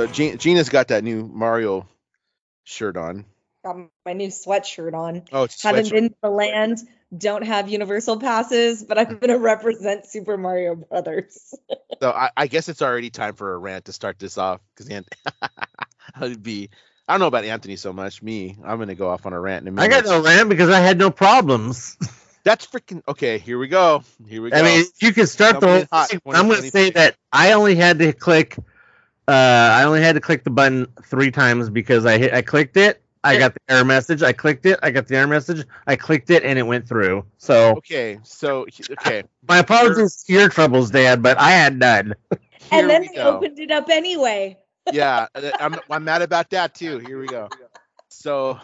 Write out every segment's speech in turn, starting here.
So Gina, Gina's got that new Mario shirt on. Got my new sweatshirt on. Oh, it's a Haven't sweatshirt. been to the land. Don't have universal passes, but I'm gonna represent Super Mario Brothers. So I, I guess it's already time for a rant to start this off because I'd be. I don't know about Anthony so much. Me, I'm gonna go off on a rant in a I minute. I got no rant because I had no problems. That's freaking okay. Here we go. Here we go. I mean, you can start the whole thing. I'm going to say that I only had to click. Uh, I only had to click the button three times because I hit. I clicked it. I got the error message. I clicked it. I got the error message. I clicked it, and it went through. So okay. So okay. my apologies to your troubles, Dad, but I had none. And then we they go. opened it up anyway. yeah, I'm I'm mad about that too. Here we go. So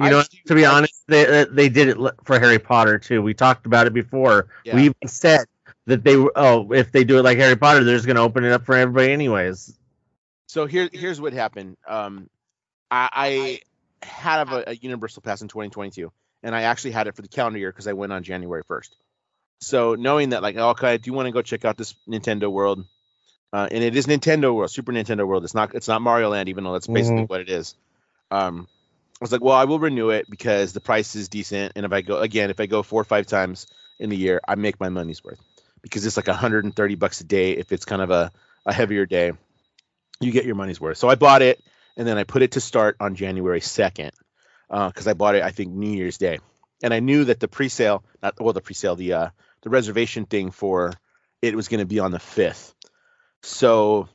You I know, do- to be I- honest, they uh, they did it for Harry Potter too. We talked about it before. Yeah. We even said that they were. Oh, if they do it like Harry Potter, they're just going to open it up for everybody anyways. So here, here's what happened. Um, I, I had a, a Universal Pass in 2022, and I actually had it for the calendar year because I went on January 1st. So knowing that, like, okay, I do want to go check out this Nintendo World, uh, and it is Nintendo World, Super Nintendo World. It's not, it's not Mario Land, even though that's basically Mhm. what it is. Um, I was like, well, I will renew it because the price is decent, and if I go again, if I go four or five times in the year, I make my money's worth because it's like 130 bucks a day if it's kind of a, a heavier day you get your money's worth. So I bought it and then I put it to start on January 2nd because I bought it I think New Year's Day, and I knew that the pre-sale, not well the pre-sale, the uh, the reservation thing for it was going to be on the 5th. So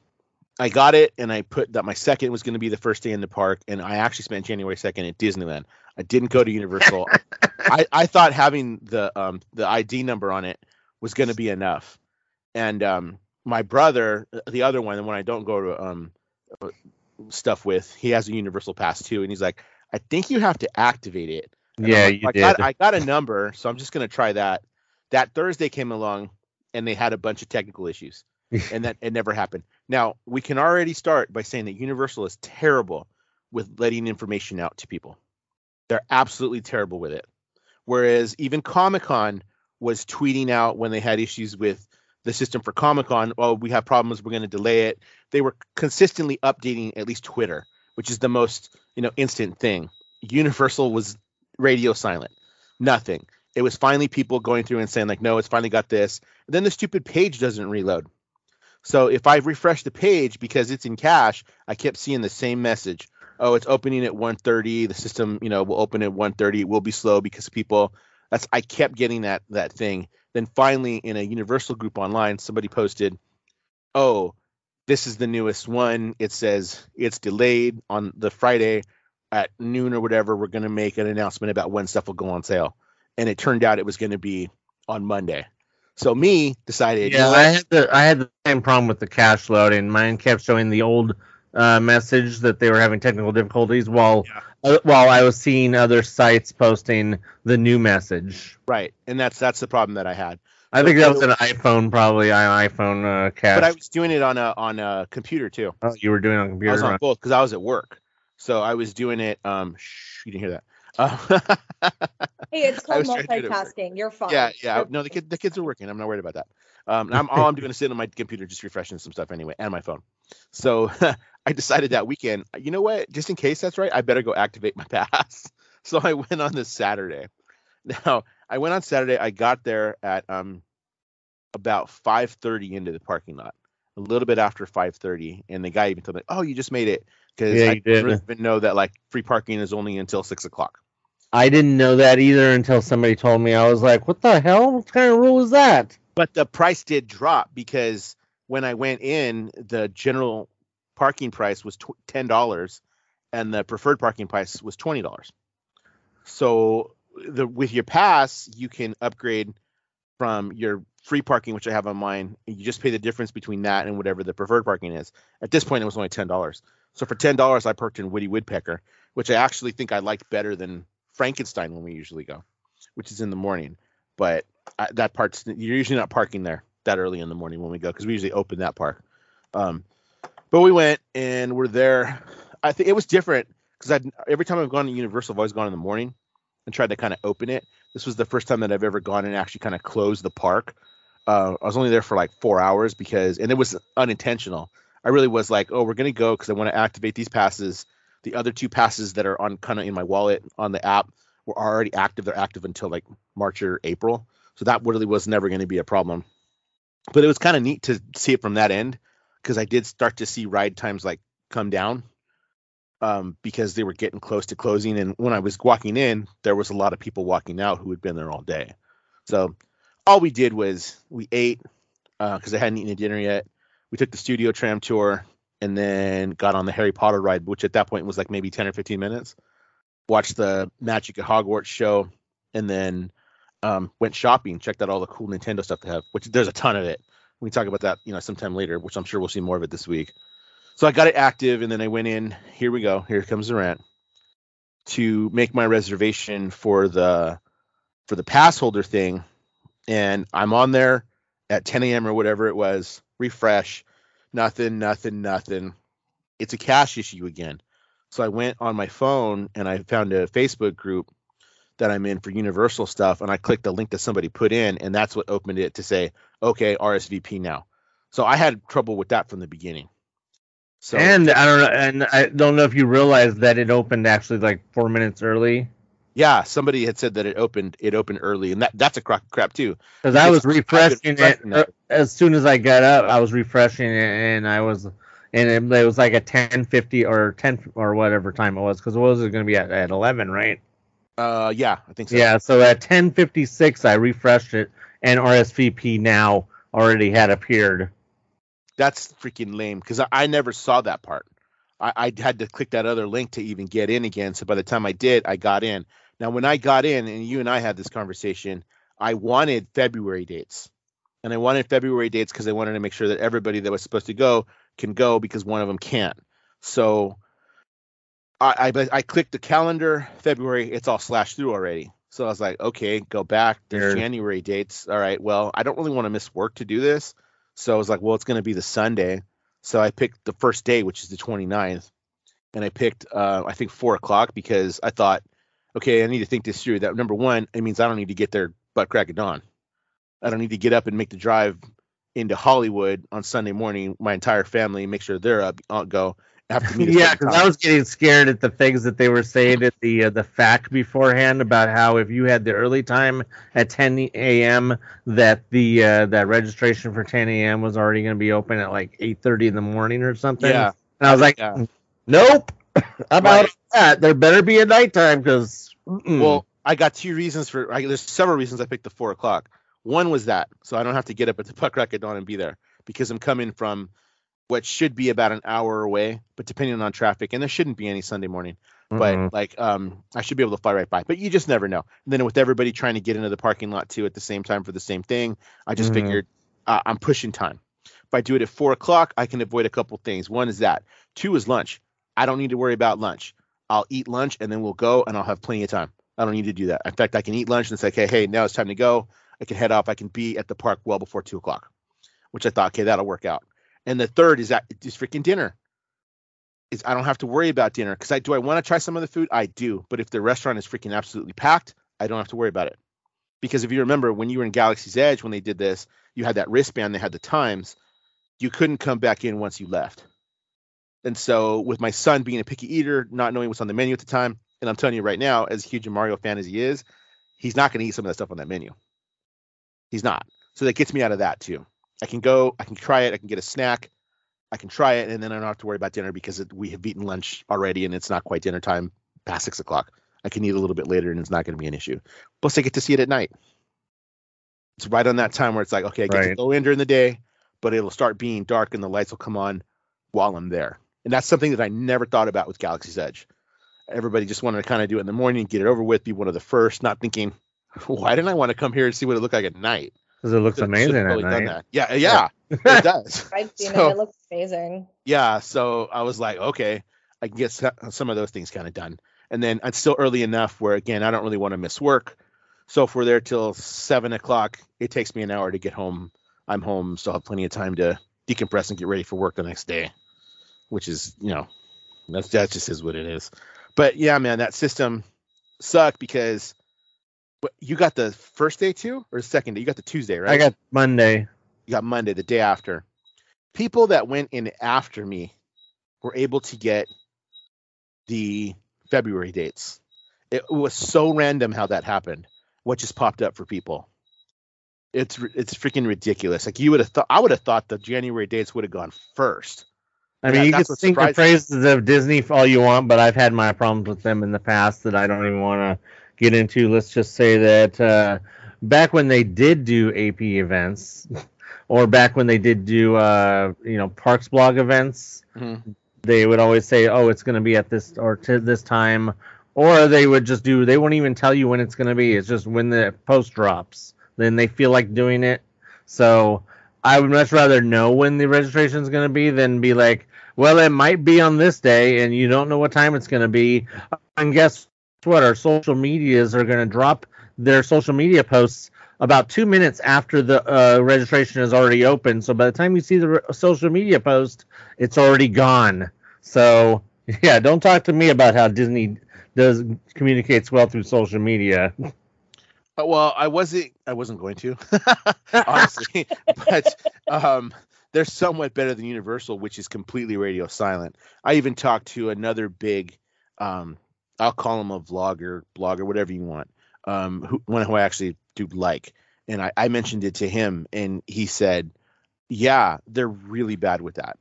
I got it and I put that my second was going to be the first day in the park, and I actually spent January 2nd at Disneyland. I didn't go to Universal. I, I thought having the um the ID number on it was going to be enough, and um my brother, the other one, the one I don't go to um uh, stuff with, he has a Universal Pass too, and he's like, I think you have to activate it. And Yeah, like, you I did. got I got a number, so I'm just gonna try that. That Thursday came along, and they had a bunch of technical issues, and that it never happened. Now we can already start by saying that Universal is terrible with letting information out to people. They're absolutely terrible with it. Whereas even Comic Con was tweeting out when they had issues with the system for Comic Con, oh, we have problems, we're going to delay it. They were consistently updating at least Twitter, which is the most you know instant thing. Universal was radio silent, nothing. It was finally people going through and saying like, no, it's finally got this. And then the stupid page doesn't reload. So if I refresh the page because it's in cache, I kept seeing the same message. Oh, it's opening at 1:30. The system, you know, will open at 1:30. It will be slow because people. That's I kept getting that that thing. Then finally, in a Universal group online, somebody posted, "Oh, this is the newest one. It says it's delayed on the Friday at noon or whatever. We're going to make an announcement about when stuff will go on sale." And it turned out it was going to be on Monday. So me decided, Yeah, I had the I had the same problem with the cache loading. Mine kept showing the old uh, message that they were having technical difficulties while uh, while I was seeing other sites posting the new message. right, and that's that's the problem that I had. I So think that was an iPhone, probably an iPhone uh, cache. But I was doing it on a on a computer too. oh, you were doing it on I computer. I was on huh? both because I was at work, so I was doing it. Um, shh, you didn't hear that. Uh, Hey, it's called was trying to do it multitasking. You're fine. yeah, yeah. You're No, the fine. kid, the kids are working. I'm not worried about that. Um, I'm all I'm doing is sitting on my computer, just refreshing some stuff anyway, and my phone. So I decided that weekend, you know what? Just in case that's right, I better go activate my pass. So I went on this Saturday. Now I went on Saturday. I got there at um about 5:30 into the parking lot, a little bit after 5:30, and the guy even told me, "Oh, you just made it," because Yeah, I didn't even know that like free parking is only until six o'clock. I didn't know that either until somebody told me. I was like, "What the hell? What kind of rule is that?" but the price did drop because when I went in, the general parking price was ten dollars, and the preferred parking price was twenty dollars. So the with your pass, you can upgrade from your free parking, which I have on mine. You just pay the difference between that and whatever the preferred parking is. At this point, it was only ten dollars. So for ten dollars, I parked in Woody Woodpecker, which I actually think I liked better than Frankenstein when we usually go, which is in the morning. But I, that part's you're usually not parking there that early in the morning when we go because we usually open that park. Um, but we went and we're there. I think it was different because every time I've gone to Universal, I've always gone in the morning and tried to kind of open it. This was the first time that I've ever gone and actually kind of closed the park. Uh, I was only there for like four hours because, and it was unintentional. I really was like, oh, we're gonna go because I want to activate these passes. The other two passes that are on kind of in my wallet on the app were already active. They're active until like March or April, so that really was never going to be a problem. But it was kind of neat to see it from that end because I did start to see ride times like come down um, because they were getting close to closing. And when I was walking in, there was a lot of people walking out who had been there all day. So all we did was we ate because I hadn't eaten a dinner yet. We took the studio tram tour and then got on the Harry Potter ride, which at that point was like maybe 10 or 15 minutes. Watched the Magic at Hogwarts show and then um, went shopping, checked out all the cool Nintendo stuff they have, which there's a ton of it. We can talk about that, you know, sometime later, which I'm sure we'll see more of it this week. So I got it active, and then I went in. Here we go. Here comes the rant to make my reservation for the for the pass holder thing, and I'm on there at 10 a.m. or whatever it was. Refresh, nothing, nothing, nothing. It's a cash issue again. So I went on my phone and I found a Facebook group that I'm in for Universal stuff, and I clicked the link that somebody put in, and that's what opened it to say, okay, RSVP now. So I had trouble with that from the beginning. So and I don't know, and I don't know if you realized that it opened actually like four minutes early. Yeah, somebody had said that it opened it opened early, and that that's a crap crap too. Because I was refreshing it uh, as soon as I got up. I was refreshing it, and I was, and it, it was like a ten fifty or ten or whatever time it was. Because it was going to be at, at eleven, right? Uh, yeah, I think so. Yeah, so at ten fifty six, I refreshed it, and RSVP now already had appeared. That's freaking lame because I, I, never saw that part. I, I had to click that other link to even get in again. So by the time I did, I got in. Now, when I got in, and you and I had this conversation, I wanted February dates. And I wanted February dates because I wanted to make sure that everybody that was supposed to go can go because one of them can't. So I, I, I clicked the calendar February. It's all slashed through already. So I was like, okay, go back. There's January dates. All right. Well, I don't really want to miss work to do this. So I was like, well, it's going to be the Sunday. So I picked the first day, which is the 29th. And I picked, uh, I think, four o'clock because I thought, okay, I need to think this through. That number one, it means I don't need to get there butt crack of dawn. I don't need to get up and make the drive into Hollywood on Sunday morning. My entire family, make sure they're up, I'll go have to meet. yeah, because I was getting scared at the things that they were saying at the uh, the fact beforehand about how if you had the early time at 10 a.m. that the uh, that registration for 10 a.m. was already going to be open at like 8:30 in the morning or something. Yeah, and I was like, yeah. nope, I'm right. out of that. There better be a nighttime because. Well, I got two reasons for. I, there's several reasons I picked the four o'clock. One was that, so I don't have to get up at the puck crack at dawn and be there because I'm coming from what should be about an hour away, but depending on traffic, and there shouldn't be any Sunday morning. But mm-hmm. like, um, I should be able to fly right by. But you just never know. And then with everybody trying to get into the parking lot too at the same time for the same thing, I just mm-hmm. figured uh, I'm pushing time. If I do it at four o'clock, I can avoid a couple things. One is that. Two is lunch. I don't need to worry about lunch. I'll eat lunch and then we'll go, and I'll have plenty of time. I don't need to do that. In fact, I can eat lunch and say, okay, hey, now it's time to go. I can head off. I can be at the park well before two o'clock, which I thought, okay, that'll work out. And the third is that is freaking dinner. Is I don't have to worry about dinner because I do I want to try some of the food? I do. But if the restaurant is freaking absolutely packed, I don't have to worry about it. Because if you remember when you were in Galaxy's Edge when they did this, you had that wristband, they had the times. You couldn't come back in once you left. And so with my son being a picky eater, not knowing what's on the menu at the time, and I'm telling you right now, as huge a Mario fan as he is, he's not going to eat some of that stuff on that menu. He's not. So that gets me out of that too. I can go, I can try it, I can get a snack, I can try it, and then I don't have to worry about dinner because it, we have eaten lunch already and it's not quite dinner time past six o'clock. I can eat a little bit later and it's not going to be an issue. Plus, I get to see it at night. It's right on that time where it's like, okay, I get right. to go in during the day, but it'll start being dark and the lights will come on while I'm there. And that's something that I never thought about with Galaxy's Edge. Everybody just wanted to kind of do it in the morning, get it over with, be one of the first, not thinking, why didn't I want to come here and see what it looked like at night? Because it looks amazing really at night. Yeah, yeah, it does. I've seen so, it. It looks amazing. Yeah, so I was like, okay, I can get some of those things kind of done. And then it's still early enough where, again, I don't really want to miss work. So if we're there till seven o'clock, it takes me an hour to get home. I'm home, so I'll have plenty of time to decompress and get ready for work the next day, which is, you know, that's that just is what it is. But yeah, man, that system sucked because but you got the first day too, or the second day? You got the Tuesday, right? I got Monday. You got Monday, the day after. people that went in after me were able to get the February dates. It was so random how that happened. What just popped up for people? It's it's freaking ridiculous. Like you would have thought, I would have thought the January dates would have gone first. I Yeah, mean, you can think the surprised me. praises of Disney all you want, but I've had my problems with them in the past that I don't even want to get into. Let's just say that uh, back when they did do AP events, or back when they did do uh, you know Parks blog events, Mhm. they would always say, "Oh, it's going to be at this or to this time," or they would just do. They won't even tell you when it's going to be. It's just when the post drops. Then they feel like doing it. So I would much rather know when the registration is going to be than be like, well, it might be on this day, and you don't know what time it's going to be. And guess what? Our social medias are going to drop their social media posts about two minutes after the uh, registration is already open. So by the time you see the re- social media post, it's already gone. So yeah, don't talk to me about how Disney does communicates well through social media. Uh, Well, I wasn't I wasn't going to, honestly, but um, they're somewhat better than Universal, which is completely radio silent. I even talked to another big, um, I'll call him a vlogger, blogger, whatever you want, um, who one who I actually do like, and I, I mentioned it to him, and he said, "Yeah, they're really bad with that."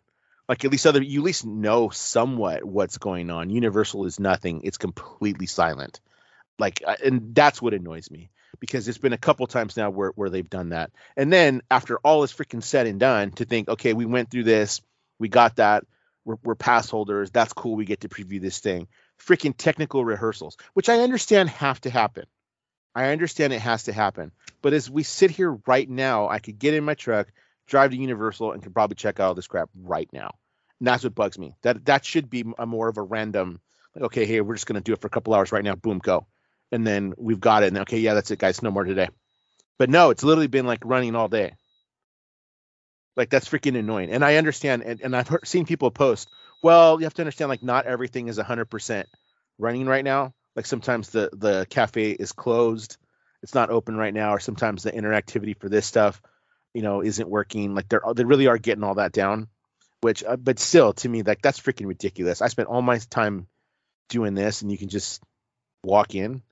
Like at least other, you at least know somewhat what's going on. Universal is nothing; it's completely silent. Like, uh, and that's what annoys me because it's been a couple times now where, where they've done that. And then after all is freaking said and done, to think, okay, we went through this, we got that, we're, we're pass holders, that's cool, we get to preview this thing. Freaking technical rehearsals, which I understand have to happen. I understand it has to happen. But as we sit here right now, I could get in my truck, drive to Universal, and could probably check out all this crap right now. And that's what bugs me. That that should be a more of a random, like, okay, hey, we're just gonna do it for a couple hours right now, boom, go and then we've got it. And okay, yeah, that's it, guys. No more today. But no, it's literally been like running all day. Like that's freaking annoying. And I understand, and, and I've heard, seen people post. Well, you have to understand, like not everything is hundred percent running right now. Like sometimes the the cafe is closed, it's not open right now, or sometimes the interactivity for this stuff, you know, isn't working. Like they're they really are getting all that down. Which, uh, but still, to me, like that's freaking ridiculous. I spent all my time doing this, and you can just walk in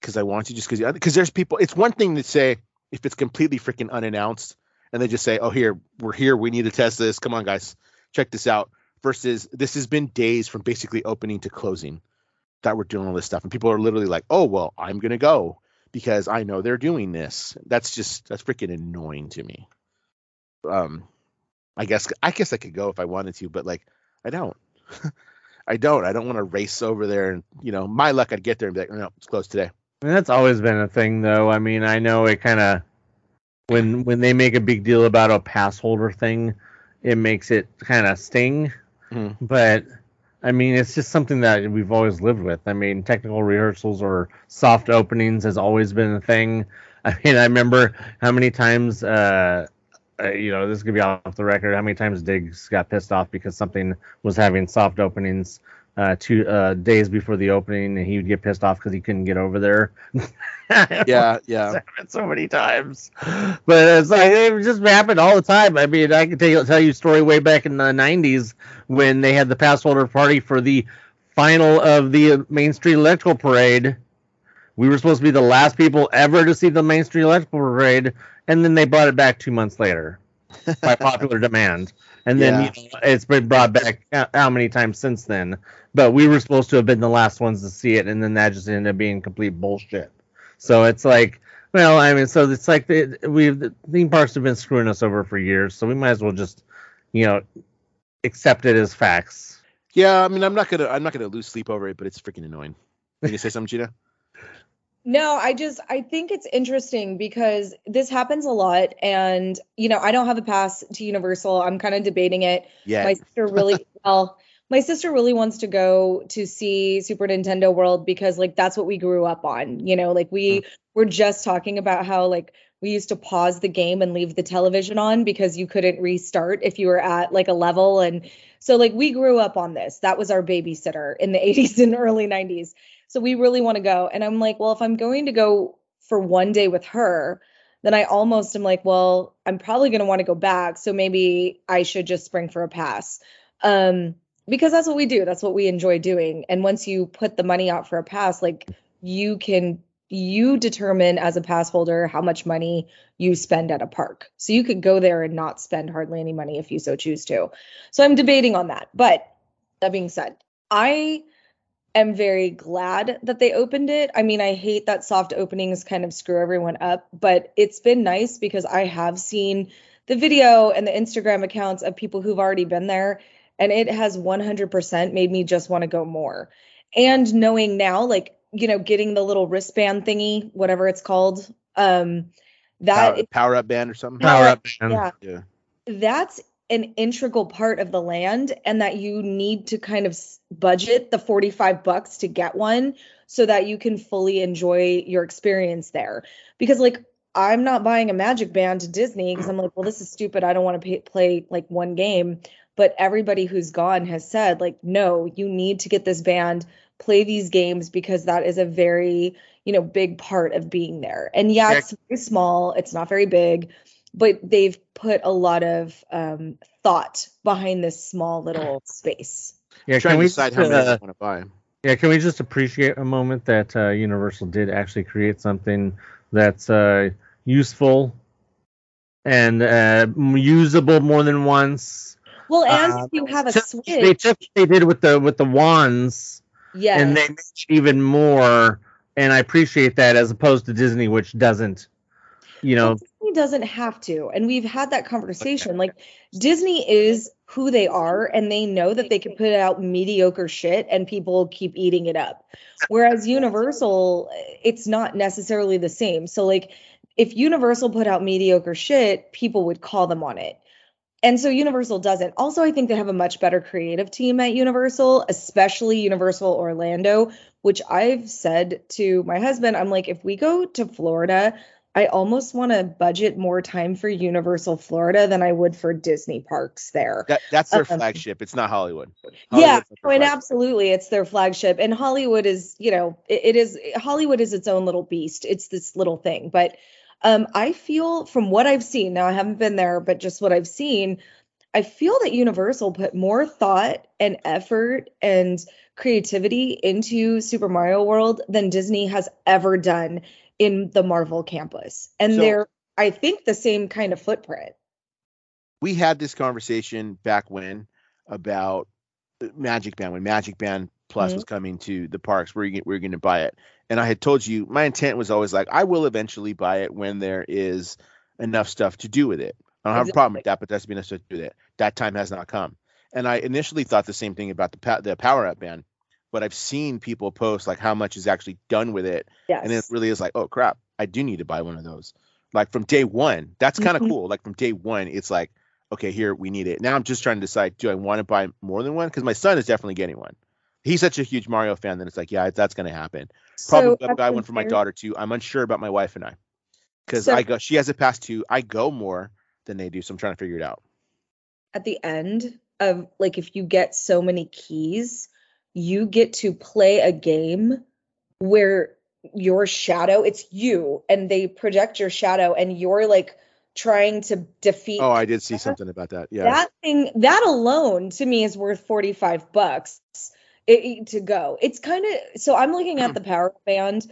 because I want to, just because because there's people. It's one thing to say if it's completely freaking unannounced and they just say, "Oh, here we're here. We need to test this. Come on, guys, check this out." Versus this has been days from basically opening to closing that we're doing all this stuff, and people are literally like, "Oh, well, I'm gonna go because I know they're doing this." That's just that's freaking annoying to me. Um, I guess I guess I could go if I wanted to, but like I don't. I don't. I don't want to race over there and you know, my luck I'd get there and be like, no, it's closed today. Mean, that's always been a thing, though. I mean, I know it kind of when when they make a big deal about a pass holder thing, it makes it kind of sting. Mhm. But I mean, it's just something that we've always lived with. I mean, technical rehearsals or soft openings has always been a thing. I mean, I remember how many times, uh, uh, you know, this could be off the record. How many times Diggs got pissed off because something was having soft openings uh, two uh, days before the opening, and he would get pissed off because he couldn't get over there. Yeah, yeah. so many times. But it's like it just happened all the time. I mean, I can tell you, tell you a story way back in the '90s when they had the pass holder party for the final of the Main Street Electrical Parade. We were supposed to be the last people ever to see the Main Street Electrical Parade, and then they brought it back two months later by popular demand. And then Yeah. you know, it's been brought back how- how many times since then? But we were supposed to have been the last ones to see it, and then that just ended up being complete bullshit. So it's like, well, I mean, so it's like the, we've the theme parks have been screwing us over for years, so we might as well just, you know, accept it as facts. Yeah, I mean, I'm not gonna, I'm not gonna lose sleep over it, but it's freaking annoying. Can you say something, Gina? No, I just I think it's interesting because this happens a lot and you know, I don't have a pass to Universal. I'm kind of debating it. Yeah. My sister really well, my sister really wants to go to see Super Nintendo World because like that's what we grew up on. You know, like we mm-hmm. were just talking about how like we used to pause the game and leave the television on because you couldn't restart if you were at like a level and so like we grew up on this. That was our babysitter in the 80s and early 90s. So we really want to go and I'm like, well, if I'm going to go for one day with her, then I almost am like, well, I'm probably going to want to go back. So maybe I should just spring for a pass. Um, because that's what we do. That's what we enjoy doing. And once you put the money out for a pass, like you can you determine as a pass holder how much money you spend at a park. So you could go there and not spend hardly any money if you so choose to. So I'm debating on that. But that being said, I am very glad that they opened it. I mean, I hate that soft openings kind of screw everyone up, but it's been nice because I have seen the video and the Instagram accounts of people who've already been there and it has 100% made me just want to go more. And knowing now like you know, getting the little wristband thingy, whatever it's called. Um, that power, power up band or something. Power up band. Yeah. yeah. That's an integral part of the land and that you need to kind of budget the 45 bucks to get one so that you can fully enjoy your experience there. Because like I'm not buying a magic band to Disney because I'm like, well, this is stupid. I don't want to pay, play like one game. But everybody who's gone has said, like, no, you need to get this band play these games because that is a very you know big part of being there and yeah, yeah. it's very small it's not very big but they've put a lot of um, thought behind this small little space yeah can we decide how many uh, want to buy yeah can we just appreciate a moment that uh, universal did actually create something that's uh, useful and uh, usable more than once well and uh, you have a switch they took they did with the with the wands yeah. And they make even more. And I appreciate that as opposed to Disney, which doesn't, you know. Disney doesn't have to. And we've had that conversation. Like, Disney is who they are, and they know that they can put out mediocre shit and people keep eating it up. Whereas Universal, it's not necessarily the same. So, like, if Universal put out mediocre shit, people would call them on it. And so Universal doesn't. Also, I think they have a much better creative team at Universal, especially Universal Orlando, which I've said to my husband, I'm like, if we go to Florida, I almost want to budget more time for Universal Florida than I would for Disney parks there. That, that's their um, flagship. It's not Hollywood. yeah, and absolutely, it's their flagship. And Hollywood is, you know, it, it is Hollywood is its own little beast. It's this little thing, but um, I feel from what I've seen, now I haven't been there, but just what I've seen, I feel that Universal put more thought and effort and creativity into Super Mario World than Disney has ever done in the Marvel campus. And so, they're, I think, the same kind of footprint. We had this conversation back when about Magic Band, when Magic Band Plus mm-hmm. was coming to the parks, we are we going to buy it and I had told you my intent was always like I will eventually buy it when there is enough stuff to do with it. I don't have a problem with that, but that's been enough to do that. That time has not come. And I initially thought the same thing about the the power up band, but I've seen people post like how much is actually done with it, yes. and it really is like, oh crap, I do need to buy one of those. Like from day one, that's kind of mm-hmm. cool. Like from day one, it's like, okay, here we need it. Now I'm just trying to decide, do I want to buy more than one? Because my son is definitely getting one he's such a huge Mario fan that it's like, yeah, that's going to happen. Probably so, buy one for my daughter too. I'm unsure about my wife and I because so, I go. She has a pass too. I go more than they do, so I'm trying to figure it out. At the end of like, if you get so many keys, you get to play a game where your shadow it's you and they project your shadow and you're like trying to defeat oh i did see something about that yeah that thing that alone to me is worth 45 bucks it, to go. It's kind of so I'm looking at the power band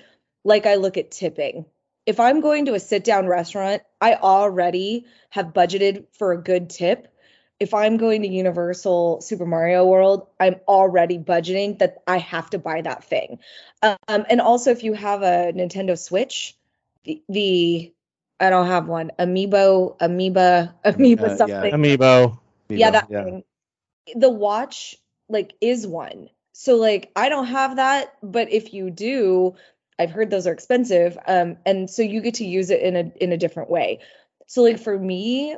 like I look at tipping. If I'm going to a sit down restaurant, I already have budgeted for a good tip. If I'm going to Universal Super Mario World, I'm already budgeting that I have to buy that thing. Um, and also, if you have a Nintendo Switch, the, the I don't have one. Amiibo, Amoeba, Amoeba uh, something. Yeah. Amiibo. Yeah, that yeah. thing. The watch like is one. So like I don't have that, but if you do, I've heard those are expensive. Um, and so you get to use it in a in a different way. So like for me,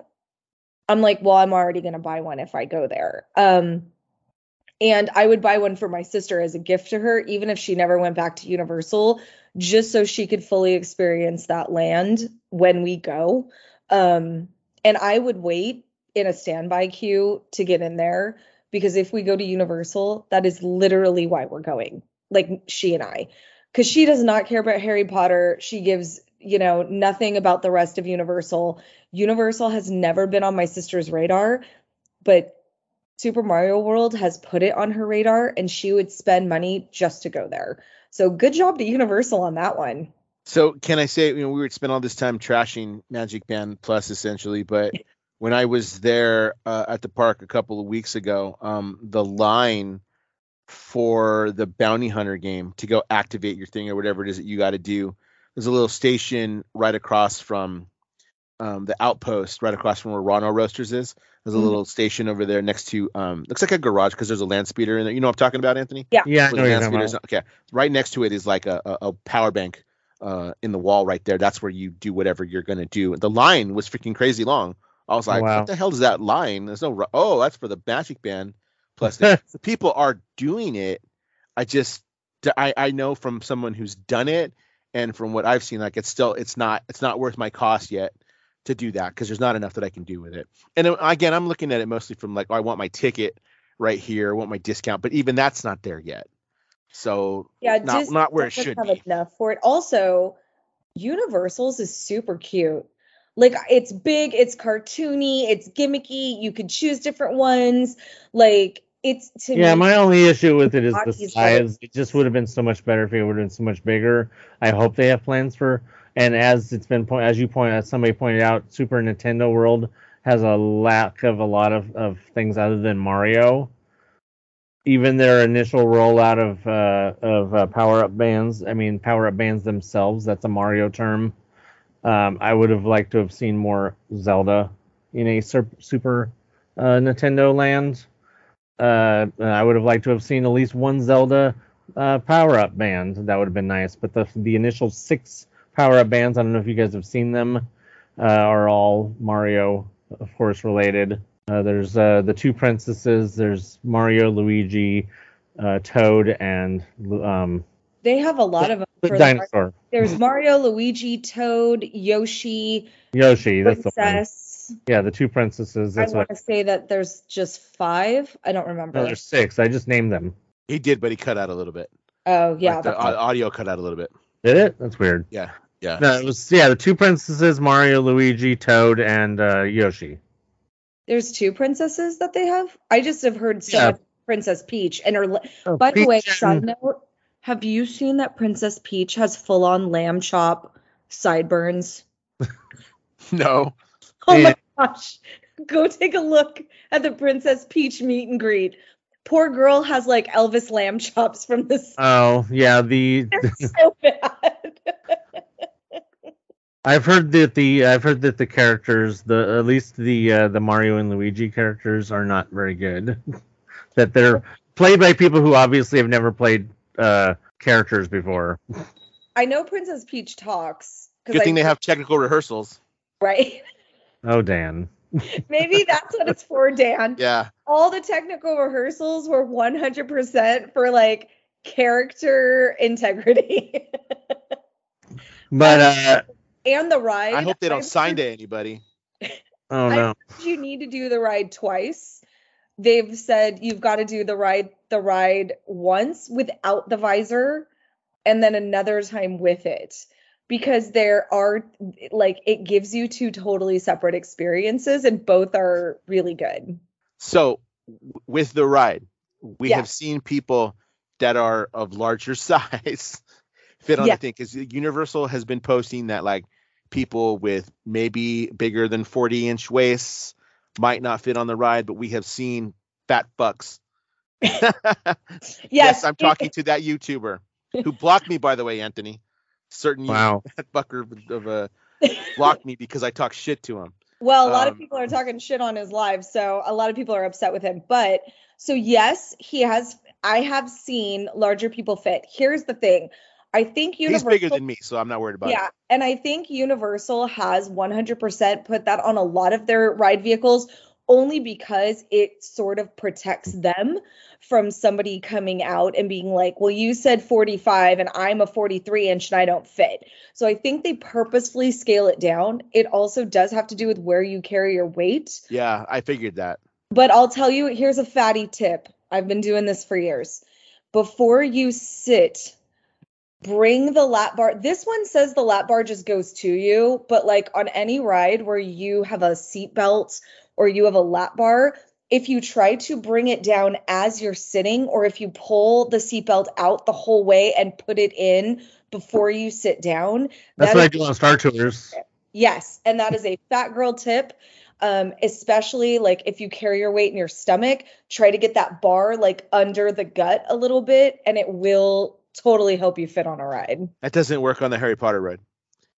I'm like, well, I'm already gonna buy one if I go there. Um, and I would buy one for my sister as a gift to her, even if she never went back to Universal, just so she could fully experience that land when we go. Um, and I would wait in a standby queue to get in there because if we go to Universal, that is literally why we're going. Like she and I. Cuz she does not care about Harry Potter. She gives you know, nothing about the rest of Universal. Universal has never been on my sister's radar, but Super Mario World has put it on her radar and she would spend money just to go there. So good job to Universal on that one. So can I say, you know, we would spend all this time trashing Magic Band Plus essentially, but when I was there uh, at the park a couple of weeks ago, um, the line for the bounty hunter game to go activate your thing or whatever it is that you got to do, there's a little station right across from um, the outpost, right across from where Ronto Roasters is. There's a Mhm. little station over there next to, um, looks like a garage because there's a land speeder in there. You know what I'm talking about, Anthony? Yeah. Yeah, I know you're land talking speeder's- about. Okay, right next to it is like a, a, a power bank uh, in the wall right there. That's where you do whatever you're gonna do. The line was freaking crazy long. I was like, Wow. what the hell is that line? There's no. ru- Oh, that's for the Magic Band. Plus, the, the people are doing it. I just, I, I know from someone who's done it, and from what I've seen, like it's still, it's not, it's not worth my cost yet to do that because there's not enough that I can do with it. And um, again, I'm looking at it mostly from like, oh, I want my ticket right here, I want my discount, but even that's not there yet. So Yeah, not Disney not where it should have be. enough for it. Also, Universal's is super cute. Like it's big, it's cartoony, it's gimmicky. You could choose different ones. Like it's to Yeah, me. my only issue with it is the size. It just would have been so much better if it would have been so much bigger. I hope they have plans for. And as it's been point, as you point, as somebody pointed out, Super Nintendo World has a lack of a lot of, of things other than Mario. Even their initial rollout of uh, of uh, power up bands, I mean power up bands themselves, that's a Mario term. Um, I would have liked to have seen more Zelda in a sur- Super uh, Nintendo Land. Uh, I would have liked to have seen at least one Zelda uh, power up band. That would have been nice. But the the initial six power up bands, I don't know if you guys have seen them, uh, are all Mario, of course, related. Uh, there's uh, the two princesses. There's Mario, Luigi, uh, Toad, and um, they have a lot of them the for the dinosaur There's Mario, Luigi, Toad, Yoshi, Yoshi. That's the one. Princess. Yeah, the two princesses. I That's what. want to say that there's just five. I don't remember. No, there's six. I just named them. He did, but he cut out a little bit. oh yeah, Like, the that's- audio cut out a little bit. Did it? That's weird. Yeah, yeah. No, it was yeah, the two princesses, Mario, Luigi, Toad, and uh, Yoshi. there's two princesses that they have. I just have heard so Yeah. much Princess Peach and her. le- Oh, By the way, Peach side note, have you seen that Princess Peach has full on lamb chop sideburns? No. Oh Yeah. my gosh. Go take a look at the Princess Peach meet and greet. Poor girl has like Elvis lamb chops from this. Oh yeah, the They're so bad. I've heard that the I've heard that the characters, the at least the uh, the Mario and Luigi characters are not very good. that they're played by people who obviously have never played uh, characters before. I know Princess Peach talks. Good I- thing they have technical rehearsals. right. Oh Dan. Maybe that's what it's for, Dan. Yeah. All the technical rehearsals were 100% for like character integrity. But uh and the ride. I hope they don't I've sign heard- to anybody. oh no. you need to do the ride twice. They've said you've got to do the ride the ride once without the visor and then another time with it because there are like it gives you two totally separate experiences and both are really good. So with the ride, we Yeah. have seen people that are of larger size fit on Yeah. the thing because Universal has been posting that like people with maybe bigger than 40 inch waists might not fit on the ride, but we have seen fat fucks. yes, I'm talking to that YouTuber who blocked me, by the way, Anthony. Certain Wow. fat fucker of a blocked me because I talk shit to him. Well, a lot of Um, people are talking shit on his live, so a lot of people are upset with him. But so yes, he has. I have seen larger people fit. Here's the thing. I think Universal. He's Universal. bigger than me, so I'm not worried about yeah, it. and I think Universal has 100% put that on a lot of their ride vehicles, only because it sort of protects them from somebody coming out and being like, "Well, you said 45, and I'm a 43 inch, and I don't fit." So I think they purposefully scale it down. It also does have to do with where you carry your weight. Yeah, I figured that. But I'll tell you, here's a fatty tip. I've been doing this for years. Before you sit bring the lap bar. This one says the lap bar just goes to you, but like on any ride where you have a seat belt or you have a lap bar, if you try to bring it down as you're sitting, or if you pull the seatbelt out the whole way and put it in before you sit down, That's that what I do on Star Tours. Yes, and that is a fat girl tip. Um, especially like if you carry your weight in your stomach, try to get that bar like under the gut a little bit, and it will totally help you fit on a ride. That doesn't work on the Harry Potter ride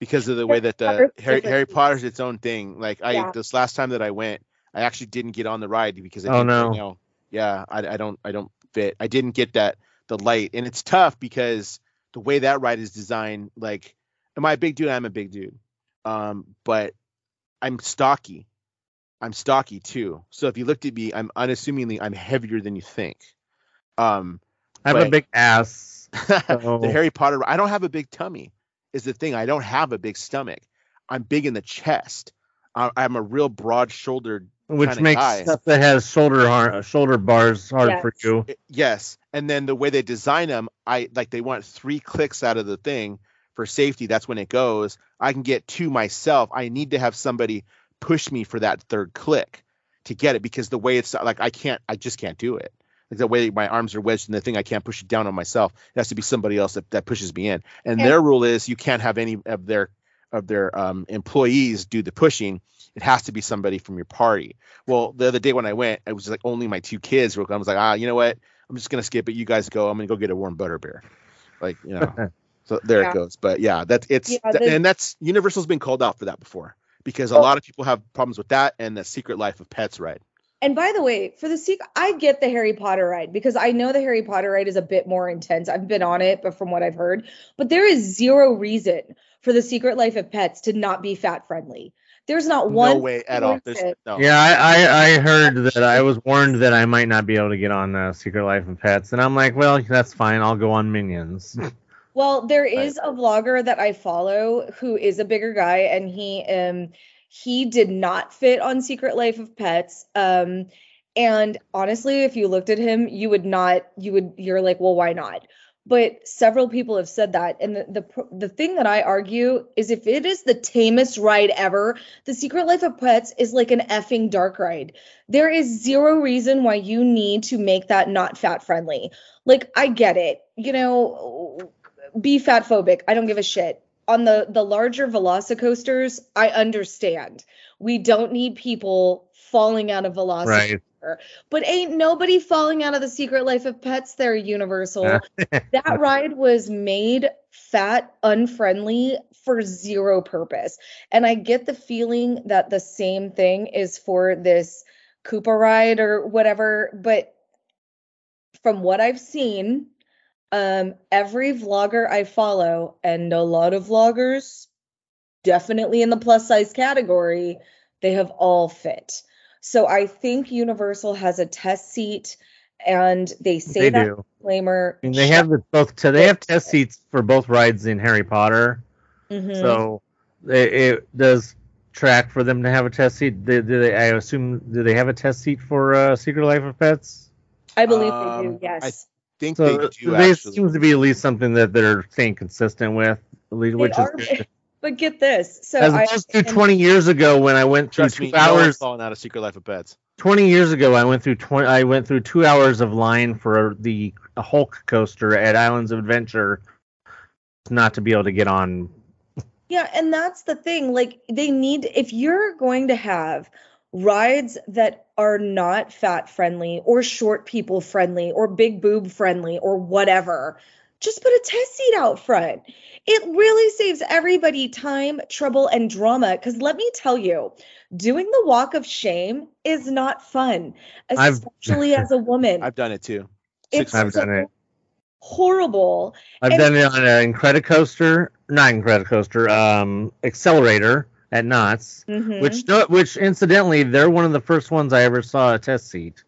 because of the way that the Potter's Harry, different. Harry Potter's its own thing. Like I Yeah. this last time that I went, I actually didn't get on the ride because I Oh, didn't no. know. Yeah, I, I don't I don't fit. I didn't get that the light, and it's tough because the way that ride is designed. Like, am I a big dude? I'm a big dude, um, but I'm stocky. I'm stocky too. So if you looked at me, I'm unassumingly I'm heavier than you think. Um, I have a big ass. the Oh. Harry Potter. I don't have a big tummy. Is the thing. I don't have a big stomach. I'm big in the chest. I, I'm a real broad-shouldered. Which makes guy. stuff that has shoulder har- uh, shoulder bars hard Yes. for you. Yes, and then the way they design them, I like they want three clicks out of the thing for safety. That's when it goes. I can get two myself. I need to have somebody push me for that third click to get it because the way it's like I can't. I just can't do it. The way my arms are wedged in the thing, I can't push it down on myself. It has to be somebody else that, that pushes me in. And And- their rule is you can't have any of their of their um, employees do the pushing. It has to be somebody from your party. Well, the other day when I went, it was like only my two kids were. I was like, ah, you know what? I'm just gonna skip it. You guys go. I'm gonna go get a warm butter beer. Like you know. so there Yeah. it goes. But yeah, that's it's Yeah, th- and that's Universal's been called out for that before because a Oh. lot of people have problems with that and the Secret Life of Pets ride. And by the way, for the secret, I get the Harry Potter ride because I know the Harry Potter ride is a bit more intense. I've been on it, but from what I've heard, but there is zero reason for the Secret Life of Pets to not be fat friendly. There's not one. no way at all. There's no. Yeah, I, I, I heard that I was warned that I might not be able to get on uh, Secret Life of Pets, and I'm like, well, that's fine. I'll go on Minions. Well, there is a vlogger that I follow who is a bigger guy, and he um he did not fit on Secret Life of Pets. Um, and honestly, if you looked at him, you would not. You would. You're like, well, why not? But several people have said that, and the the the thing that I argue is if it is the tamest ride ever, the Secret Life of Pets is like an effing dark ride. There is zero reason why you need to make that not fat friendly. Like I get it, you know, be fat phobic. I don't give a shit. On the the larger velocicoasters, I understand. We don't need people falling out of velocicoasters. right. But ain't nobody falling out of the Secret Life of Pets there, Universal. that ride was made fat, unfriendly for zero purpose. And I get the feeling that the same thing is for this Koopa ride or whatever. But from what I've seen, um, every vlogger I follow, and a lot of vloggers, definitely in the plus size category, they have all fit. So I think Universal has a test seat, and they say They that do. disclaimer. I mean, they have the, both. T- they have test seats for both rides in Harry Potter, Mhm. so it, it does track for them to have a test seat. Do, do they? I assume do they have a test seat for uh, Secret Life of Pets? I believe they Um, do. Yes, think So they do they actually. seems to be at least something that they're staying consistent with, at least, They which is are- good. but get this. So As I opposed to 20 years ago when I went through Trust me, two no falling out of Secret Life of Pets. 20 years ago, I went through 20. I went through two hours of line for the Hulk coaster at Islands of Adventure, not to be able to get on. Yeah, and that's the thing. Like they need if you're going to have rides that are not fat friendly or short people friendly or big boob friendly or whatever, just put a test seat out front. It really saves everybody time, trouble, and drama. Because let me tell you, doing the walk of shame is not fun, I've- especially as a woman. I've done it too. it's I've so done it. horrible. I've And- done it on an Incredicoaster, not Incredicoaster, um, Xcelerator at Knott's, Mhm. which which incidentally they're one of the first ones I ever saw a test seat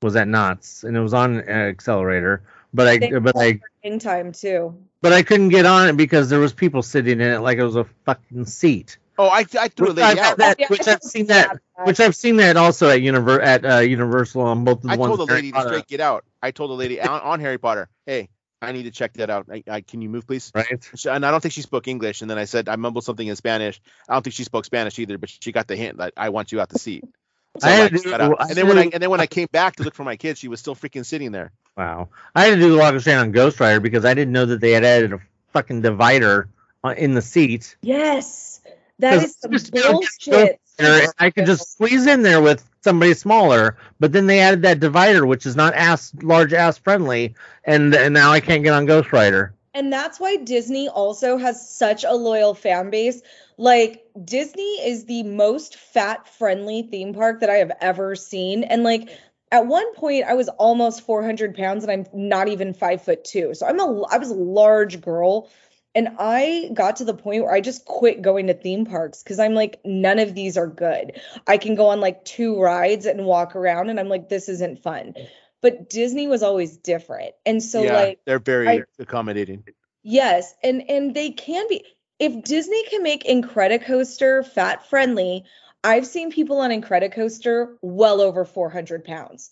was at Knott's, and it was on uh, Xcelerator. But I They but I in time too. but I couldn't get on it because there was people sitting in it like it was a fucking seat. Oh, I, I threw a lady I've out. that- Yeah, which I I've seen that- that. Which I've seen that also at Univer- at uh, Universal on both of the I ones. told the Harry lady to Potter. straight get out. I told the lady on, on Harry Potter, hey, I need to check that out. I, I can you move, please? Right. She- And I don't think she spoke English. And then I said I mumbled something in Spanish. I don't think she spoke Spanish either, but she got the hint that I want you out the seat. So I had I to do- out. I and then when I and then when I came back to look for my kids, she was still freaking sitting there. Wow. I had to do the walk of shame on Ghost Rider because I didn't know that they had added a fucking divider uh, in the seat. Yes. that is is some just don't get bullshit. And I could just squeeze in there with somebody smaller, but then they added that divider, which is not ass large ass friendly, and and now I can't get on Ghost Rider. And that's why Disney also has such a loyal fan base. Like Disney is the most fat friendly theme park that I have ever seen. And like at one point I was almost 400 pounds and I'm not even five foot two. So I'm a I was a large girl. And I got to the point where I just quit going to theme parks because I'm like, none of these are good. I can go on like two rides and walk around, and I'm like, this isn't fun. But Disney was always different. And so, yeah, like, they're very I- accommodating. Yes, and and they can be. If Disney can make Incredicoaster fat friendly, I've seen people on Incredicoaster well over 400 pounds.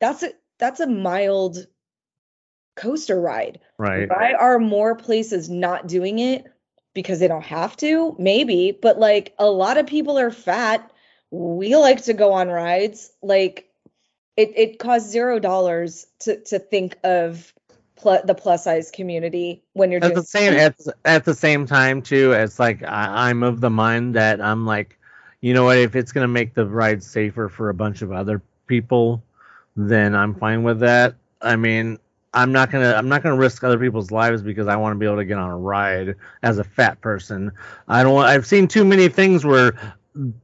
That's a that's a mild coaster ride. Right. Why are more places not doing it? Because they don't have to, maybe, but like a lot of people are fat. We like to go on rides. Like it, it costs zero dollars to to think of pl- the plus size community when you're At doing the same at, at the same time too, it's like I, I'm of the mind that I'm like, you know what? If it's gonna make the ride safer for a bunch of other people, then I'm fine with that. I mean, I'm not gonna I'm not gonna risk other people's lives because I want to be able to get on a ride as a fat person. I don't. want I've seen too many things where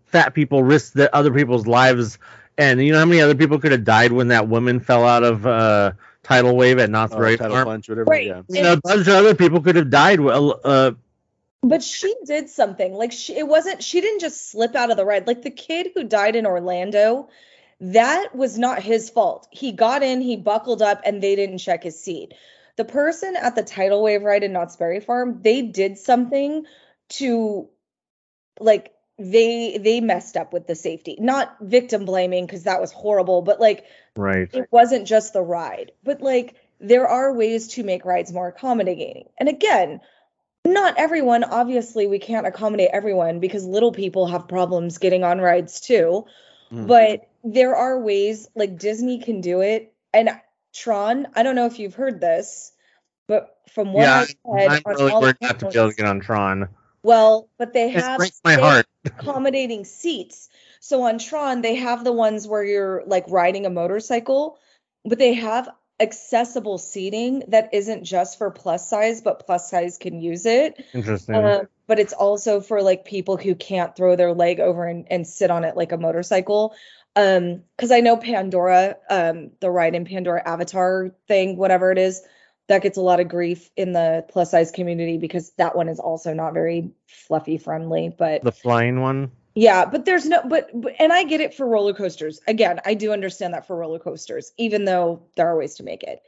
fat people risk the other people's lives, and you know how many other people could have died when that woman fell out of uh, tidal wave at Knott's Oh, Berry title Farm. punch, whatever. Right. Yeah. You know, a bunch of other people could have died. Well, uh, But she did something. Like she it wasn't she didn't just slip out of the ride. Like the kid who died in Orlando, that was not his fault. He got in, he buckled up and they didn't check his seat. The person at the tidal wave ride in Knott's Berry Farm, they did something to like they they messed up with the safety. Not victim blaming because that was horrible, but like right. it wasn't just the ride, but like there are ways to make rides more accommodating. And again, not everyone, obviously, we can't accommodate everyone because little people have problems getting on rides too. Mm. But there are ways like Disney can do it. And Tron, I don't know if you've heard this, but from what yeah, I've read, I'm on really all worried not to be able to get on Tron. well, but they have my they- heart. accommodating seats. So on Tron, they have the ones where you're like riding a motorcycle, but they have accessible seating that isn't just for plus size, but plus size can use it. Interesting. Uh, but it's also for like people who can't throw their leg over and, and sit on it like a motorcycle. Um, because I know Pandora, um, the ride in Pandora Avatar thing, whatever it is, that gets a lot of grief in the plus size community because that one is also not very fluffy friendly. But the flying one. yeah, but there's no but, but and I get it for roller coasters. Again, I do understand that for roller coasters, even though there are ways to make it.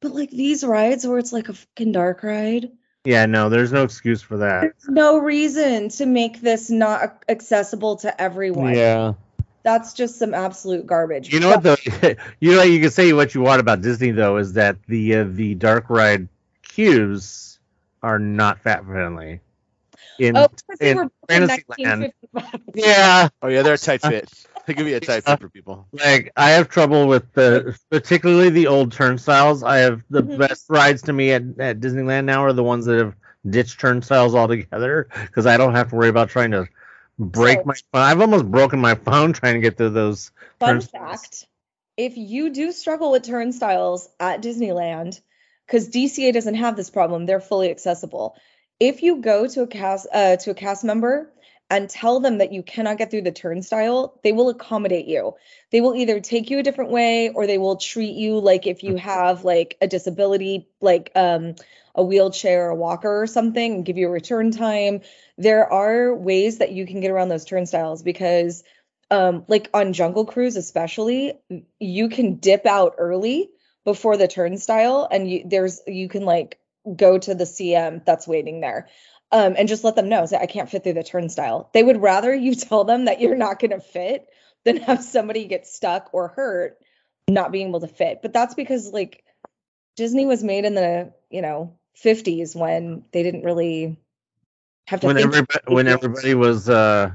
But like these rides where it's like a fucking dark ride, Yeah, no, there's no excuse for that. there's no reason to make this not accessible to everyone. Yeah. That's just some absolute garbage. You know what though? you know you can say what you want about Disney though is that the uh, the dark ride queues are not fat friendly. In Oh, in were Fantasyland. yeah, Oh yeah, they're a tight fit. They could be a tight fit for people. like I have trouble with the particularly the old turnstiles. I have the Mhm. best rides to me at, at Disneyland now are the ones that have ditched turnstiles altogether because I don't have to worry about trying to break So- my phone. I've almost broken my phone trying to get through those. Fun Turnstiles. fact if you do struggle with turnstiles at Disneyland, because DCA doesn't have this problem, they're fully accessible. If you go to a cast uh, to a cast member and tell them that you cannot get through the turnstile, they will accommodate you. They will either take you a different way or they will treat you like if you have like a disability, like um a wheelchair, or a walker or something, and give you a return time. There are ways that you can get around those turnstiles because um like on jungle cruise especially you can dip out early before the turnstile and you there's you can like go to the cm that's waiting there um and just let them know say i can't fit through the turnstile they would rather you tell them that you're not going to fit than have somebody get stuck or hurt not being able to fit but that's because like Disney was made in the you know 50s when they didn't really have to when everybody when everybody was uh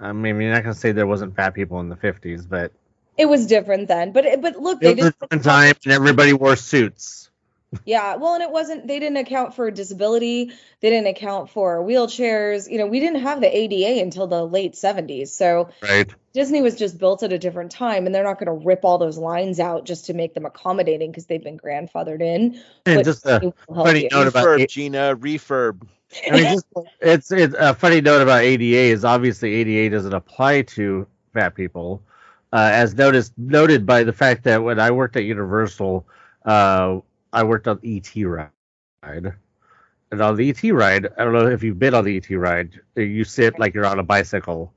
I mean, you're not gonna say there wasn't fat people in the '50s, but it was different then. But it- but look, they it was a didn't different time, and everybody wore suits. Yeah, well, and it wasn't, they didn't account for disability. They didn't account for wheelchairs. You know, we didn't have the ADA until the late 70s. So Right. Disney was just built at a different time, and they're not going to rip all those lines out just to make them accommodating because they've been grandfathered in. And But just a Disney will help funny you. note about refurb, it- Gina, refurb. I mean, just, it's it's a funny note about ADA is obviously ADA doesn't apply to fat people, uh, as noticed noted by the fact that when I worked at Universal, uh, I worked on ET ride, and on the ET ride, I don't know if you've been on the ET ride, you sit like you're on a bicycle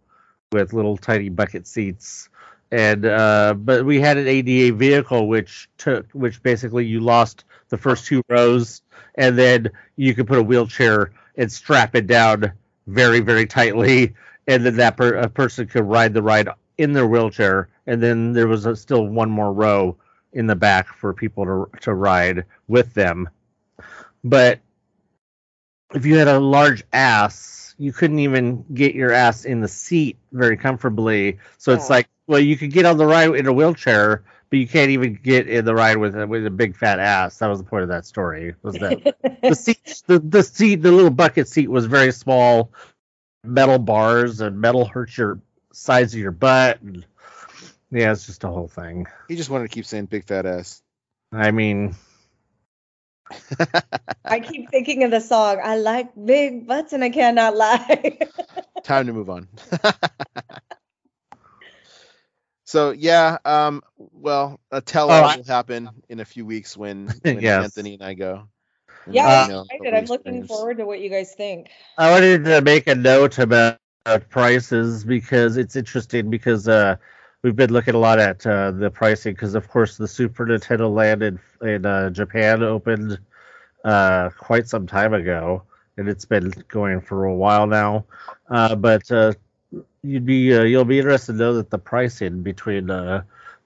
with little tiny bucket seats. And uh, but we had an ADA vehicle which took which basically you lost the first two rows and then you could put a wheelchair and strap it down very very tightly. And then that per- a person could ride the ride in their wheelchair and then there was a, still one more row in the back for people to to ride with them. But if you had a large ass you couldn't even get your ass in the seat very comfortably. So it's like well you could get on the ride in a wheelchair but you can't even get in the ride with a, with a big fat ass. That was the point of that story was that the seat the, the seat the little bucket seat was very small. Metal bars and metal hurts your size of your butt and yeah it's just a whole thing He just wanted to keep saying big fat ass. i mean I keep thinking of the song, I like big butts and I cannot lie. Time to move on. so yeah, um, well, a tell all Oh, I- will happen in a few weeks when, when Yes. Anthony and I go. And yeah, let I'm excited. I'm looking experience. forward to what you guys think. i wanted to make a note about prices because it's interesting because uh we've been looking a lot at uh, the pricing because of course the super nintendo land in, in uh, japan opened uh, quite some time ago, and it's been going for a while now. Uh, but uh, you'd be uh, you'll be interested to know that the pricing between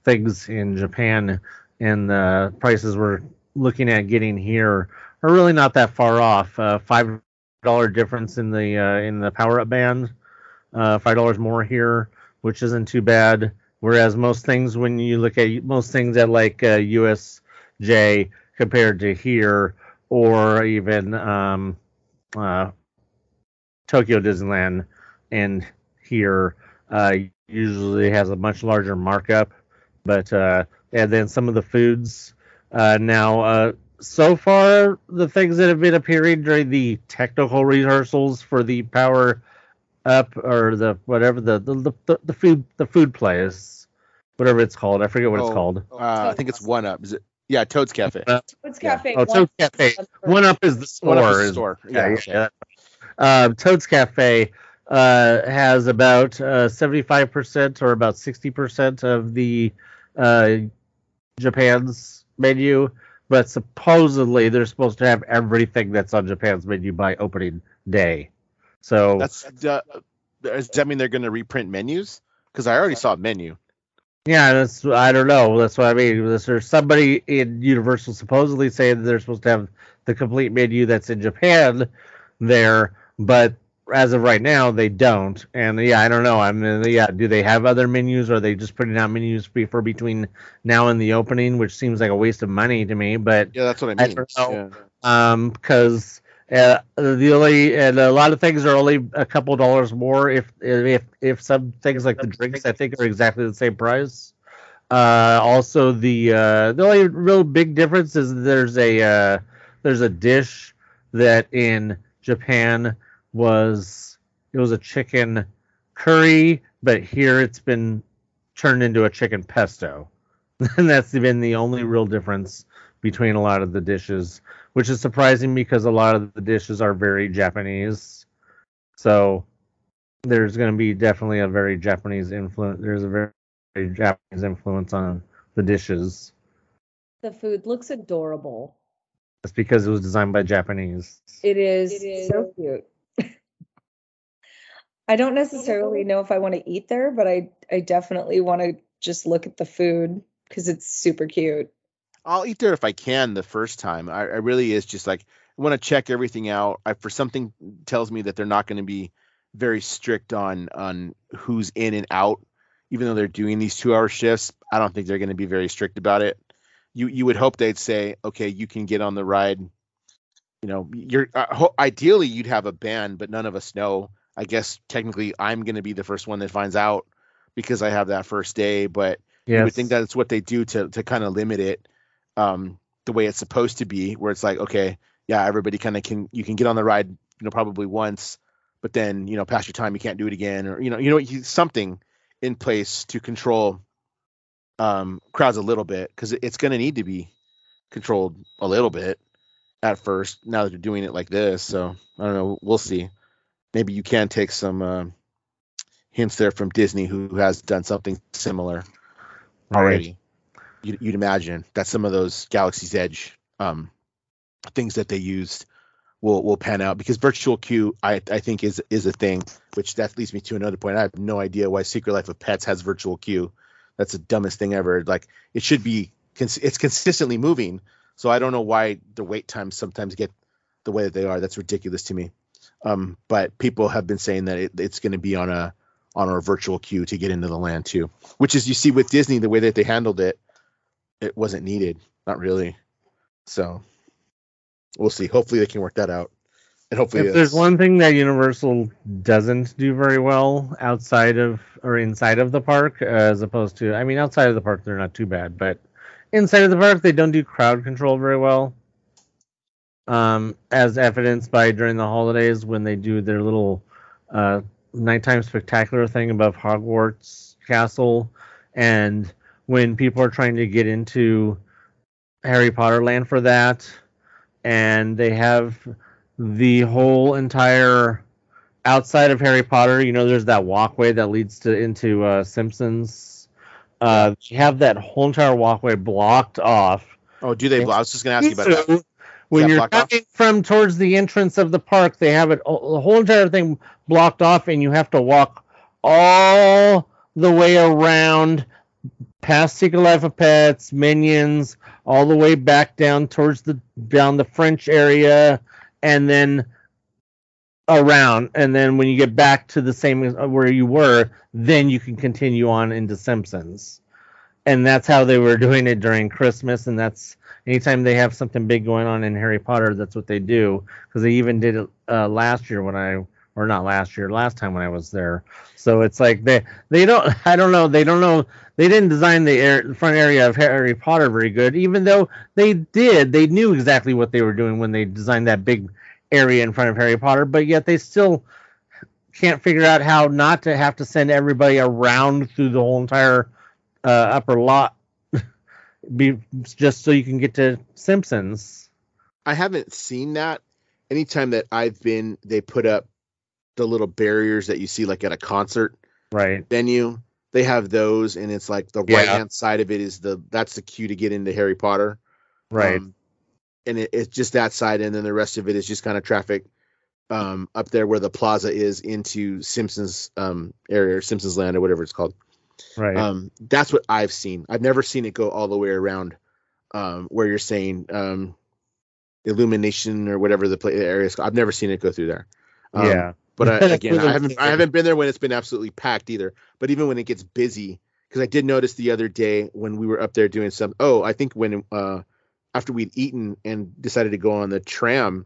things in Japan and the prices we're looking at getting here are really not that far off. Five dollar difference in the in the power up band, five dollars more here, which isn't too bad. Whereas most things, when you look at most things at like uh, USJ compared to here, or even um, uh, Tokyo Disneyland and here uh, usually has a much larger markup. But uh, and then some of the foods uh, now. Uh, so far, the things that have been appearing during the technical rehearsals for the power up or the whatever the the, the, the food the food place, whatever it's called. I forget what it's Oh, called. Uh, I think it's one up. Is it? Yeah, Toad's Cafe. What's Yeah. Cafe? Oh, Toad's Cafe. One up is the store. One up is the is- store. Yeah, Yeah, yeah. yeah. Um, Toad's Cafe uh, has about uh, 75% or about 60% of the uh, Japan's menu, but supposedly they're supposed to have everything that's on Japan's menu by opening day. So That's uh, does that mean they're going to reprint menus? Because I already saw a menu. Yeah, that's I don't know. That's what I mean. There's there's somebody in Universal supposedly saying that they're supposed to have the complete menu that's in Japan there, but as of right now they don't. And yeah, I don't know. I mean, yeah, do they have other menus or are they just putting out menus be- for between now and the opening, which seems like a waste of money to me. But Yeah, that's what I I mean. don't know. Yeah. um because uh, the only and a lot of things are only a couple dollars more if if if some things like the drinks I think are exactly the same price. Uh, also the uh, the only real big difference is there's a uh, there's a dish that in Japan was it was a chicken curry, but here it's been turned into a chicken pesto, and that's been the only real difference between a lot of the dishes which is surprising because a lot of the dishes are very Japanese. So there's going to be definitely a very Japanese influence. There's a very, very Japanese influence on the dishes. The food looks adorable. That's because it was designed by Japanese. It is, so cute. I don't necessarily know if I want to eat there, but I I definitely want to just look at the food. because it's super cute. I'll eat there if I can the first time. I, I really is just like I want to check everything out. I, for something tells me that they're not going to be very strict on on who's in and out, even though they're doing these two hour shifts. I don't think they're going to be very strict about it. You you would hope they'd say, okay, you can get on the ride. You know, you're uh, ho- ideally you'd have a ban, but none of us know. I guess technically I'm going to be the first one that finds out because I have that first day, but you would Yes. think that's what they do to to kind of limit it um the way it's supposed to be where it's like okay yeah everybody kind of can you can get on the ride you know probably once but then you know past your time you can't do it again or you know you know you, something in place to control um crowds a little bit because it's going to need to be controlled a little bit at first now that you're doing it like this so i don't know we'll see maybe you can take some uh, hints there from disney who has done something similar already. You'd, you'd imagine that some of those Galaxy's Edge um, things that they used will will pan out because virtual queue I, I think is is a thing. Which that leads me to another point. I have no idea why Secret Life of Pets has virtual queue. That's the dumbest thing ever. Like it should be it's consistently moving. So I don't know why the wait times sometimes get the way that they are. That's ridiculous to me. Um, but people have been saying that it, it's going to be on a on our virtual queue to get into the land too, which is you see with Disney the way that they handled it, it wasn't needed, not really. So we'll see. Hopefully they can work that out, and hopefully If there's one thing that Universal doesn't do very well outside of or inside of the park, uh, as opposed to, I mean, outside of the park they're not too bad, but inside of the park they don't do crowd control very well. Um, as evidenced by during the holidays when they do their little uh, nighttime spectacular thing above Hogwarts Castle, and when people are trying to get into Harry Potter Land for that, and they have the whole entire outside of Harry Potter, you know, there's that walkway that leads to into uh, Simpsons. Uh, you have that whole entire walkway blocked off. oh, do they? Block? I was just gonna ask you about that. When you're blocked off? coming from towards the entrance of the park, they have it the whole entire thing blocked off, and you have to walk all the way around past of Pets, Minions, all the way back down towards the down the French area, and then around. And then when you get back to the same where you were, then you can continue on into Simpsons. And that's how they were doing it during Christmas, and that's anytime they have something big going on in Harry Potter, that's what they do. Because they even did it uh, last year when I, or not last year, last time when I was there. So it's like they they don't I don't know they don't know they didn't design the, air, front area of Harry Potter very good, even though they did they knew exactly what they were doing when they designed that big area in front of Harry Potter, but yet they still can't figure out how not to have to send everybody around through the whole entire uh, upper lot be just so you can get to Simpsons. I haven't seen that. Anytime that I've been, they put up the little barriers that you see like at a concert Right. venue. They have those, and it's like the Yeah. right hand side of it is the that's the queue to get into Harry Potter. Right. Um, and it, it's just that side, and then the rest of it is just kind of traffic um, up there where the plaza is into Simpsons um, area, or Simpsons Land, or whatever it's called. right. Um, that's what I've seen. I've never seen it go all the way around um, where you're saying um, Illumination or whatever the play, area is. called. I've never seen it go through there. Um, yeah. But I, again, I haven't I haven't been there when it's been absolutely packed either. But even when it gets busy, because I did notice the other day when we were up there doing some. Oh, I think when uh, after we'd eaten and decided to go on the tram,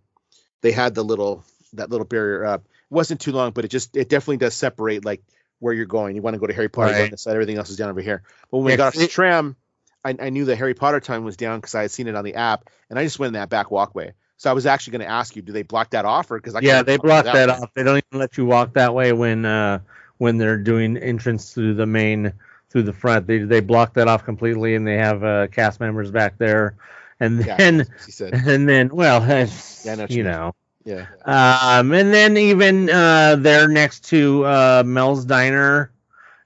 they had the little that little barrier up. It wasn't too long, but it just it definitely does separate like where you're going. You want to go to Harry Potter, go on Right. this side. Everything else is down over here. But when we got off the tram, I, I knew the Harry Potter time was down because I had seen it on the app, and I just went in that back walkway. So I was actually going to ask you, do they block that off, or because I yeah, they block that way. off. They don't even let you walk that way when uh when they're doing entrance through the main through the front. They they block that off completely, and they have uh, cast members back there. And then that's what she said. and then well, Yeah, know you you mean. know. Yeah. Um, and then even uh, there next to uh, Mel's Diner,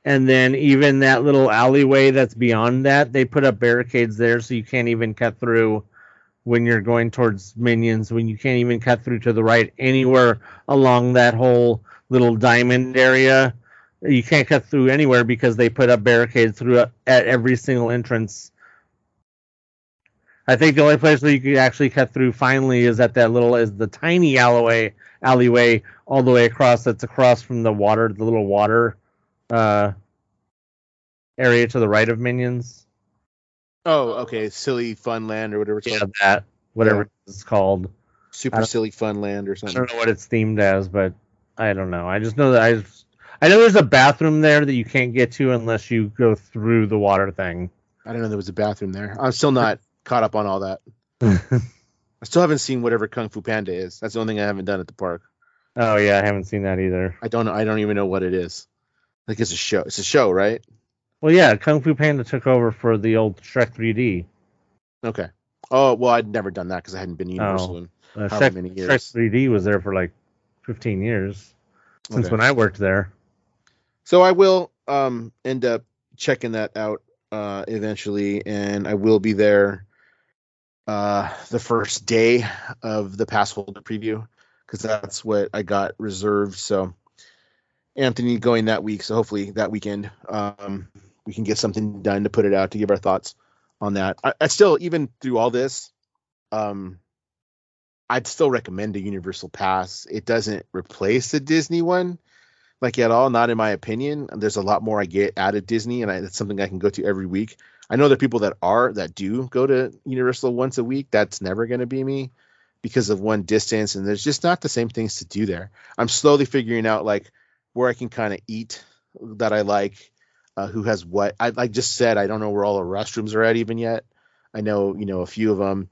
and then even that little alleyway that's beyond that, they put up barricades there so you can't even cut through when you're going towards Minions. When you can't even cut through to the right anywhere along that whole little diamond area. you can't cut through anywhere because they put up barricades through at every single entrance. I think the only place where you could actually cut through finally is at that little is the tiny alleyway alleyway all the way across that's across from the water the little water uh area to the right of minions. Oh, oh, okay. Silly Fun Land or whatever it's Yeah, called. that whatever it's called. Super Silly Fun Land or something. I don't know what it's themed as, but I don't know. I just know that I I know there's a bathroom there that you can't get to unless you go through the water thing. I don't know there was a bathroom there. I'm still not caught up on all that. I still haven't seen whatever Kung Fu Panda is. That's the only thing I haven't done at the park. oh yeah, I haven't seen that either. I don't know. I don't even know what it is. Like it's a show. It's a show, right? Well, yeah, Kung Fu Panda took over for the old Shrek 3D. Okay. Oh well, I'd never done that because I hadn't been to Universal. Oh. in- Uh, How Shrek, many years. Shrek 3D was there for like 15 years since Okay. when I worked there. So I will um end up checking that out uh eventually, and I will be there uh the first day of the pass holder preview because that's what I got reserved. So Anthony going that week, so hopefully that weekend um we can get something done to put it out to give our thoughts on that. I, I still even through all this, um I'd still recommend a Universal Pass. It doesn't replace the Disney one like at all, not in my opinion. There's a lot more I get out of Disney, and I, it's something I can go to every week. I know there are people that are that do go to Universal once a week. That's never going to be me because of one distance, and there's just not the same things to do there. I'm slowly figuring out like where I can kind of eat that I like, uh, who has what. I like just said I don't know where all the restrooms are at even yet. I know you know a few of them,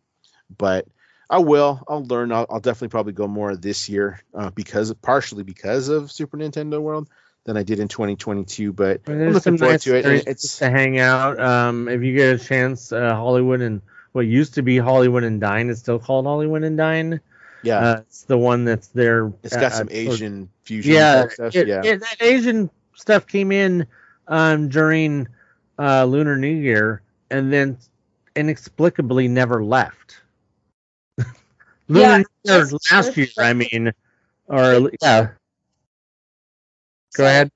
but I will. I'll learn. I'll, I'll definitely probably go more this year uh, because partially because of Super Nintendo World than I did in 2022. But I'm looking forward nice to it. and It's to hang out. Um, if you get a chance, uh, Hollywood and what used to be Hollywood and Dine is still called Hollywood and Dine. yeah, Uh, it's the one that's there. it's got uh, some towards- Asian fusion. Yeah, stuff. it- yeah. it- that Asian stuff came in um, during uh, Lunar New Year and then inexplicably never left. Lunar New Year just- last year, I mean, or yeah. Go So, ahead.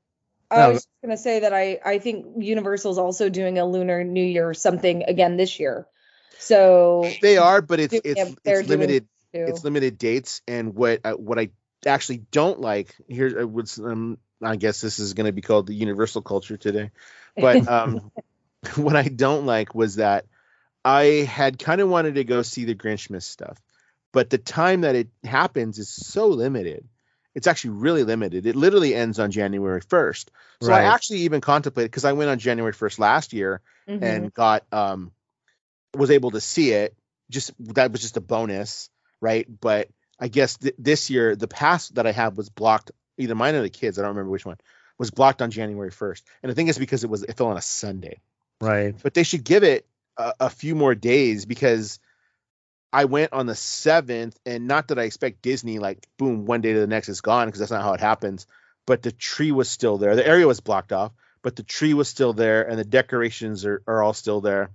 I No. was just gonna say that I I think Universal's also doing a Lunar New Year something again this year. So they are, but it's Yeah, it's it's limited. too. It's limited dates, and what uh, what I actually don't like here uh, was um, I guess this is going to be called the universal culture today, but um, what I don't like was that I had kind of wanted to go see the Grinchmas stuff, but the time that it happens is so limited. It's actually really limited. It literally ends on January 1st. So Right. I actually even contemplated because I went on January 1st last year Mhm. and got um was able to see it. Just that was just a bonus, right? But I guess th- this year the pass that I have was blocked. Either mine or the kids, I don't remember which one, was blocked on January 1st. And I think it's because it was it fell on a Sunday Right. but they should give it a, a few more days because I went on the seventh, and not that I expect Disney like boom one day to the next is gone because that's not how it happens. But the tree was still there. The area was blocked off, but the tree was still there, and the decorations are, are all still there.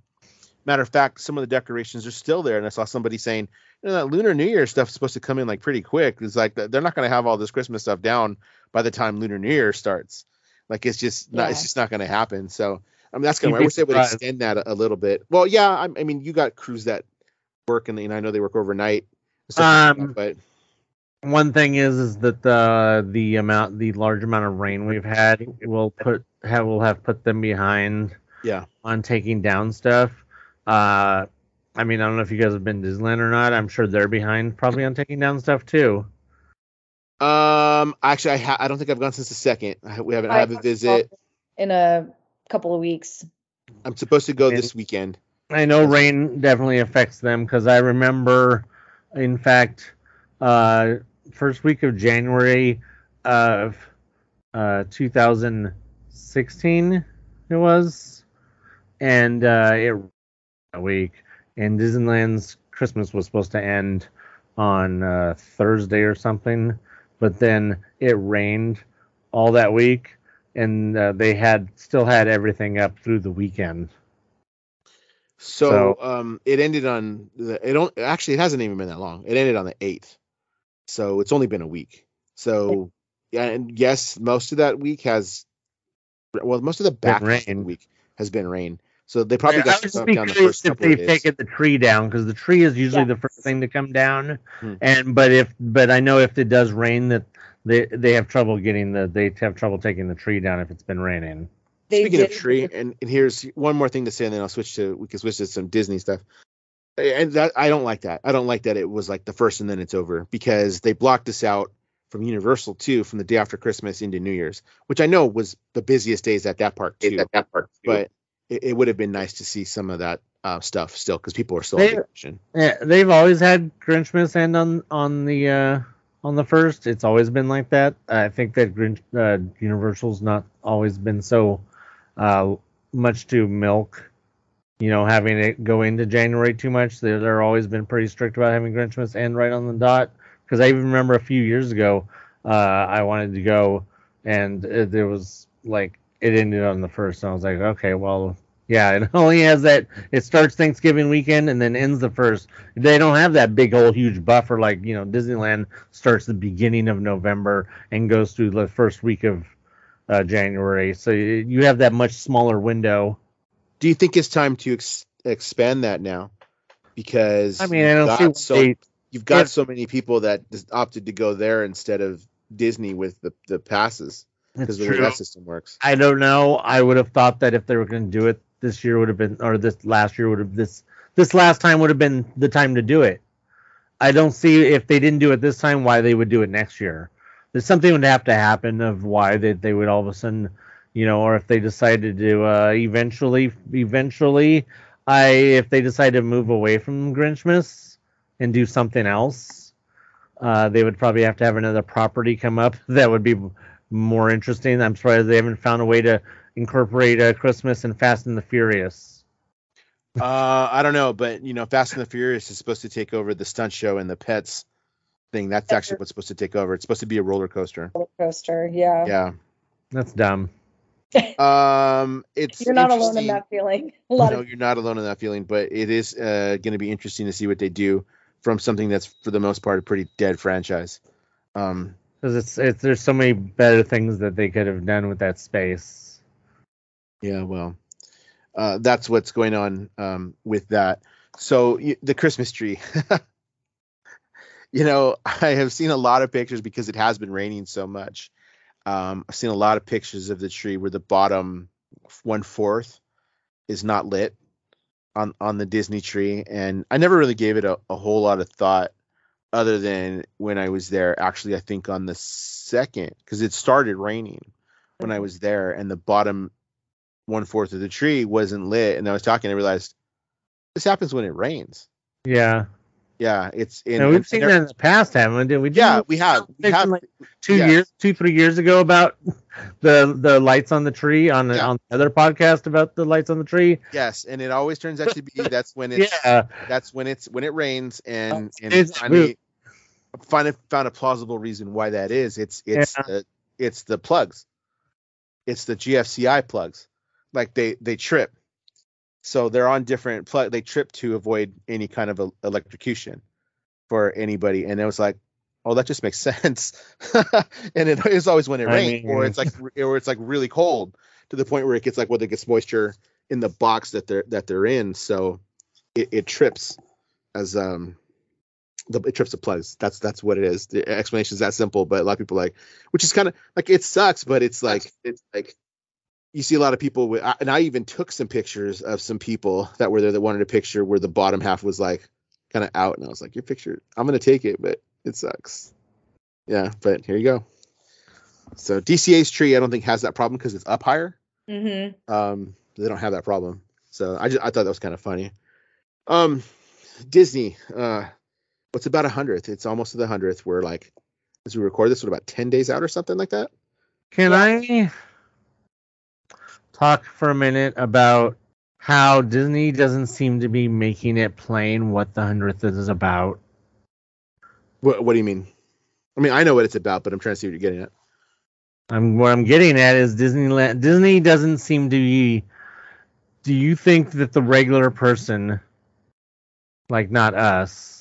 Matter of fact, some of the decorations are still there, and I saw somebody saying, you know, that Lunar New Year stuff is supposed to come in like pretty quick. It's like they're not going to have all this Christmas stuff down by the time Lunar New Year starts. Like it's just not, it's just not going to happen. So I mean, that's kind You'd of. I be wish they would surprised. extend that a, a little bit. Well, yeah, I, I mean, you got crews that work, and you know, I know they work overnight. and stuff like Um, that, One thing is, is that the the amount, the large amount of rain we've had will put have will have put them behind yeah, on taking down stuff. Uh, I mean, I don't know if you guys have been to Disneyland or not. I'm sure they're behind probably on taking down stuff too. um, actually, I ha- I don't think I've gone since the second. I, we haven't I had a visit. in a couple of weeks. I'm supposed to go Okay. this weekend. I know rain definitely affects them because I remember, in fact, uh, first week of January of uh, 2016 it was, and uh, it a week, and Disneyland's Christmas was supposed to end on uh, Thursday or something, but then it rained all that week, and uh, they had still had everything up through the weekend. So, um, it ended on the. It don't actually. It hasn't even been that long. It ended on the eighth, so it's only been a week. So, yeah, and yes, most of that week has well, most of the back of the rain. week has been rain. So they probably I got would stuff be down the curious first if couple of they've days. taken the tree down because the tree is usually Yeah. the first thing to come down. Hmm. And but if but I know if it does rain that they they have trouble getting the they have trouble taking the tree down if it's been raining. They Speaking of tree, and, and here's one more thing to say, and then I'll switch to we can switch to some Disney stuff. And that I don't like that. I don't like that it was like the first and then it's over because they blocked us out from Universal too from the day after Christmas into New Year's, which I know was the busiest days at that park too. At that part, too. But it, it would have been nice to see some of that uh, stuff still because people are still they, Yeah, they've always had Grinchmas and on on the uh on the first. It's always been like that. I think that Grinch uh, Universal's not always been so uh much to milk. You know, having it go into January too much. They're, they're always been pretty strict about having Grinchmas and right on the dot. Because I even remember a few years ago, uh, I wanted to go, and it, there was like it ended on the first, and I was like, okay, well, yeah, it only has that. It starts Thanksgiving weekend and then ends the first. They don't have that big old huge buffer like you know Disneyland starts the beginning of November and goes through the first week of uh, January. So you have that much smaller window. Do you think it's time to ex- expand that now? Because I mean, I don't see got so they- you've got if- so many people that just opted to go there instead of Disney with the, the passes because the way that system works. I don't know. I would have thought that if they were going to do it this year would have been, or this last year would have this this last time would have been the time to do it. I don't see if they didn't do it this time why they would do it next year. There's something would have to happen of why they they would all of a sudden, you know, or if they decided to uh, eventually eventually, I if they decide to move away from Grinchmas and do something else, uh, they would probably have to have another property come up that would be more interesting. I'm surprised they haven't found a way to incorporate uh, Christmas and Fast and the Furious. Uh, I don't know, but you know, Fast and the Furious is supposed to take over the stunt show and the pets thing. That's actually what's supposed to take over. It's supposed to be a roller coaster. roller coaster. Yeah. Yeah. That's dumb. Um, it's You're not alone in that feeling. A lot no, of you're not alone in that feeling, but it is uh, going to be interesting to see what they do from something that's for the most part a pretty dead franchise. Um, Because it's it's there's so many better things that they could have done with that space. yeah, well, uh, that's what's going on um, with that. So y- the Christmas tree, you know, I have seen a lot of pictures because it has been raining so much. Um, I've seen a lot of pictures of the tree where the bottom one fourth is not lit on on the Disney tree, and I never really gave it a, a whole lot of thought, other than when I was there. Actually, I think on the second because it started raining when I mm-hmm. was there, and the bottom one fourth of the tree wasn't lit, and I was talking, I realized this happens when it rains. Yeah. Yeah, it's in. And- we've seen that in the past, haven't we? We? Yeah, we have. We have. like two years, two three years ago about the the lights on the tree on the Yeah. on the other podcast about the lights on the tree. Yes, and it always turns out to be that's when it's Yeah, that's when it's when it rains and and It's- finally finally found a plausible reason why that is. It's it's Yeah. the, it's the plugs. It's the GFCI plugs. Like they they trip. So they're on different plug they trip to avoid any kind of a, electrocution for anybody and it was like oh that just makes sense. and it is always when it I rains or it's like or it's like really cold to the point where it gets like well it gets moisture in the box that they're that they're in so it, it trips as um the it trips the plugs. That's that's what it is. The explanation is that simple, but a lot of people like, which is kind of like it sucks, but it's like it's like you see a lot of people with, and I even took some pictures of some people that were there that wanted a picture where the bottom half was like kind of out, and I was like, your picture, I'm gonna take it, but it sucks. Yeah, but here you go. So DCA's tree, I don't think has that problem because it's up higher hmm um they don't have that problem so i just i thought that was kind of funny um disney uh what's about a hundredth it's almost to the hundredth we're like as we record this what about 10 days out or something like that Can I talk for a minute about how Disney doesn't seem to be making it plain what the hundredth is about? what, what do you mean i mean i know what it's about but i'm trying to see what you're getting at I'm what I'm getting at is Disneyland. Disney doesn't seem to be. Do you think that the regular person, like not us,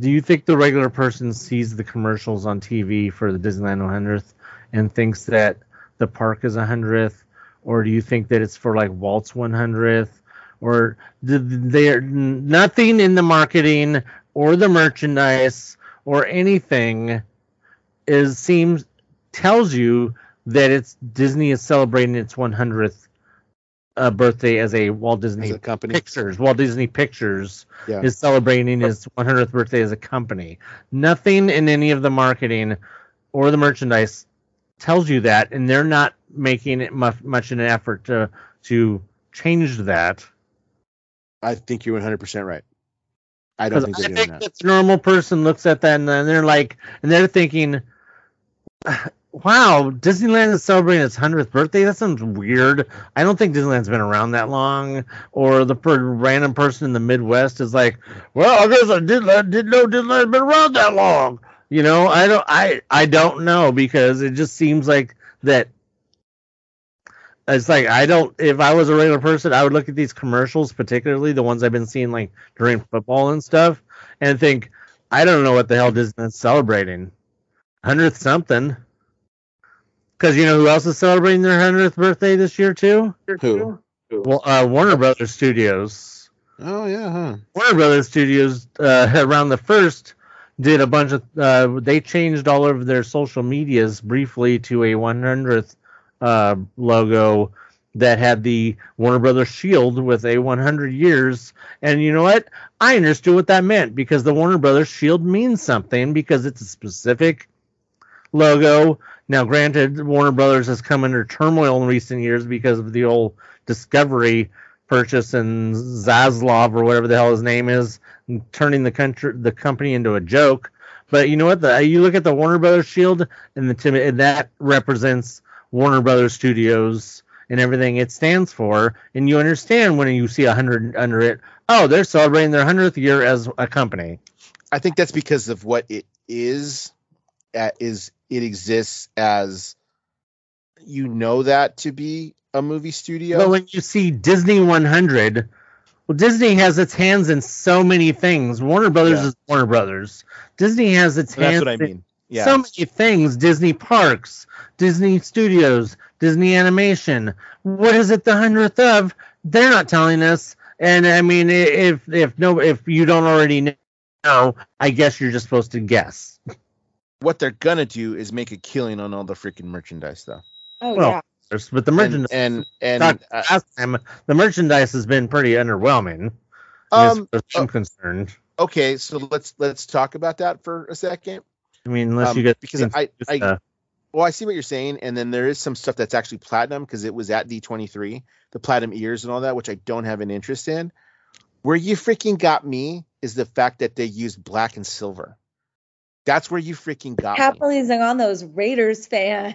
do you think the regular person sees the commercials on TV for the Disneyland 100th and thinks that the park is hundredth, or do you think that it's for like Walt's one hundredth, or there nothing in the marketing or the merchandise or anything is seems tells you that it's Disney is celebrating its 100th uh, birthday as a Walt Disney a company. Pictures. Walt Disney Pictures Yeah. is celebrating his 100th birthday as a company. Nothing in any of the marketing or the merchandise tells you that, and they're not making it much, much in an effort to to change that. I think you're 100 percent right. I don't think I they're doing think that. this normal person looks at that and they're like, and they're thinking, "Wow, Disneyland is celebrating its hundredth birthday. That sounds weird. I don't think Disneyland's been around that long." Or the per- random person in the Midwest is like, "Well, I guess I did I didn't know Disneyland's been around that long." You know, I don't, I, I don't know because it just seems like that. It's like I don't. If I was a regular person, I would look at these commercials, particularly the ones I've been seeing like during football and stuff, and think, I don't know what the hell Disney's celebrating. Hundredth something. Because you know who else is celebrating their hundredth birthday this year too? Who? Well, uh, Warner Brothers Studios. Oh yeah, huh? Warner Brothers Studios uh, around the first did a bunch of. Uh, they changed all of their social medias briefly to a 100th uh, logo that had the Warner Brothers shield with a 100 years. And you know what? I understood what that meant because the Warner Brothers shield means something because it's a specific logo. Now, granted, Warner Brothers has come under turmoil in recent years because of the old Discovery purchase and Zaslav or whatever the hell his name is, turning the country the company into a joke. But you know what? The, you look at the Warner Brothers shield, and the to me, and that represents Warner Brothers Studios and everything it stands for, and you understand when you see a hundred under it. Oh, they're celebrating their hundredth year as a company. I think that's because of what it is. Is it exists as you know that to be a movie studio? But when you see Disney 100, well, Disney has its hands in so many things. Warner Brothers Yeah. is Warner Brothers. Disney has its So that's hands what I in mean. Yeah. so many things. Disney parks, Disney studios, Disney animation. What is it the hundredth of? They're not telling us. And I mean, if if no, if you don't already know, I guess you're just supposed to guess. what they're gonna do is make a killing on all the freaking merchandise, though. Oh Well, yeah. There's- But the merchandise, and, and talked uh, last time, the merchandise has been pretty underwhelming. um, as far as I'm concerned. okay, so let's let's talk about that for a second. I mean, unless Um, you get because I- I- uh, Well, I see what you're saying, and then there is some stuff that's actually platinum because it was at D23, the platinum ears and all that, which I don't have an interest in. Where you freaking got me is the fact that they used black and silver. That's where you freaking got me. Capitalizing on those Raiders fans.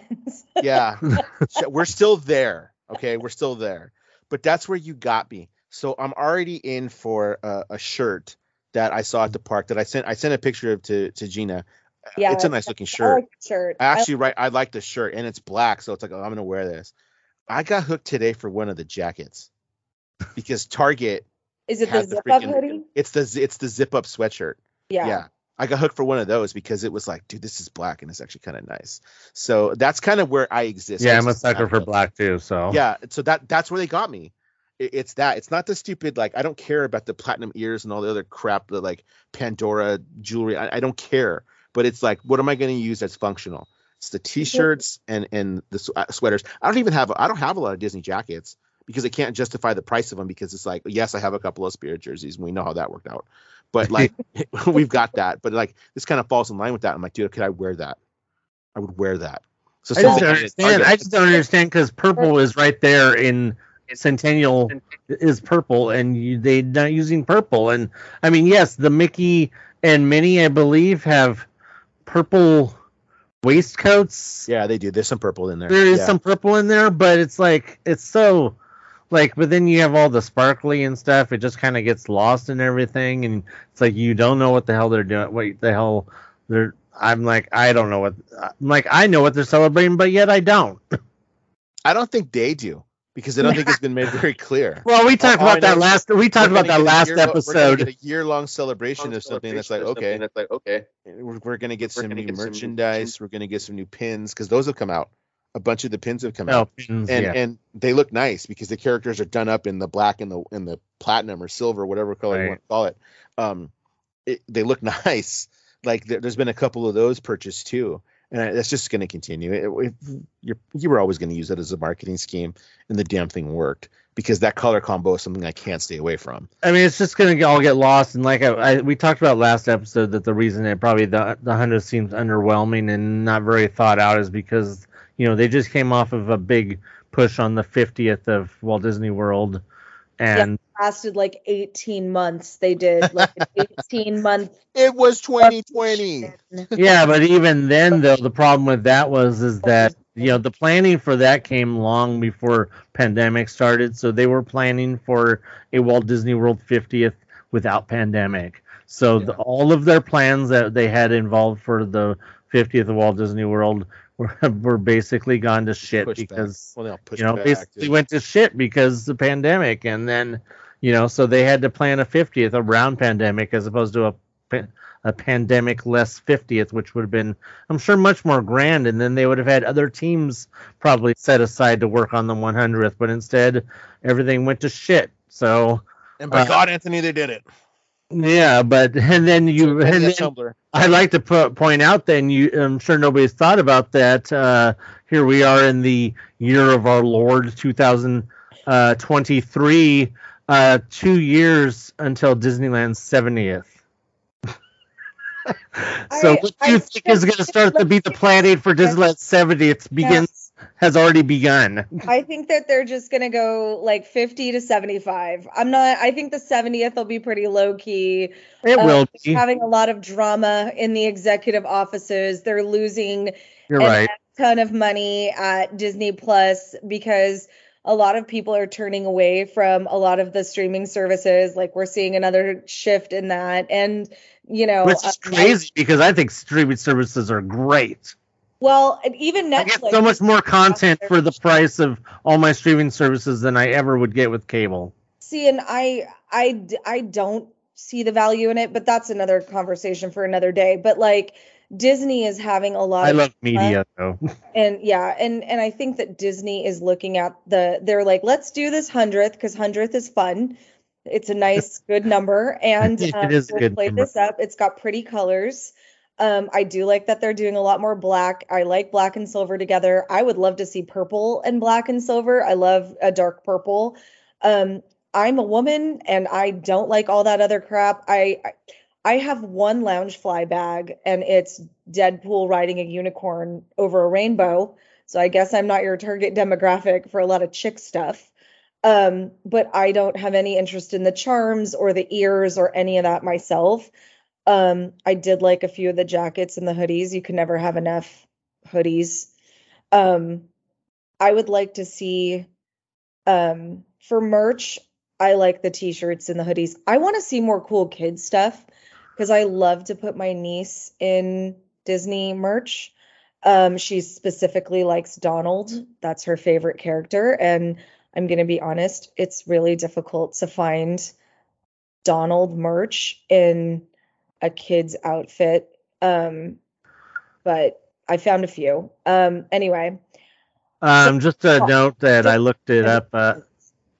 Yeah, we're still there. Okay, we're still there, but that's where you got me. So I'm already in for a, a shirt that I saw at the park that I sent. I sent a picture of to to Gina. Uh, yeah, it's a nice looking I shirt. like the shirt. I actually right I like the shirt and it's black, so it's like oh, I'm gonna wear this. I got hooked today for one of the jackets because Target is it the zip up hoodie? it's the it's the zip up sweatshirt. Yeah. Yeah. I got hooked for one of those because it was like, dude, this is black and it's actually kind of nice. So that's kind of where I exist. yeah, I'm a sucker for black too. So Yeah, so that that's where they got me. It- It's that. It's not the stupid like I don't care about the platinum ears and all the other crap, the like Pandora jewelry. I, I don't care. But it's like, what am I going to use that's functional? It's the t-shirts and and the sw- uh, sweaters. I don't even have I don't have a lot of Disney jackets because I can't justify the price of them because it's like yes, I have a couple of Spirit jerseys and we know how that worked out. But like we've got that. But like this kind of falls in line with that. I'm like, dude, could I wear that? I would wear that. So I just don't understand. I just don't understand because purple is right there in Centennial is purple, and you, they're not using purple. And I mean, yes, the Mickey and Minnie, I believe, have purple waistcoats. yeah, they do. There's some purple in there. There is Yeah. some purple in there, but it's like it's so like. But then you have all the sparkly and stuff. It just kind of gets lost in everything, and it's like you don't know what the hell they're doing. What the hell they're. I'm like I don't know what. I'm like I know what they're celebrating, but yet I don't. I don't think they do because I don't think it's been made very clear. Well, we talked All about that last. We talked about that gonna get a last year- We're gonna episode. get a year-long celebration of something that's like okay, That's like okay. we're, we're gonna get We're some gonna new get some new merchandise. We're gonna get some new pins because those have come out A bunch of the pins have come Oh, out, pins, and yeah. and they look nice because the characters are done up in the black and the in the platinum or silver, whatever color you want to call it. Um, it, they look nice. Like there, there's been a couple of those purchased too, and I- that's just going to continue. It, it, you're, you were always going to use it as a marketing scheme, and the damn thing worked because that color combo is something I can't stay away from. I mean, it's just gonna all get lost. And like I, I we talked about last episode, that the reason it probably the the hundred seems underwhelming and not very thought out is because you know they just came off of a big push on the 50th of Walt Disney World, and Lasted like 18 months. They did like 18 month. It was 2020. yeah, but even then though the problem with that was is that you know the planning for that came long before pandemic started, so they were planning for a Walt Disney World 50th without pandemic. So the, all of their plans that they had involved for the 50th of Walt Disney World were, were basically gone to shit back. because well, push you know back. basically went to shit because the pandemic and then you know so they had to plan a 50th around pandemic as opposed to a a pandemic less 50th which would have been i'm sure much more grand and then they would have had other teams probably set aside to work on the 100th but instead everything went to shit so and by uh, God, Anthony, they did it. Yeah but and then you So, and then, Tumblr. I'd like to put, point out then you I'm sure nobody's thought about that. Uh, here we are in the year of our Lord 2023, uh, two years until Disneyland's 70th. so I- what do I you think is going to start to be the planning for Disneyland's 70th begins has already begun. I think that they're just gonna go like 50 to 75. I'm not. I think the 70th will be pretty low key. It Uh, will be. Having a lot of drama in the executive offices. They're losing You're right. ton of money at Disney Plus because a lot of people are turning away from a lot of the streaming services. Like we're seeing another shift in that, and you know, Which is uh, I- crazy because I think streaming services are great. Well, and even I get so much more content for the price of all my streaming services than I ever would get with cable. See, and I, I, I don't see the value in it, but that's another conversation for another day. But like Disney is having a lot I of love media though. and yeah, and and I think that Disney is looking at the they're like, let's do this hundredth because hundredth is fun. It's a nice, good number, and It um, is a we'll good play number. this up. It's got pretty colors. Um, I do like that they're doing a lot more black. I like black and silver together. I would love to see purple and black and silver. I love a dark purple. Um, I'm a woman and I don't like all that other crap. I I, have one Loungefly bag and it's Deadpool riding a unicorn over a rainbow. So I guess I'm not your target demographic for a lot of chick stuff. Um, but I don't have any interest in the charms or the ears or any of that myself. Um, I did like a few of the jackets and the hoodies. You can never have enough hoodies. Um, I would like to see um for merch, I like the t-shirts and the hoodies. I want to see more cool kid stuff because I love to put my niece in Disney merch. Um, she specifically likes Donald. That's her favorite character. And I'm going to be honest, it's really difficult to find Donald merch in a kid's outfit. Um, but I found a few. Um, anyway, Um, just a note that I looked it up. Uh,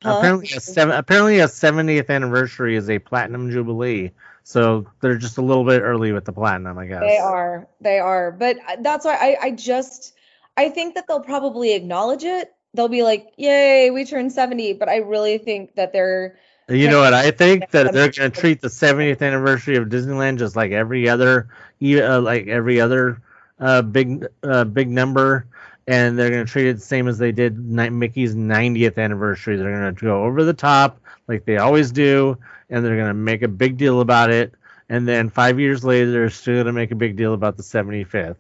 Huh? apparently, a seven, apparently a 70th anniversary is a platinum jubilee, so they're just a little bit early with the platinum, I guess. They are. They are. But uh, that's why I, I just I think that they'll probably acknowledge it. They'll be like, "Yay, we turned 70." But I really think that they're You know what? I think that they're going to treat the 70th anniversary of Disneyland just like every other, uh, like every other uh, big, uh, big number, and they're going to treat it the same as they did Mickey's 90th anniversary. They're going to go over the top like they always do, and they're going to make a big deal about it. And then five years later, they're still going to make a big deal about the 75th.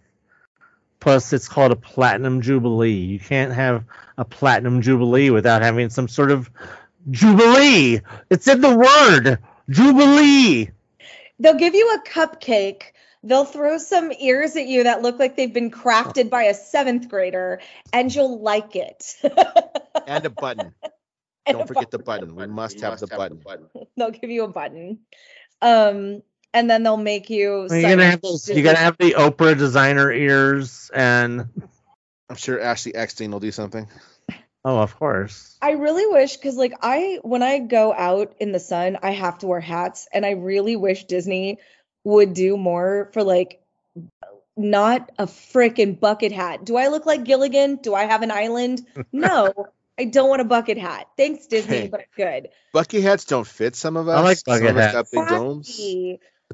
Plus, it's called a platinum jubilee. You can't have a platinum jubilee without having some sort of Jubilee. It's in the word. Jubilee. they'll give you a cupcake. They'll throw some ears at you that look like they've been crafted by a seventh grader, and you'll like it. and a button. And Don't a forget the button. We must have the button. they'll give you a button. Um, and then they'll make you. You're gonna up have those. to You gotta have the Oprah designer ears and I'm sure Ashley Eckstein will do something. Oh, of course. I really wish because like I when I go out in the sun, I have to wear hats, and I really wish Disney would do more for like not a freaking bucket hat. Do I look like Gilligan? Do I have an island? No, I don't want a bucket hat. Thanks Disney, Hey. but good. Bucket hats don't fit some of us. I like some bucket of us hats. got big domes.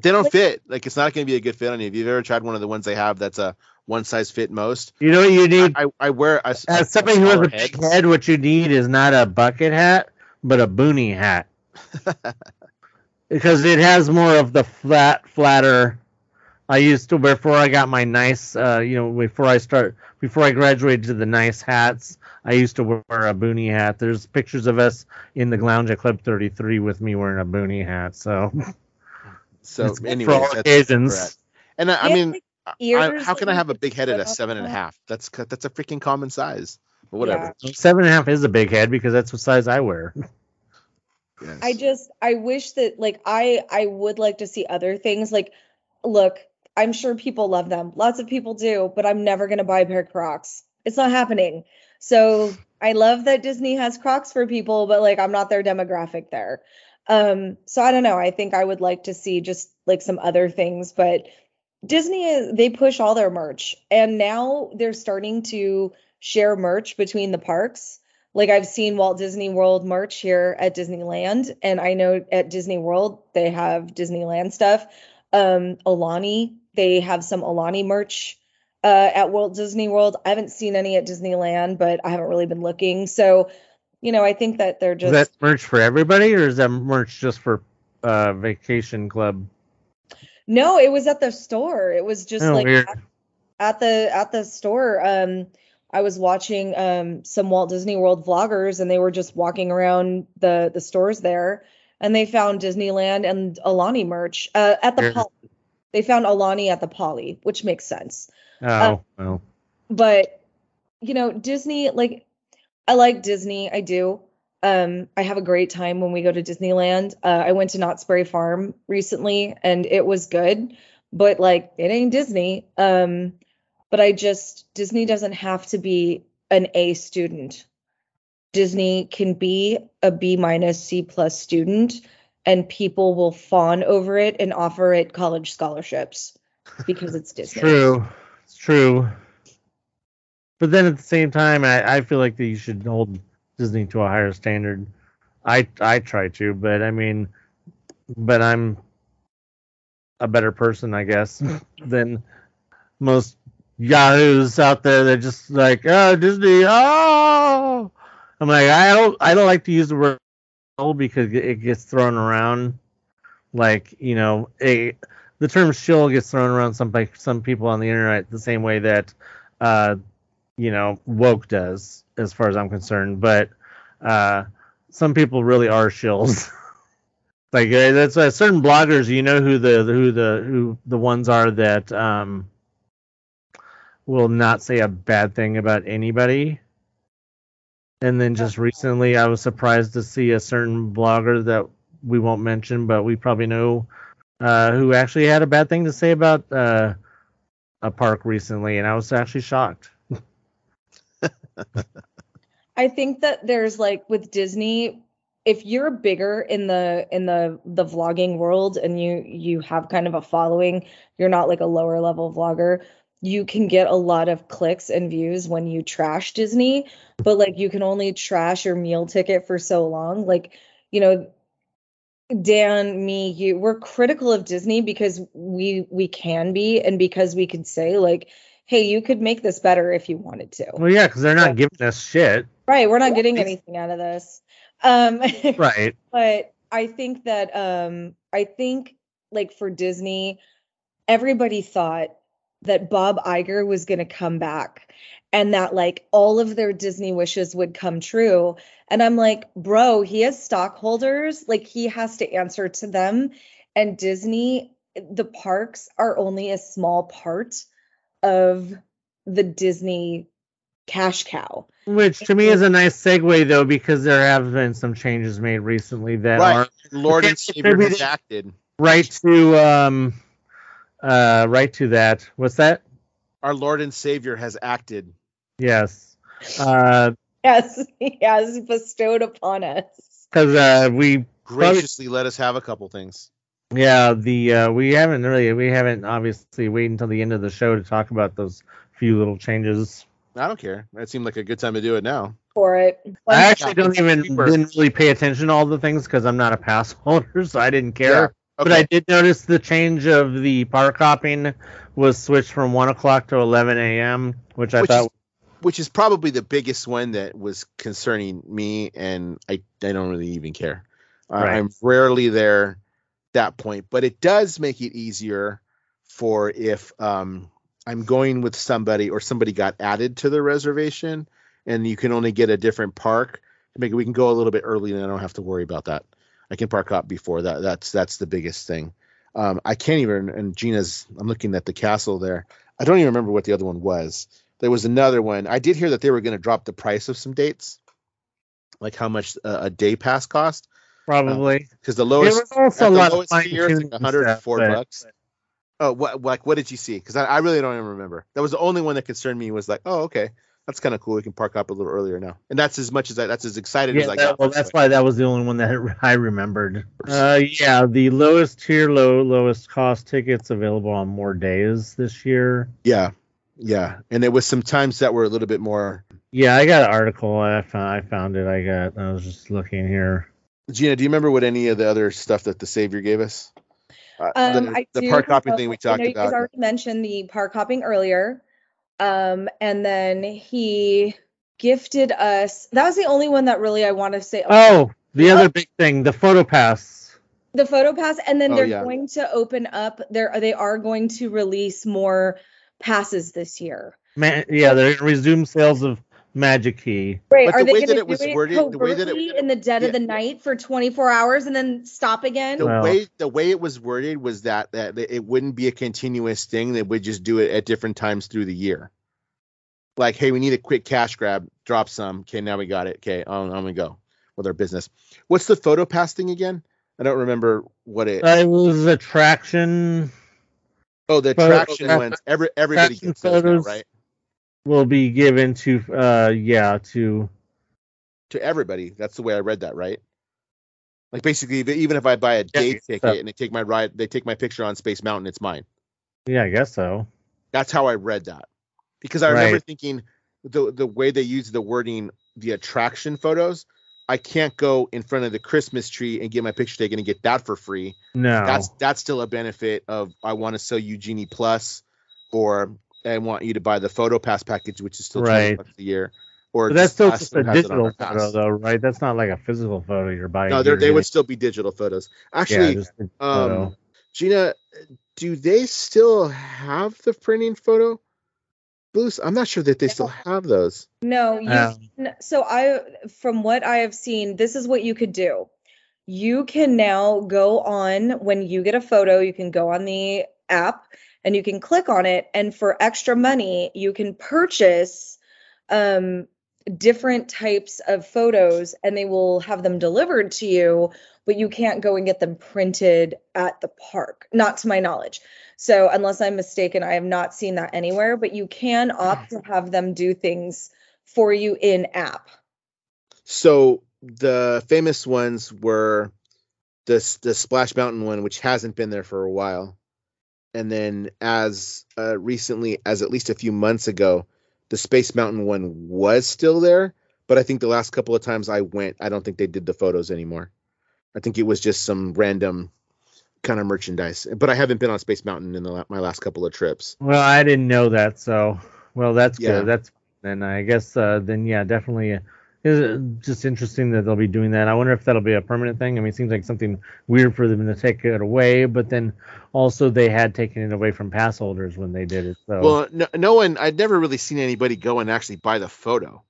Exactly. But they don't fit. Like it's not going to be a good fit on you. If you've ever tried one of the ones they have, that's a one size fit most. You know what you need? I, I wear a, a As somebody who has a big head. head, what you need is not a bucket hat, but a boonie hat. because it has more of the flat, flatter. I used to before I got my nice, uh, you know, before I start, before I graduated to the nice hats. I used to wear a boonie hat. There's pictures of us in the lounge at Club 33 with me wearing a boonie hat. So, So It's good for all that's occasions. correct. And I, I mean, I, how can I have a big head at a on seven and a top. half? That's that's a freaking common size. But whatever. seven and a half is a big head because that's what size I wear. Yes. I just I wish that like I I would like to see other things like look, I'm sure people love them. Lots of people do, but I'm never going to buy a pair of Crocs. It's not happening. So, I love that Disney has Crocs for people, but like I'm not their demographic there. Um so I don't know. I think I would like to see just like some other things, but Disney is they push all their merch and now they're starting to share merch between the parks. Like I've seen Walt Disney World merch here at Disneyland, and I know at Disney World they have Disneyland stuff. Um, Aulani, they have some Aulani merch uh, at Walt Disney World. I haven't seen any at Disneyland, but I haven't really been looking. So, you know, I think that they're just. Is that merch for everybody, or is that merch just for uh, Vacation Club? no. It was at the store. It was just Oh, like weird. at the at the store um i was watching um some walt disney world vloggers and they were just walking around the the stores there and they found disneyland and aulani merch uh at the Yeah. poly they found aulani at the poly which makes sense Oh, well. but you know disney like i like disney i do. Um i have a great time when we go to disneyland. Uh, i went to knott's berry farm recently and it was good but like it ain't disney. Um but i just disney doesn't have to be an a student. Disney can be a b minus c plus student and people will fawn over it and offer it college scholarships because it's It's disney. true. It's true. But then at the same time, I, I feel like that you should hold Disney to a higher standard. I I try to, but I mean, but I'm a better person, I guess, than most yahoos out there. They're just like, oh, Disney, oh. I'm like, I don't, I don't like to use the word "shill" because it gets thrown around, like you know, a the term shill gets thrown around some by some people on the internet the same way that uh you know woke does as far as i'm concerned but uh some people really are shills. Like uh, that's uh, certain bloggers you know who the who the who the ones are that um will not say a bad thing about anybody. And then just recently i was surprised to see a certain blogger that we won't mention but we probably know uh, who actually had a bad thing to say about uh, a park recently, and I was actually shocked. I think that there's like with Disney, if you're bigger in the in the the vlogging world and you you have kind of a following, you're not like a lower level vlogger, you can get a lot of clicks and views when you trash Disney, but like you can only trash your meal ticket for so long. Like, you know, Dan, me, you, we're critical of Disney because we we can be and because we can say like, hey, you could make this better if you wanted to. Well, yeah, because they're not Yeah. giving us shit, Right, we're not getting anything out of this. Um, right? but I think that um, I think like for Disney, everybody thought that Bob Iger was going to come back and that like all of their Disney wishes would come true. And I'm like, bro, he has stockholders, like he has to answer to them. And Disney, the parks are only a small part of the Disney cash cow. Which to me is a nice segue though, because there have been some changes made recently that Right. are Lord and Savior maybe has acted. right to um uh right to that. What's that? Our Lord and Savior has acted. Yes. Uh, Yes, he has bestowed upon us. because uh, we Graciously let us have a couple things. Yeah the uh, we haven't really we haven't obviously waited until the end of the show to talk about those few little changes. I don't care. It seemed like a good time to do it now. For it. I actually don't even cheaper. didn't really pay attention to all the things because I'm not a pass holder, so I didn't care. Yeah, But I did notice the change of the park hopping was switched from one o'clock to 11 a.m., which I Which thought is- which is probably the biggest one that was concerning me, and I, I don't really even care. Uh, Right. I'm rarely there that point, but it does make it easier for if um, I'm going with somebody or somebody got added to the reservation, and you can only get a different park. Maybe we can go a little bit early, and I don't have to worry about that. I can park up before that. That's that's the biggest thing. Um, I can't even. And Gina's. I'm looking at the castle there. I don't even remember what the other one was. There was another one. I did hear that they were going to drop the price of some dates, like how much uh, a day pass cost, probably because the lowest it was also a lot of tier is like 104 stuff, but- bucks. Oh, what like what did you see? Because I, I really don't even remember. That was the only one that concerned me. Was like, oh, okay, that's kind of cool. We can park up a little earlier now, and that's as much as I. That's as excited Yeah, as I that- got. well, that's why that was the only one that I remembered. Uh, yeah, the lowest tier, low lowest cost tickets available on more days this year. Yeah, yeah, and there was some times that were a little bit more. Yeah, I got an article. I found, I found it. I got. I was just looking here. Gina, do you remember what any of the other stuff that the Savior gave us? Uh, Um, the, I the park hopping thing we I talked know you guys about. already mentioned the park hopping earlier. Um, and then he gifted us. That was the only one that really I want to say. Oh, the What? other big thing, the photo pass. the photo pass, and then Oh, they're yeah. going to open up. They're they are going to release more passes this year. Man, yeah, they're gonna resume sales of Magic Key. Right? But are the they way going that to it was do it worded- the way that it- in the dead Yeah. of the night for 24 hours and then stop again? the Well- way the way it was worded was that that it wouldn't be a continuous thing. They would just do it at different times through the year. Like, hey, we need a quick cash grab. Drop some. Okay, now we got it. Okay, on, on we go with our business. What's the photo pass thing again? I don't remember what it. Uh, it was attraction oh, the attraction attra- ones. Every everybody attraction gets those now, right? Will be given to uh yeah to To everybody. That's the way I read that, right? Like basically, even if I buy a day Yeah, ticket so- and they take my ride, they take my picture on Space Mountain, it's mine. yeah I guess so. That's how I read that. Because I remember Right. thinking the the way they use the wording, the attraction photos, I can't go in front of the Christmas tree and get my picture taken and get that for free. No, That's that's still a benefit of I want to sell you Genie Plus, or I want you to buy the Photo Pass package, which is still twenty Right. bucks a year. Or but that's still just a has it on digital our photo though, right? That's not like a physical photo you're buying. No, they're- would still be digital photos. Actually, just a photo. um, Gina, do they still have the printing photo? Boost? I'm not sure that they still have those. No, you Um, can, so I from what I have seen, this is what you could do. You can now go on when you get a photo, you can go on the app and you can click on it and for extra money, you can purchase um different types of photos and they will have them delivered to you, but you can't go and get them printed at the park, not to my knowledge. So, unless I'm mistaken, I have not seen that anywhere, but you can opt to have them do things for you in app. So the famous ones were the the Splash Mountain one, which hasn't been there for a while, and then as uh, recently as at least a few months ago, the Space Mountain one was still there. But I think the last couple of times I went, I don't think they did the photos anymore. I think it was just some random kind of merchandise. But I haven't been on Space Mountain in the, la- my last couple of trips. Well, I didn't know that, so well, that's Yeah. good. That's then I guess uh, then yeah, definitely. It's just interesting that they'll be doing that. I wonder if that'll be a permanent thing. I mean, it seems like something weird for them to take it away, but then also they had taken it away from pass holders when they did it. So Well, no, no one. I'd never really seen anybody go and actually buy the photo.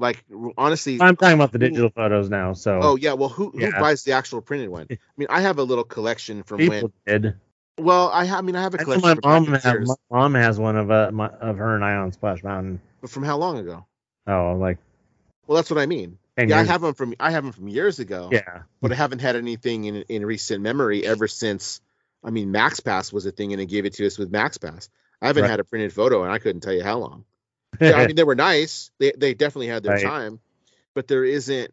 Like honestly, I'm talking about the digital photos now. So Oh yeah, well, who who Yeah. buys the actual printed one? I mean, I have a little collection from people when. did. Well, I have. I mean, I have a collection my mom has, my mom has one of uh, my, of her and I on Splash Mountain. but from how long ago? Oh, like Well, that's what I mean. ten yeah, I have them from I have them from years ago. yeah, but I haven't had anything in in recent memory ever since. I mean, Max Pass was a thing, and they gave it to us with Max Pass. I haven't Right. had a printed photo, and I couldn't tell you how long. Yeah, I mean, they were nice. They they definitely had their Right. time, but there isn't.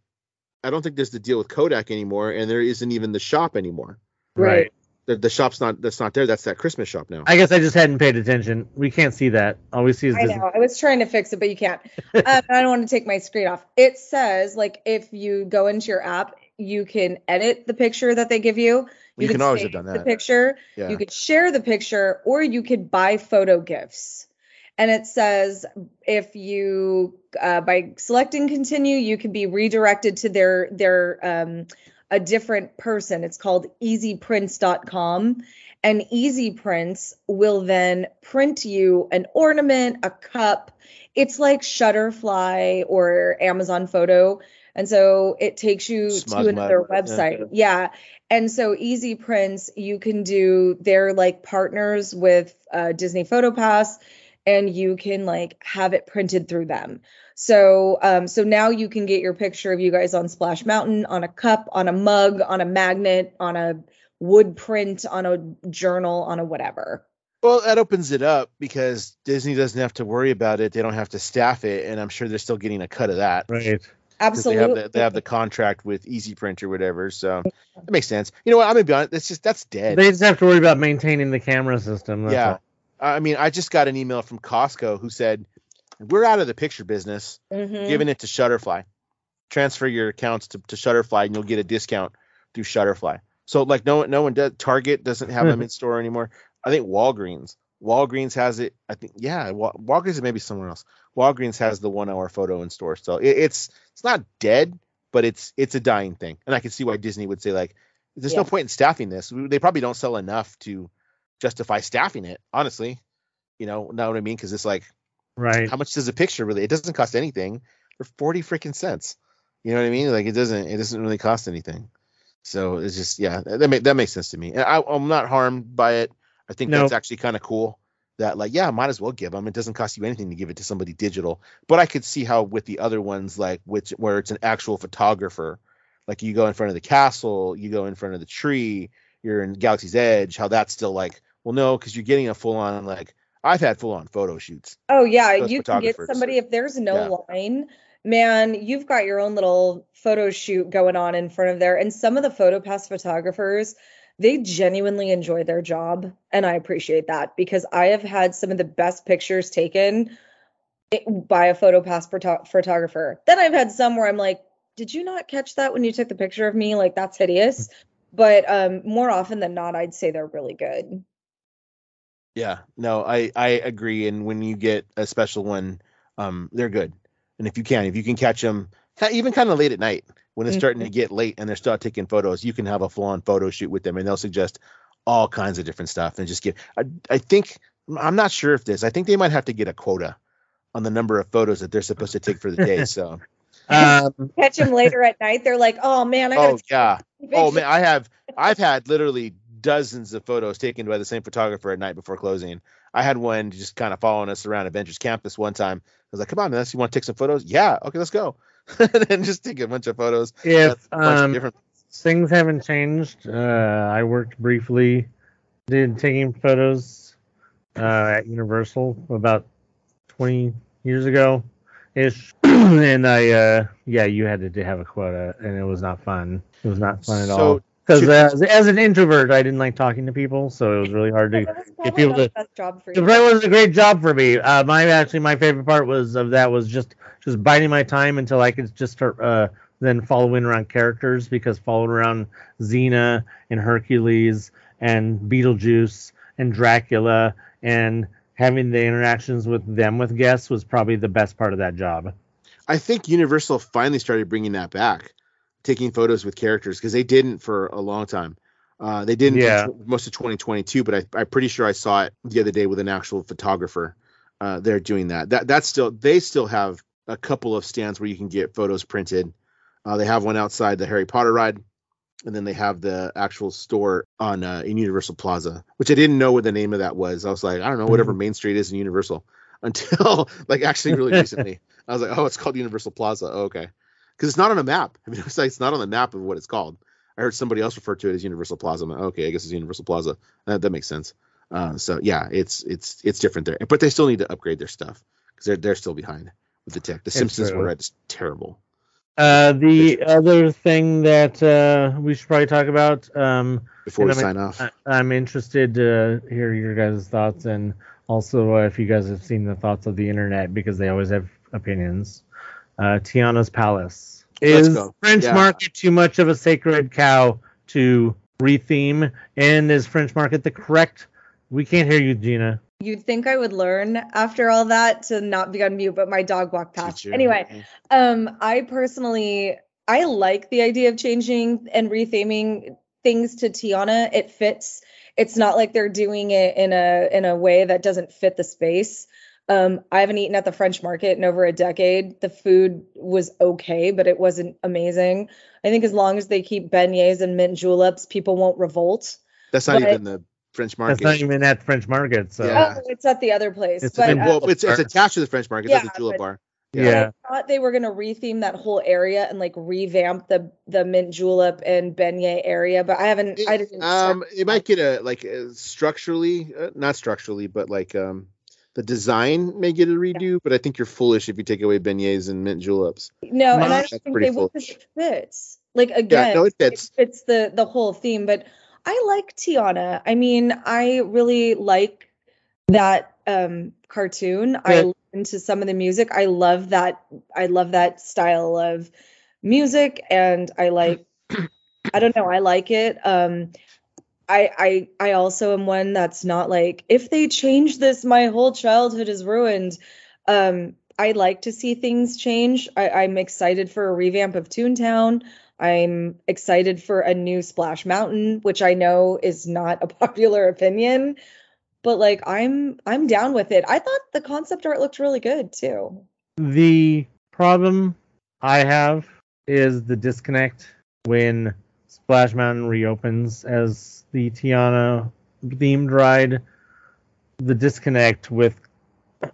I don't think there's the deal with Kodak anymore, and there isn't even the shop anymore. Right. The, the shop's not that's not there. That's that Christmas shop now. I guess I just hadn't paid attention. We can't see that. All we see is I Disney. know. I was trying to fix it, but you can't. um, I don't want to take my screen off. It says like if you go into your app, you can edit the picture that they give you. You can always have save done The that. picture. yeah. You could share the picture, or you could buy photo gifts. And it says if you uh, by selecting continue, you can be redirected to their their um, a different person. It's called easyprints.com. And Easy Prints will then print you an ornament, a cup. It's like Shutterfly or Amazon Photo. And so it takes you Smug to another Mug, website. Yeah. And so Easy Prints, you can do, they're like partners with uh, Disney PhotoPass and you can like have it printed through them. So um so now you can get your picture of you guys on Splash Mountain on a cup, on a mug, on a magnet, on a wood print, on a journal, on a whatever. Well, that opens it up because Disney doesn't have to worry about it. They don't have to staff it, and I'm sure they're still getting a cut of that. Right. 'cause They Absolutely. have the, they have the contract with Easy Print or whatever, so that makes sense. You know what? I'm gonna be honest. That's just that's dead. They just have to worry about maintaining the camera system. That's yeah. all. I mean, I just got an email from Costco who said we're out of the picture business, Mhm. giving it to Shutterfly. Transfer your accounts to, to Shutterfly, and you'll get a discount through Shutterfly. So like no one no one does. Target doesn't have them in store anymore. I think Walgreens. Walgreens has it. I think yeah. Wa- Walgreens and maybe somewhere else. Walgreens has the one hour photo in store. So it, it's it's not dead, but it's it's a dying thing. And I can see why Disney would say like, there's no point in staffing this. They probably don't sell enough to justify staffing it. Honestly, you know, know what I mean? Because it's like, Right. how much does a picture really? It doesn't cost anything for forty freaking cents. You know what I mean? Like it doesn't it doesn't really cost anything. So it's just yeah, that make, that makes sense to me. And I, I'm not harmed by it. I think No. that's actually kind of cool. That like yeah, I might as well give them. It doesn't cost you anything to give it to somebody digital. But I could see how with the other ones like which where it's an actual photographer, like you go in front of the castle, you go in front of the tree, you're in Galaxy's Edge. How that's still like well no, because you're getting a full on like I've had full on photo shoots. Oh yeah, you can get somebody if there's no Yeah. line, man, you've got your own little photo shoot going on in front of there. And some of the PhotoPass photographers, they genuinely enjoy their job, and I appreciate that because I have had some of the best pictures taken by a photo- photographer. Then I've had some where I'm like, did you not catch that when you took the picture of me? Like that's hideous. But um, more often than not, I'd say they're really good. Yeah, no, I I agree. And when you get a special one, um, they're good. And if you can, if you can catch them, even kind of late at night when it's starting to get late and they're still taking photos, you can have a full on photo shoot with them, and they'll suggest all kinds of different stuff and just get. I I think I'm not sure if this. I think they might have to get a quota on the number of photos that they're supposed to take for the day. So, Um, Catch them later at night, they're like, oh man, I gotta oh take yeah, oh man, I have I've had literally dozens of photos taken by the same photographer at night before closing. I had one just kind of following us around Avengers Campus one time. I was like, "Come on, man, you want to take some photos? Yeah, okay, let's go." and then just take a bunch of photos. if a bunch of um, different. things haven't changed, uh, I worked briefly, did taking photos uh, at Universal about 20 years ago ish. and I, uh, yeah, you had to have a quota, and it was not fun. It was not fun at So, all. Because as, as an introvert, I didn't like talking to people, so it was really hard to get people to the best job for it probably wasn't a great job for me. Uh, my actually my favorite part was of that was just just biding my time until I could just start uh, then following around characters because following around Xena and Hercules and Beetlejuice and Dracula and having the interactions with them with guests was probably the best part of that job. I think Universal finally started bringing that back, taking photos with characters because they didn't for a long time. Uh, they didn't Yeah. most of 2022, but I, I'm pretty sure I saw it the other day with an actual photographer. Uh, they're doing that. That that's still they still have a couple of stands where you can get photos printed. Uh, they have one outside the Harry Potter ride, and then they have the actual store on uh, in Universal Plaza, which I didn't know what the name of that was. I was like, I don't know, whatever Main Street is in Universal, until like actually really recently. I was like, oh, it's called Universal Plaza. Oh, okay, because it's not on a map. I mean, it's like it's not on the map of what it's called. I heard somebody else refer to it as Universal Plaza. I'm like, okay, I guess it's Universal Plaza. That, that makes sense. Uh, so yeah, it's it's it's different there, but they still need to upgrade their stuff because they're they're still behind with the tech. The Simpsons were at terrible. Uh, the other thing that uh, we should probably talk about. Um, Before we And I sign off, I, I'm interested to hear your guys' thoughts and also uh, if you guys have seen the thoughts of the internet because they always have opinions. Uh, Tiana's Palace. Let's Is go. French Yeah. Market too much of a sacred cow to retheme? And is French Market the correct? We can't hear you, Gina. You'd think I would learn after all that to not be on mute, but my dog walked past. Anyway, um, I personally I like the idea of changing and retheming things to Tiana. It fits. It's not like they're doing it in a in a way that doesn't fit the space. Um, I haven't eaten at the French market in over a decade. The food was okay, but it wasn't amazing. I think as long as they keep beignets and mint juleps, people won't revolt. that's not but- even the French market. That's not even at French Market. So Yeah. Oh, it's at the other place. It's but in- uh, well, it's it's attached to the French market. It's Yeah, at the julep but- bar. yeah. I thought they were gonna retheme that whole area and like revamp the the mint julep and beignet area, but I haven't. I didn't. um, it might get a like uh, structurally, uh, not structurally, but like um, the design may get a redo. But I think you're foolish if you take away beignets and mint juleps. no, and I That's don't think pretty they will 'cause foolish. it fits. Like again, no, it fits. fits the the whole theme. But I like Tiana. I mean, I really like that um cartoon. I Yeah. listen to some of the music. I love that. I love that style of music, and I like. I don't know. I like it. Um, I I I also am one that's not like if they change this, my whole childhood is ruined. Um, I like to see things change. I, I'm excited for a revamp of Toontown. I'm excited for a new Splash Mountain, which I know is not a popular opinion, but like I'm I'm down with it. I thought the concept art looked really good too. The problem I have is the disconnect when Splash Mountain reopens as the Tiana themed ride. The disconnect with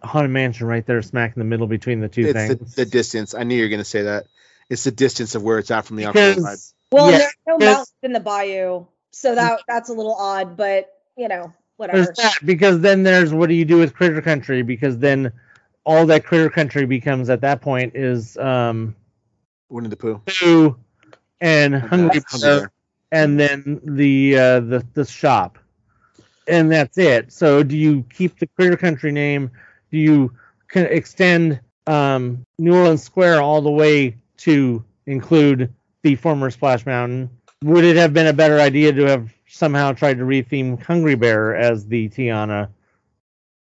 Haunted Mansion right there, smack in the middle between the two It's the, things. the distance. I knew you were gonna say that. It's the distance of where it's at from the outside. because Well, Yeah, there's no because- mountains in the bayou, so that that's a little odd, but you know, whatever. there's that because then there's what do you do with Critter Country? Because then all that Critter Country becomes at that point is um Winnie the Pooh. Pooh and Hungry Hungry and then the uh, the the shop, and that's it. So do you keep the Critter Country name? Do you can extend um, New Orleans Square all the way to include the former Splash Mountain? Would it have been a better idea to have somehow tried to retheme Hungry Bear as the Tiana?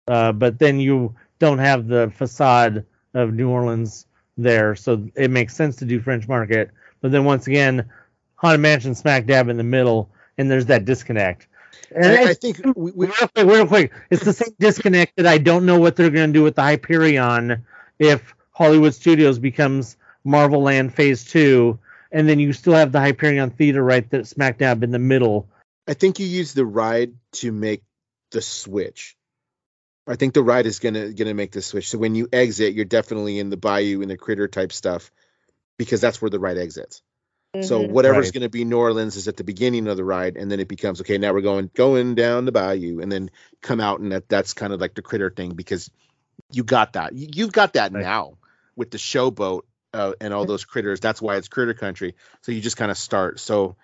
Uh, but then you don't have the facade of New Orleans there, so it makes sense to do French Market. But then once again, Haunted Mansion smack dab in the middle, and there's that disconnect. And I, I think we, we real quick, real quick, it's the same disconnect that I don't know what they're going to do with the Hyperion if Hollywood Studios becomes Marvel Land Phase Two, and then you still have the Hyperion Theater right there, smack dab in the middle. I think you use the ride to make the switch. I think the ride is gonna gonna make the switch. So when you exit, you're definitely in the bayou and the critter type stuff because that's where the ride exits. So Mhm. whatever's Right. going to be New Orleans is at the beginning of the ride, and then it becomes okay. Now we're going going down the bayou, and then come out, and that that's kind of like the critter thing because you got that. You, you've got that Right. now with the showboat uh, and all those critters. That's why it's critter country. So you just kind of start. So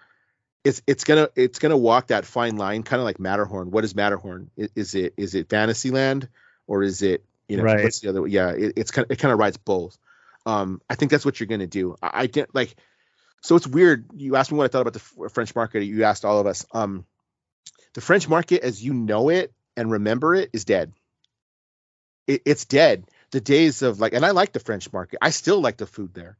it's it's gonna it's gonna walk that fine line, kind of like Matterhorn. What is Matterhorn? I- Is it is it Fantasyland or is it you know Right. what's the other? Yeah, it, it's kind of it kind of rides both. Um, I think that's what you're gonna do. I, I didn't like. So it's weird. You asked me what I thought about the French market. You asked all of us. Um, the French market, as you know it and remember it, is dead. It, it's dead. The days of like, and I like the French market. I still like the food there.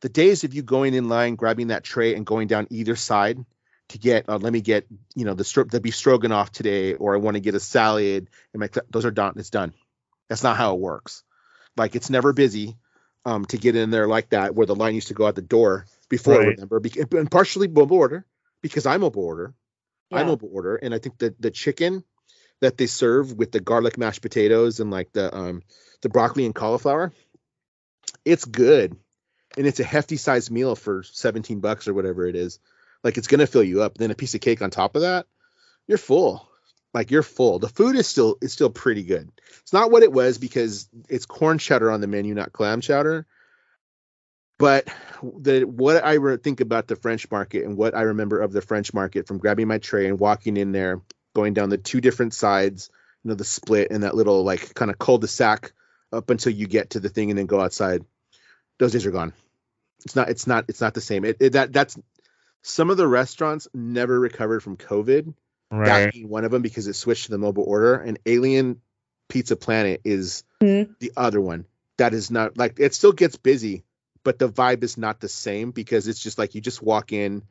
The days of you going in line, grabbing that tray, and going down either side to get, uh, let me get, you know, the stro- the beef stroganoff today, or I want to get a salad. And my, those are done. It's done. That's not how it works. Like it's never busy um, to get in there like that, where the line used to go out the door before. Right. Remember, Bec- and partially mobile order because I'm mobile order. I'm Yeah. mobile order, and I think that the chicken that they serve with the garlic mashed potatoes and like the um the broccoli and cauliflower, it's good, and it's a hefty sized meal for 17 bucks or whatever it is. Like it's gonna fill you up. Then a piece of cake on top of that, you're full. Like you're full. The food is still is still pretty good. It's not what it was because it's corn chowder on the menu, not clam chowder. But the what I re- think about the French market and what I remember of the French market from grabbing my tray and walking in there, going down the two different sides, you know, the split and that little like kind of cul-de-sac up until you get to the thing and then go outside. Those days are gone. It's not. It's not. It's not the same. It, it that that's some of the restaurants never recovered from COVID. That Right. being one of them because it switched to the mobile order. And Alien Pizza Planet is Mhm. the other one. That is not like it still gets busy, but the vibe is not the same because it's just like you just walk in,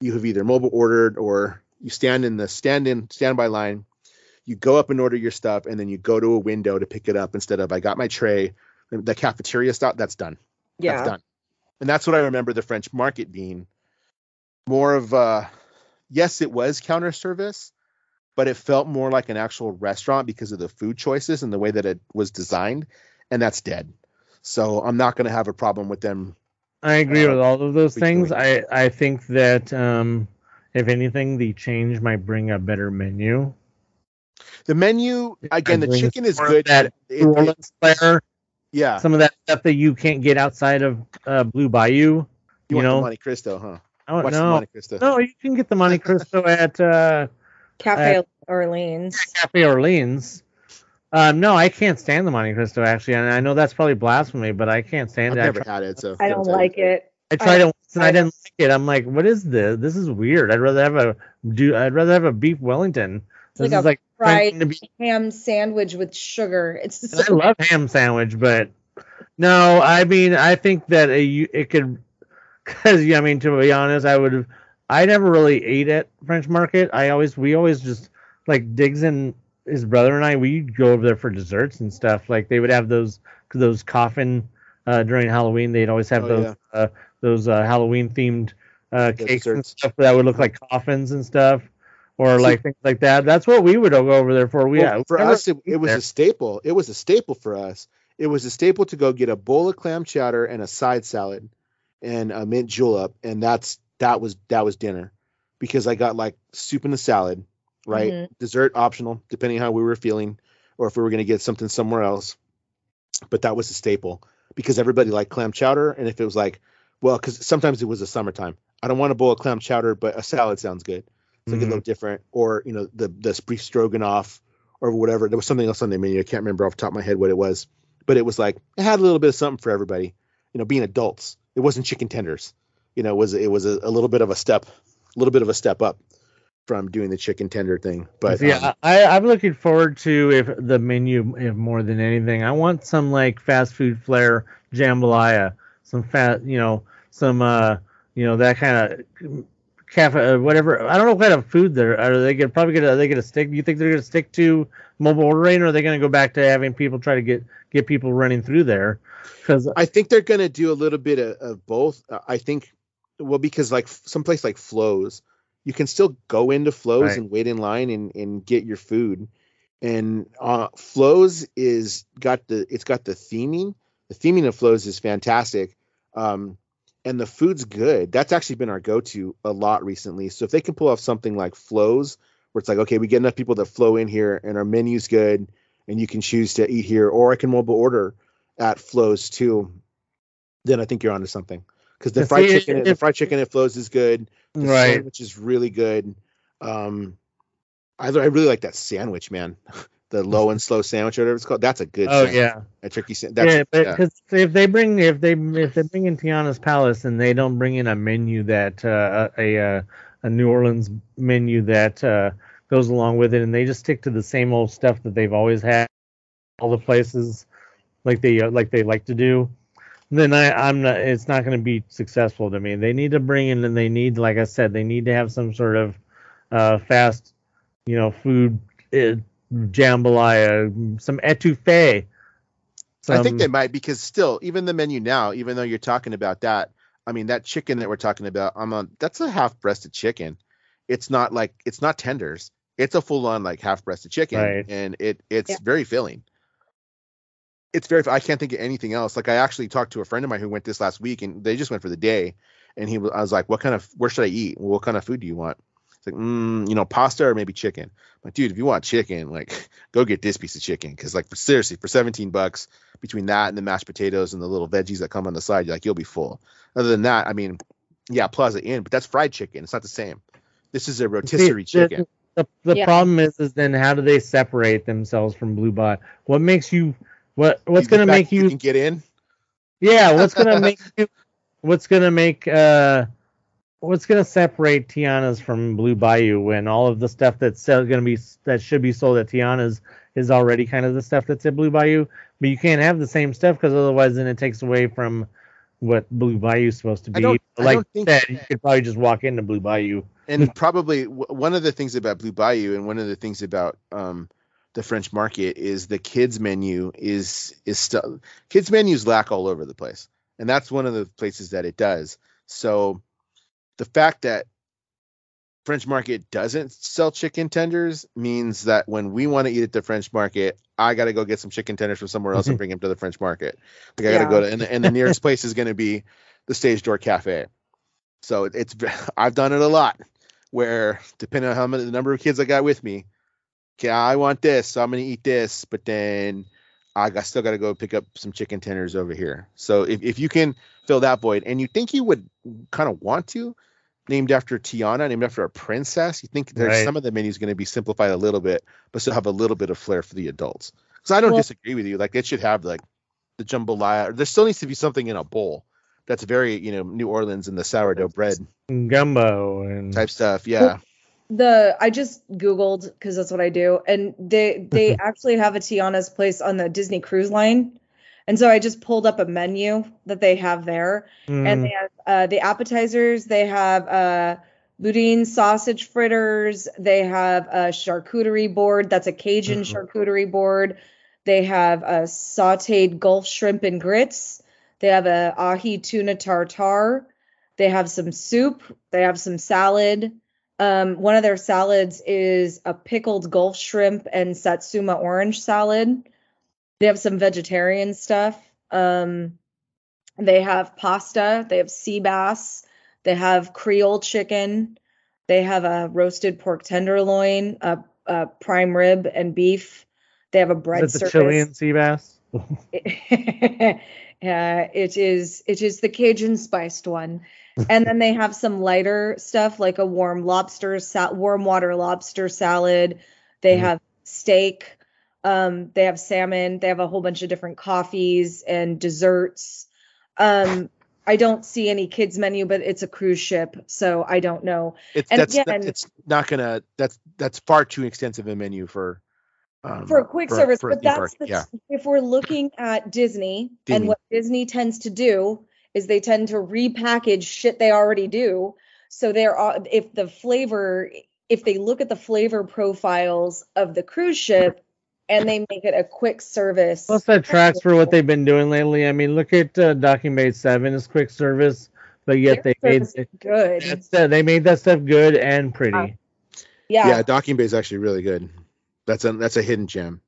you have either mobile ordered or you stand in the stand in standby line, you go up and order your stuff, and then you go to a window to pick it up instead of I got my tray, the cafeteria stuff, that's done. Yeah. That's done. And that's what I remember the French market being. More of uh yes, it was counter service, but it felt more like an actual restaurant because of the food choices and the way that it was designed, and that's dead. So I'm not gonna have a problem with them. I agree Uh, with all of those things. I I think that um, if anything, the change might bring a better menu. The menu again, the chicken is good. that New Orleans flair, yeah, some of that stuff that you can't get outside of uh, Blue Bayou. you, You, want know, Monte Cristo, huh? Oh, Watch the no, Monte Cristo. no, you can get the Monte Cristo at uh, Cafe Orleans. Cafe Orleans. Um, no, I can't stand the Monte Cristo actually, and I know that's probably blasphemy, but I can't stand I've it. I never tried, had it, so I don't like it. I tried it once and I I- didn't like it. I'm like, what is this? This is weird. I'd rather have a do. I'd rather have a beef Wellington. It's This like is a like fried be ham sandwich with sugar. It's And I love ham sandwich, but no, I mean, I think that a, it could, because I mean, to be honest, I would have, I never really ate at French Market. I always, we always just like Diggs and his brother and I, we'd go over there for desserts and stuff. Like they would have those those coffin uh, during Halloween. They'd always have Oh, those yeah. uh, those uh, Halloween themed uh, cakes and stuff that would look like coffins and stuff. Or like things like that. That's what we would go over there for. We, Well, yeah, for us, it, it was there. a staple. It was a staple for us. It was a staple to go get a bowl of clam chowder and a side salad and a mint julep, and that's that was that was dinner because I got like soup and a salad, right? Mhm. Dessert optional, depending how we were feeling, or if we were going to get something somewhere else. But that was a staple because everybody liked clam chowder, and if it was like, well, because sometimes it was the summertime. I don't want a bowl of clam chowder, but a salad sounds good. It's like a Mhm. little different, or you know, the the beef stroganoff or whatever. There was something else on the menu. I can't remember off the top of my head what it was, but it was like it had a little bit of something for everybody. You know, being adults, it wasn't chicken tenders. You know, it was it was a, a little bit of a step, a little bit of a step up from doing the chicken tender thing. But yeah, um, I, I'm looking forward to if the menu, if more than anything, I want some like fast food flair jambalaya, some fat, you know, some uh, you know, that kind of cafe, uh, whatever. I don't know what kind of food they're. Are they gonna probably gonna? Are they gonna stick? Do you think they're gonna stick to mobile ordering, or are they gonna go back to having people try to get get people running through there? Because I think they're going to do a little bit of, of both. Uh, I think, well, because like someplace like Flo's, you can still go into Flo's Right. and wait in line and, and get your food. And uh, Flo's is got the it's got the theming. The theming of Flo's is fantastic, um, and the food's good. That's actually been our go-to a lot recently. So if they can pull off something like Flo's, where it's like, okay, we get enough people that flow in here, and our menu's good, and you can choose to eat here, or I can mobile order at Flo's too, then I think you're onto something. Because the fried chicken, the fried chicken at Flo's is good. The right, which is really good. Um, I, I really like that sandwich, man. The low and slow sandwich, or whatever it's called. That's a good. oh sandwich. yeah. a tricky sandwich. yeah, That's, but yeah. because if they bring if they if they bring in Tiana's Palace and they don't bring in a menu that uh, a a, a New Orleans menu that uh, goes along with it, and they just stick to the same old stuff that they've always had, all the places like they uh, like they like to do, then I I'm not. It's not going to be successful to me. They need to bring in and they need, like I said, they need to have some sort of uh, fast, you know, food. Jambalaya, some etouffee. I think they might because still, even the menu now, even though you're talking about that, I mean that chicken that we're talking about, I'm on. That's a half-breasted chicken. It's not like it's not tenders. It's a full-on like half-breasted chicken, Right. and it it's Yeah. very filling. It's very. I can't think of anything else. Like I actually talked to a friend of mine who went this last week, and they just went for the day, and he was. I was like, "What kind of? Where should I eat? What kind of food do you want?" It's like, mm, you know, pasta or maybe chicken. But dude, if you want chicken, like go get this piece of chicken because like seriously, for 17 bucks between that and the mashed potatoes and the little veggies that come on the side, like you'll be full. Other than that, I mean, yeah, Plaza Inn, but that's fried chicken. It's not the same. This is a rotisserie See, chicken. The, the Yeah. problem is, is then how do they separate themselves from Blue Bayou? What makes you what what's gonna make that you can get in? yeah what's gonna make you what's gonna make uh what's gonna separate Tiana's from Blue Bayou when all of the stuff that's gonna be that should be sold at Tiana's is already kind of the stuff that's at Blue Bayou, but you can't have the same stuff because otherwise then it takes away from what Blue Bayou is supposed to I be. don't- I like don't you think- said, you could probably just walk into Blue Bayou. and probably w- one of the things about Blue Bayou and one of the things about um, the French market is the kids menu is is still kids menus lack all over the place, and that's one of the places that it does. So the fact that French market doesn't sell chicken tenders means that when we want to eat at the French market, I got to go get some chicken tenders from somewhere else and mm-hmm. bring them to the French market. Like I got to Yeah. go to, and, the- and the nearest place is going to be the Stage Door Cafe. So it's I've done it a lot where depending on how many the number of kids I got with me, okay, I want this, so I'm gonna eat this, but then I got still gotta go pick up some chicken tenders over here. So if, if you can fill that void and you think you would kind of want to, named after Tiana, named after a princess, you think there's Right. some of the menus gonna be simplified a little bit, but still have a little bit of flair for the adults. Because I don't Well- disagree with you. Like it should have like the jambalaya. There still needs to be something in a bowl that's very, you know, New Orleans and the sourdough bread Gumbo and type stuff. Yeah. The I just googled because that's what I do, and they they actually have a Tiana's place on the Disney Cruise Line, and so I just pulled up a menu that they have there, Mm, and they have uh, the appetizers. They have uh, boudin sausage fritters. They have a charcuterie board. That's a Cajun Mhm. charcuterie board. They have a sautéed Gulf shrimp and grits. They have a ahi tuna tartare. They have some soup. They have some salad. Um, one of their salads is a pickled Gulf shrimp and satsuma orange salad. They have some vegetarian stuff. Um, they have pasta. They have sea bass. They have Creole chicken. They have a roasted pork tenderloin, a, a prime rib and beef. They have a bread is it the. Chilean sea bass? uh, it is it is the Cajun spiced one, and then they have some lighter stuff like a warm lobster sal- warm water lobster salad. They Mhm. have steak. Um, they have salmon. They have a whole bunch of different coffees and desserts. Um, I don't see any kids menu, but it's a cruise ship, so I don't know. It's And that's again- it's not gonna that's that's far too extensive a menu for um, for a quick for- service, for but that's yeah. if we're looking at Disney and what Disney tends to do is they tend to repackage shit they already do. So there are if the flavor if they look at the flavor profiles of the cruise ship and they make it a quick service. Plus, that tracks for what they've been doing lately. I mean, look at uh, Docking Bay Seven is quick service, but yet Their they made service is good. that's, uh, they made that stuff good and pretty. Yeah. yeah, Docking Bay is actually really good. That's a that's a hidden gem.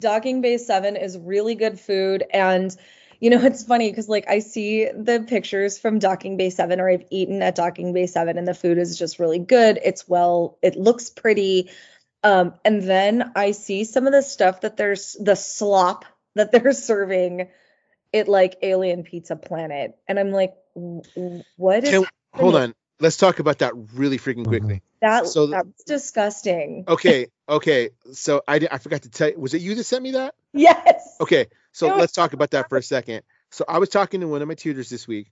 Docking Bay 7 is really good food. And, you know, it's funny because, like, I see the pictures from Docking Bay 7, or I've eaten at Docking Bay 7, and the food is just really good. It's well, it looks pretty. Um, and then I see some of the stuff that there's the slop that they're serving at like Alien Pizza Planet. And I'm like, "W- w- what is Can, hold on, let's talk about that really freaking quickly. that? so that's disgusting. Okay, okay. So I I forgot to tell you. Was it you that sent me that? Yes. Okay, so It was let's talk about that for a second. So I was talking to one of my tutors this week.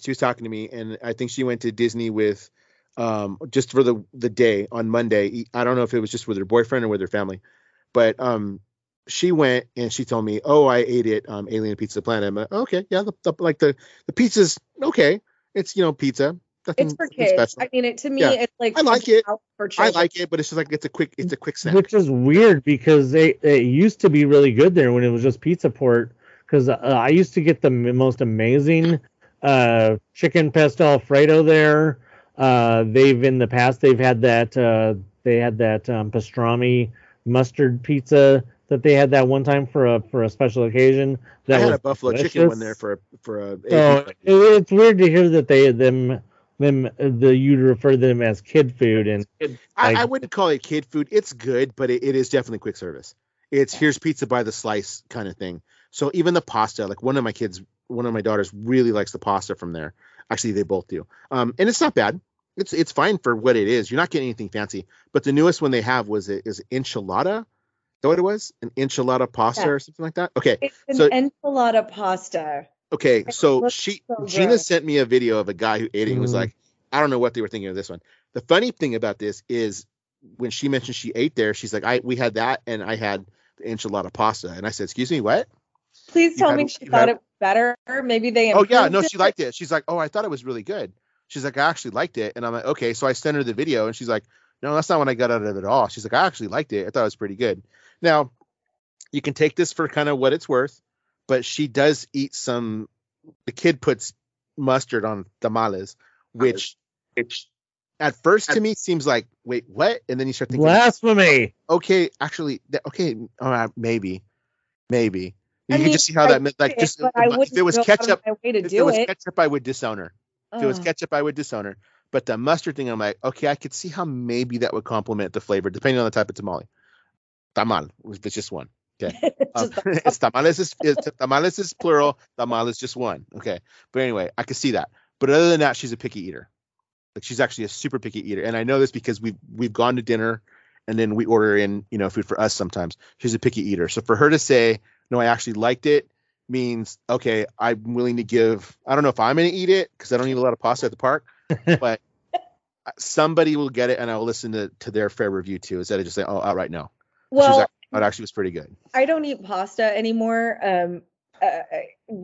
She was talking to me, and I think she went to Disney with, um, just for the the day on Monday. I don't know if it was just with her boyfriend or with her family, but um, she went and she told me, "Oh, I ate it, um, Alien Pizza Planet." I'm like, okay, yeah, the, the like the the pizza's okay. It's you know pizza. Nothing, It's for kids. special. I mean, it to me, Yeah. it's like I like it. out For I like it, but it's just like it's a quick it's a quick snack. Which is weird because they it used to be really good there when it was just Pizza Port. Because uh, I used to get the m- most amazing uh, chicken pesto alfredo there. Uh, they've in the past they've had that uh, they had that um, pastrami mustard pizza that they had that one time for a for a special occasion. That I had was a buffalo chicken one there for a for a. So it, it's weird to hear that they had them them the you refer to them as kid food and I, like- I wouldn't call it kid food. It's good, but it, it is definitely quick service. It's here's pizza by the slice kind of thing. So even the pasta, like one of my kids, one of my daughters really likes the pasta from there. Actually, they both do. Um, and it's not bad. It's it's fine for what it is. You're not getting anything fancy. But the newest one they have was it is enchilada. Is that what it was? An enchilada pasta Yeah. or something like that? Okay. It's an So- enchilada pasta. Okay, so she so Gina sent me a video of a guy who ate it and was Mm. like, I don't know what they were thinking of this one. The funny thing about this is when she mentioned she ate there, she's like, I we had that and I had the enchilada pasta. And I said, Excuse me, what? Please You tell had- me she thought had- it was better. Maybe they. Oh yeah, no, it. she liked it. She's like, Oh, I thought it was really good. She's like, I actually liked it. And I'm like, Okay. So I sent her the video and she's like, No, that's not what I got out of it at all. She's like, I actually liked it. I thought it was pretty good. Now, you can take this for kind of what it's worth, but she does eat some the kid puts mustard on tamales, which which at first to me seems like wait what, and then you start thinking blasphemy. okay actually okay uh, maybe maybe you I can mean, just see how I that meant like get it, just if it was go out ketchup my way to if it was it. ketchup I would disown her if it was Ugh. ketchup I would disown her but the mustard thing I'm like okay I could see how maybe that would complement the flavor depending on the type of tamale tamal if it's just one okay um, it's tamales is, is tamales is plural. Tamal is just one. Okay, but anyway, I can see that. But other than that, she's a picky eater. Like she's actually a super picky eater, and I know this because we've we've gone to dinner, and then we order in you know food for us sometimes. She's a picky eater, so for her to say no, I actually liked it means okay, I'm willing to give. I don't know if I'm gonna eat it because I don't eat a lot of pasta at the park, but somebody will get it, and I will listen to to their fair review too. Instead of just saying oh outright no. She's well, that actually was pretty good. I don't eat pasta anymore um, uh,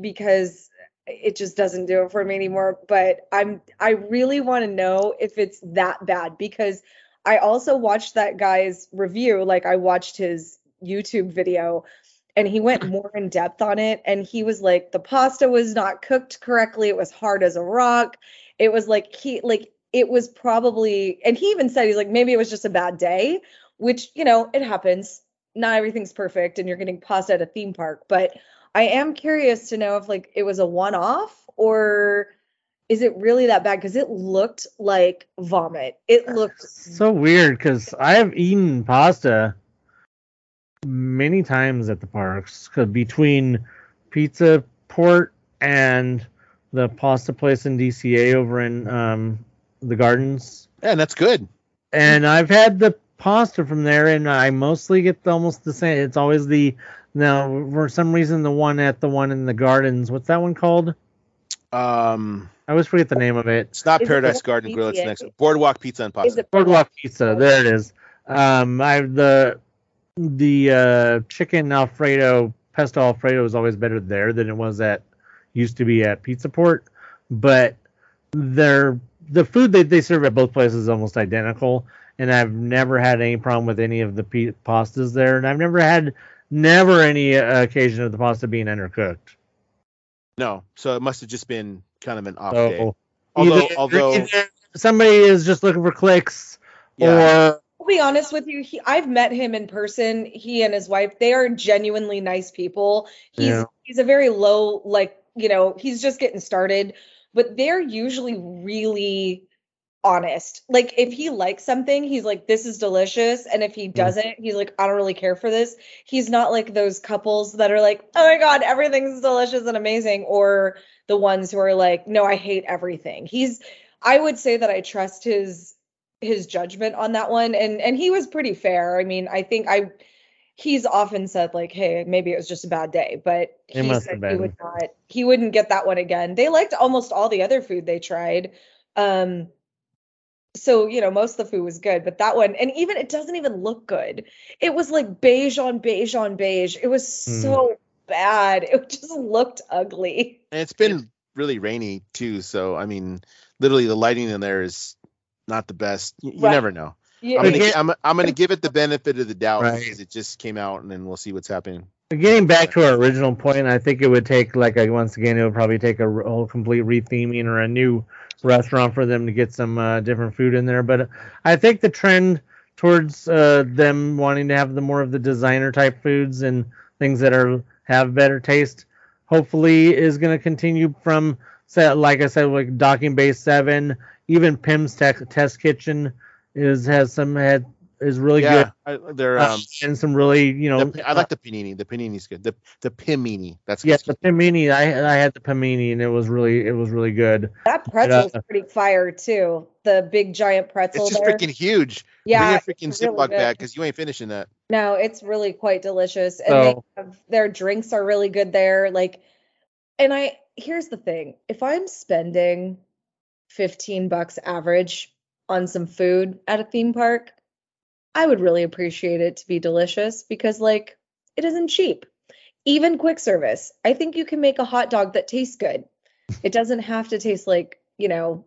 because it just doesn't do it for me anymore. But I'm I really want to know if it's that bad because I also watched that guy's review. Like I watched his YouTube video and he went more in depth on it and he was like the pasta was not cooked correctly. It was hard as a rock. It was like he like it was probably and he even said he's like maybe it was just a bad day, which you know, it happens not everything's perfect and you're getting pasta at a theme park, but I am curious to know if like it was a one off or is it really that bad? Because it looked like vomit. It looked So weird because I've eaten pasta many times at the parks 'cause between Pizza Port and the pasta place in DCA over in um, the gardens. Yeah, and that's good. And I've had the pasta from there, and I mostly get almost the same. It's always the now for some reason the one at the one in the gardens. What's that one called? Um, I always forget the name of it. it's not Is Paradise the Garden Grill. It's PTA? next Boardwalk Pizza and is Pasta. it Boardwalk Pizza. There it is. Um, I the the uh, chicken Alfredo pesto Alfredo is always better there than it was at used to be at Pizza Port, but their the food that they serve at both places is almost identical, and I've never had any problem with any of the p- pastas there, and I've never had never any uh, occasion of the pasta being undercooked. No, so it must have just been kind of an off day. Although, either- although, either somebody is just looking for clicks, yeah, or I'll be honest with you. He, I've met him in person. He and his wife, they are genuinely nice people. He's Yeah. he's a very low, like you know, he's just getting started, but they're usually really honest. Like if he likes something, he's like, "This is delicious," and if he doesn't, he's like, "I don't really care for this." He's not like those couples that are like, "Oh my god, everything's delicious and amazing," or the ones who are like, "No, I hate everything." He's I would say that I trust his his judgment on that one and and he was pretty fair. I mean, I think I he's often said like, "Hey, maybe it was just a bad day," but he said he would not he wouldn't get that one again. They liked almost all the other food they tried. Um so, you know, most of the food was good, but that one and even it doesn't even look good. It was like beige on beige on beige. It was Hmm. so bad. It just looked ugly. and it's been really rainy too. So I mean, literally, the lighting in there is not the best. You, you Right. never know. Yeah, I'm gonna, I'm, I'm gonna give it the benefit of the doubt Right. because it just came out, and then we'll see what's happening. Getting back to our original point, I think it would take like a, once again it would probably take a whole complete retheming or a new restaurant for them to get some uh, different food in there. But I think the trend towards uh, them wanting to have the more of the designer type foods and things that are have better taste, hopefully is going to continue from like I said like Docking Bay Seven even Pym's Test Kitchen is has some had is really yeah, good. I, they're Uh, um. and some really you know the- I like the panini. The panini's good. The the pimini. That's yeah the pimini. I I had the pimini and it was really it was really good. That pretzel's uh, pretty fire too. The big giant pretzel It's just there. freaking huge. yeah, Bring a freaking it's really Ziploc bag because you ain't finishing that. No, it's really quite delicious. And So- they have, their drinks are really good there. Like, and I, here's the thing if I'm spending 15 bucks average on some food at a theme park, I would really appreciate it to be delicious because, like, it isn't cheap. Even quick service, I think you can make a hot dog that tastes good. It doesn't have to taste like, you know,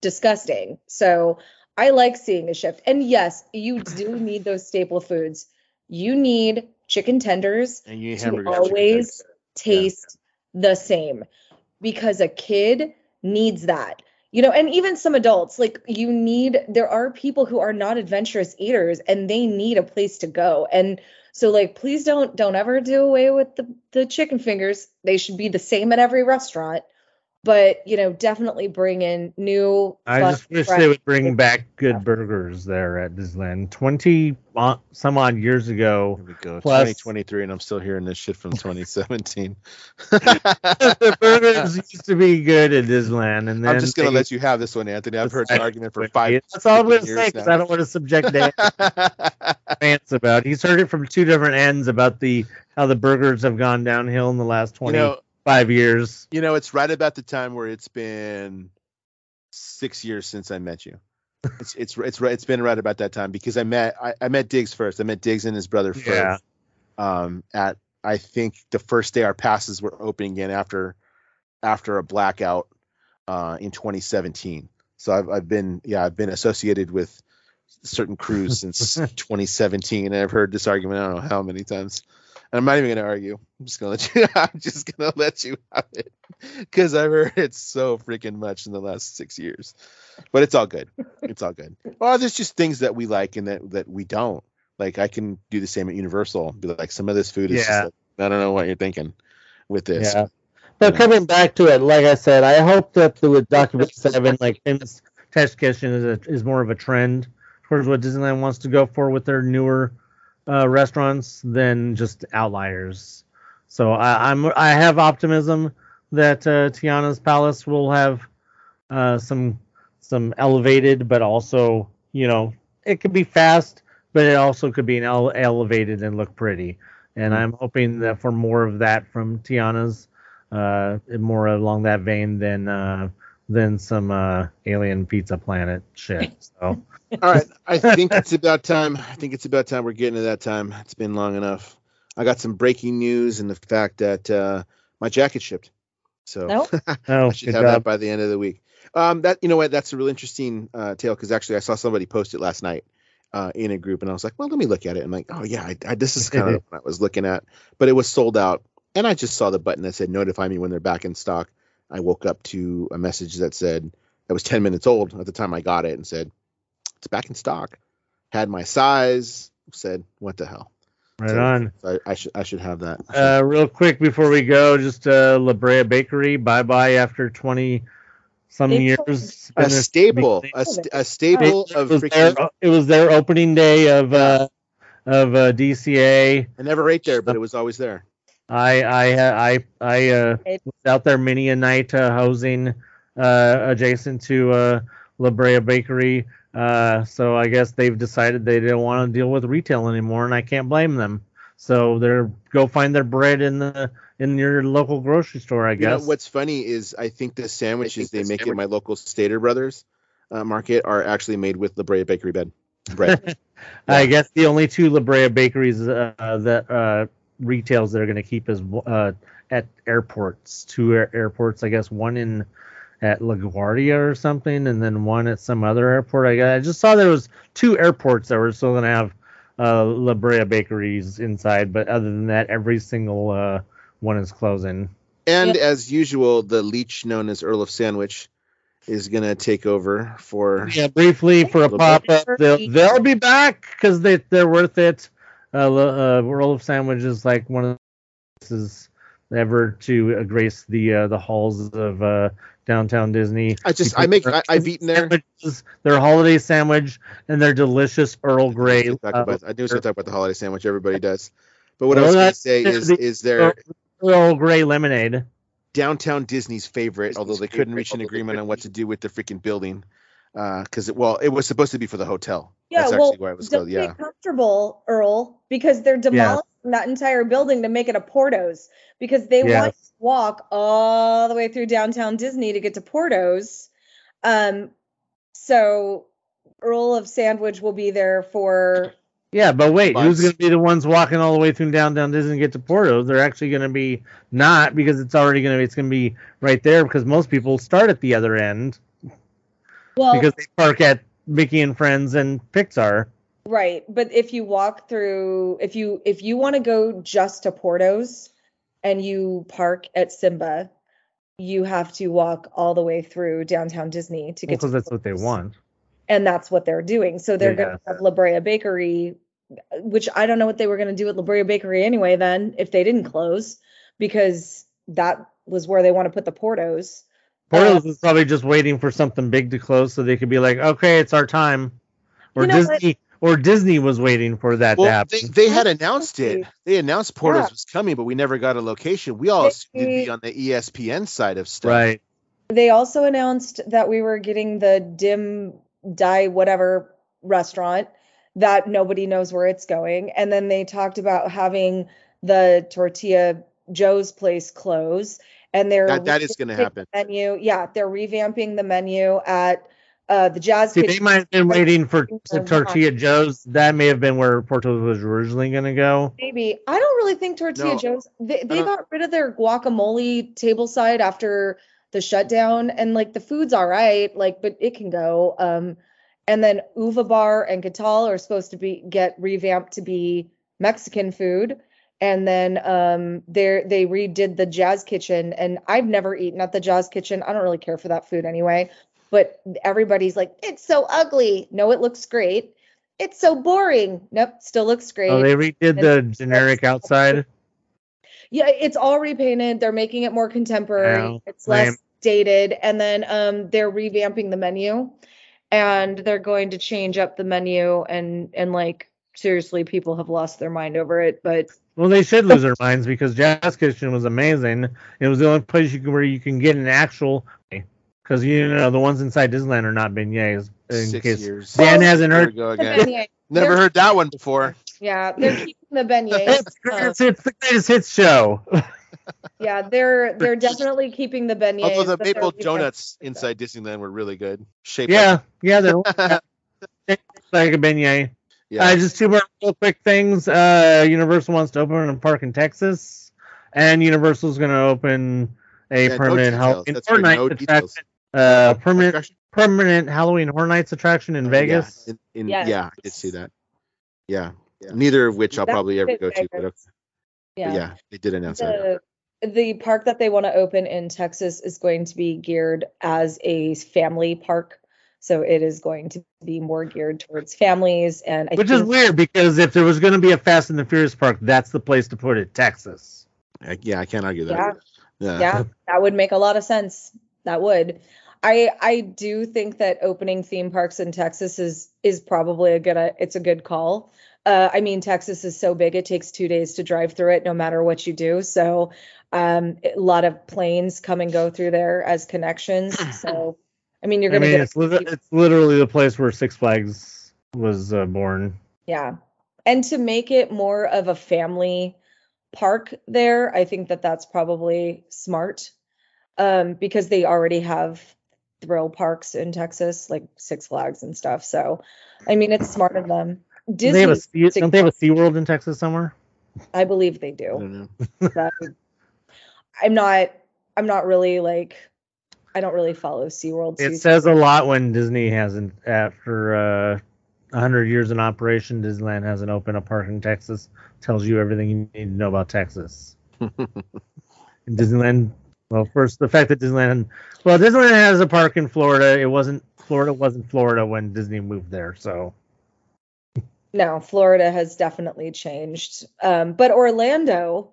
disgusting. So I like seeing a shift. And yes, you do need those staple foods. You need chicken tenders And you to always taste the same because a kid needs that. You know, and even some adults, like you need, there are people who are not adventurous eaters and they need a place to go. And so like please don't don't ever do away with the the chicken fingers. They should be the same at every restaurant. But you know, definitely bring in new I just wish fresh- they would bring back good burgers there at Disneyland. Twenty uh, some odd years ago, Here we go. Plus- 2023, and I'm still hearing this shit from 2017. the burgers used to be good at Disneyland, and then I'm just gonna they- let you have this one, Anthony. I've heard the argument for five. That's all I'm gonna say because. I don't want to subject Dan Vance about. He's heard it from two different ends about the how the burgers have gone downhill in the last you twenty know, five years. you know, it's right about the time where it's been six years since I met you. It's it's it's right. It's been right about that time because I met I, I met Diggs first. I met Diggs and his brother first. Yeah. Um, at I think the first day our passes were opening again after after a blackout uh, in 2017. So I've I've been yeah I've been associated with certain crews since 2017, and I've heard this argument I don't know how many times. And I'm not even gonna argue. I'm just gonna let you. I'm just gonna let you have it because I've heard it so freaking much in the last six years. But it's all good. It's all good. Well, there's just things that we like and that that we don't. Like I can do the same at Universal. Be like, some of this food is just Yeah. like, I don't know what you're thinking with this. Yeah. But coming back to it, like I said, I hope that the with Docking Bay Seven, like Pym's Test Kitchen, is a, is more of a trend towards what Disneyland wants to go for with their newer uh, restaurants than just outliers. So I, I'm I have optimism that uh, Tiana's Palace will have uh, some some elevated, but also you know it could be fast, but it also could be an ele- elevated and look pretty. And I'm hoping that for more of that from Tiana's, uh, more along that vein than uh, than some uh, alien pizza planet shit. So All right. I think it's about time. I think it's about time we're getting to that time. It's been long enough. I got some breaking news and the fact that uh, my jacket shipped. So Nope. oh, I should have job. that by the end of the week. Um, that you know what? That's a real interesting uh, tale because actually I saw somebody post it last night uh, in a group, and I was like, well, let me look at it. I'm like, oh yeah, I, I, this is kind of what I was looking at, but it was sold out, and I just saw the button that said notify me when they're back in stock. I woke up to a message that said that was 10 minutes old at the time I got it, and said it's back in stock. Had my size. Said what the hell? right So- on. So I, I should I should have that. Should- Uh, real quick before we go, just uh, La Brea Bakery, bye bye after 20 some They years. told- It's been a staple, a, st- a staple it of was freaking. their, it was their opening day of uh, of uh, DCA. I never ate there, but it was always there. I I I I uh, was out there many a night uh, housing uh, adjacent to uh, La Brea Bakery. Uh, so I guess they've decided they don't want to deal with retail anymore, and I can't blame them. So they're go find their bread in the in your local grocery store, I You know guess. what's funny is I think the sandwiches think they the make at my local Stater Brothers uh, market are actually made with La Brea Bakery bed bread. I guess the only two La Brea bakeries uh, that retails that are going to keep is uh, at airports. Two air- airports, I guess. One in at LaGuardia or something, and then one at some other airport. I, I just saw there was two airports that were still going to have uh, La Brea bakeries inside, but other than that, every single uh, one is closing. and Yep. as usual, the leech known as Earl of Sandwich is gonna take over for. Yeah, briefly for a pop up. they'll they'll be back because they they're worth it. Uh, lo- uh, Earl of Sandwich is like one of the is ever to uh, grace the uh, the halls of uh, downtown Disney. I just I make I, I've eaten there. sandwiches, their holiday sandwich and their delicious Earl Grey. Talk uh, about- I do we talk about the holiday sandwich. Everybody does. But what I was gonna say is the- is there Earl Grey lemonade. downtown Disney's favorite, although they couldn't reach an agreement on what to do with the freaking building. Because it well, it was supposed to be for the hotel. Yeah, That's well, actually why it was don't called. be Yeah. comfortable, Earl, because they're demolishing that entire building to make it a Porto's because they Yes. want to walk all the way through downtown Disney to get to Porto's. Um, so Earl of Sandwich will be there for Yeah, but wait, who's going to be the ones walking all the way through downtown Disney and get to Porto's? They're actually going to be not because it's already going to be it's going to be right there because most people start at the other end well, because they park at Mickey and Friends and Pixar. right. But if you walk through, if you if you want to go just to Porto's and you park at Simba, you have to walk all the way through downtown Disney to get Because to that's what they want. and that's what they're doing. So they're Yeah. going to have La Brea Bakery, which I don't know what they were going to do at La Brea Bakery anyway. Then if they didn't close, because that was where they want to put the Porto's. Porto's is probably just waiting for something big to close so they could be like, okay, it's our time. Or You know what? Disney or Disney was waiting for that to happen. they, they had announced it. They announced Porto's Yeah. was coming, but we never got a location. We all They- assumed it'd be on the ESPN side of stuff. right. They also announced that we were getting the dim die whatever restaurant that nobody knows where it's going, and then they talked about having the tortilla Joe's place close, and they're That that is going to revamping the happen. menu. Yeah, they're revamping the menu at uh the Jazz See, they might have been waiting for the not. Tortilla Joe's. That may have been where Porto's was originally going to go. Maybe I don't really think Tortilla No, Joe's. They they got rid of their guacamole table side after the shutdown, and like the food's all right, like but it can go. Um, and then Uva Bar and Catal are supposed to be get revamped to be Mexican food, and then um they they redid the Jazz Kitchen, and I've never eaten at the Jazz Kitchen. I don't really care for that food anyway, but everybody's like, it's so ugly. No, it looks great. It's so boring. Nope, still looks great. Oh, they redid the generic outside. Yeah, it's all repainted. They're making it more contemporary. It's less lame. dated. And then um they're revamping the menu and they're going to change up the menu and and like seriously people have lost their mind over it, but Well, they should lose their minds because Jazz Kitchen was amazing. It was the only place you can, where you can get an actual. Because you know the ones inside Disneyland are not beignets. In Six case years. Dan Well, hasn't heard. go again. Never they're- heard that one before. yeah, they're keeping the beignets. It's, uh, it's, it's the greatest hits show. yeah, they're they're definitely keeping the beignets. Although the maple donuts inside Disneyland were really good. Shaped yeah, yeah, they're like- like a beignet. Yeah. Uh, just two more real quick things. Uh, Universal wants to open a park in Texas, and Universal's going to open a Yeah, permanent details. Halloween That's Horror right, Nights no attraction. details. Uh, permanent Attraction? permanent Halloween Horror Nights attraction in Vegas. Yeah, in, in, Yes. yeah, I did see that. Yeah. Neither of which I'll That's probably ever in go to. But, Vegas. okay. But yeah, they did announce that. the the park that they want to open in Texas is going to be geared as a family park. So it is going to be more geared towards families and I Which is weird because if there was going to be a Fast and the Furious park, that's the place to put it, Texas. I, yeah, I can't argue that. Yeah, Yeah. yeah, that would make a lot of sense. That would. I I do think that opening theme parks in Texas is is probably a good uh, it's a good call. Uh, I mean, Texas is so big; it takes two days to drive through it, no matter what you do. So, um, a lot of planes come and go through there as connections. So, I mean, you're gonna mean, get it's, lit- it's literally the place where Six Flags was uh, born. Yeah. And to make it more of a family park there, I think that that's probably smart. Um, because they already have thrill parks in Texas, like Six Flags and stuff. So, I mean, it's smart of them. Do they have a Disney, sea, don't they have a SeaWorld in Texas somewhere? I believe they I do. don't know. That I'm not, I'm not really like, I don't really follow SeaWorld. It too- says a lot when Disney hasn't, after uh, 100 years in operation, Disneyland hasn't opened a park in Texas. Tells you everything you need to know about Texas. And Disneyland, well, first, the fact that Disneyland, well, Disneyland has a park in Florida. It wasn't, Florida wasn't Florida when Disney moved there. So, No, Florida has definitely changed. Um, but Orlando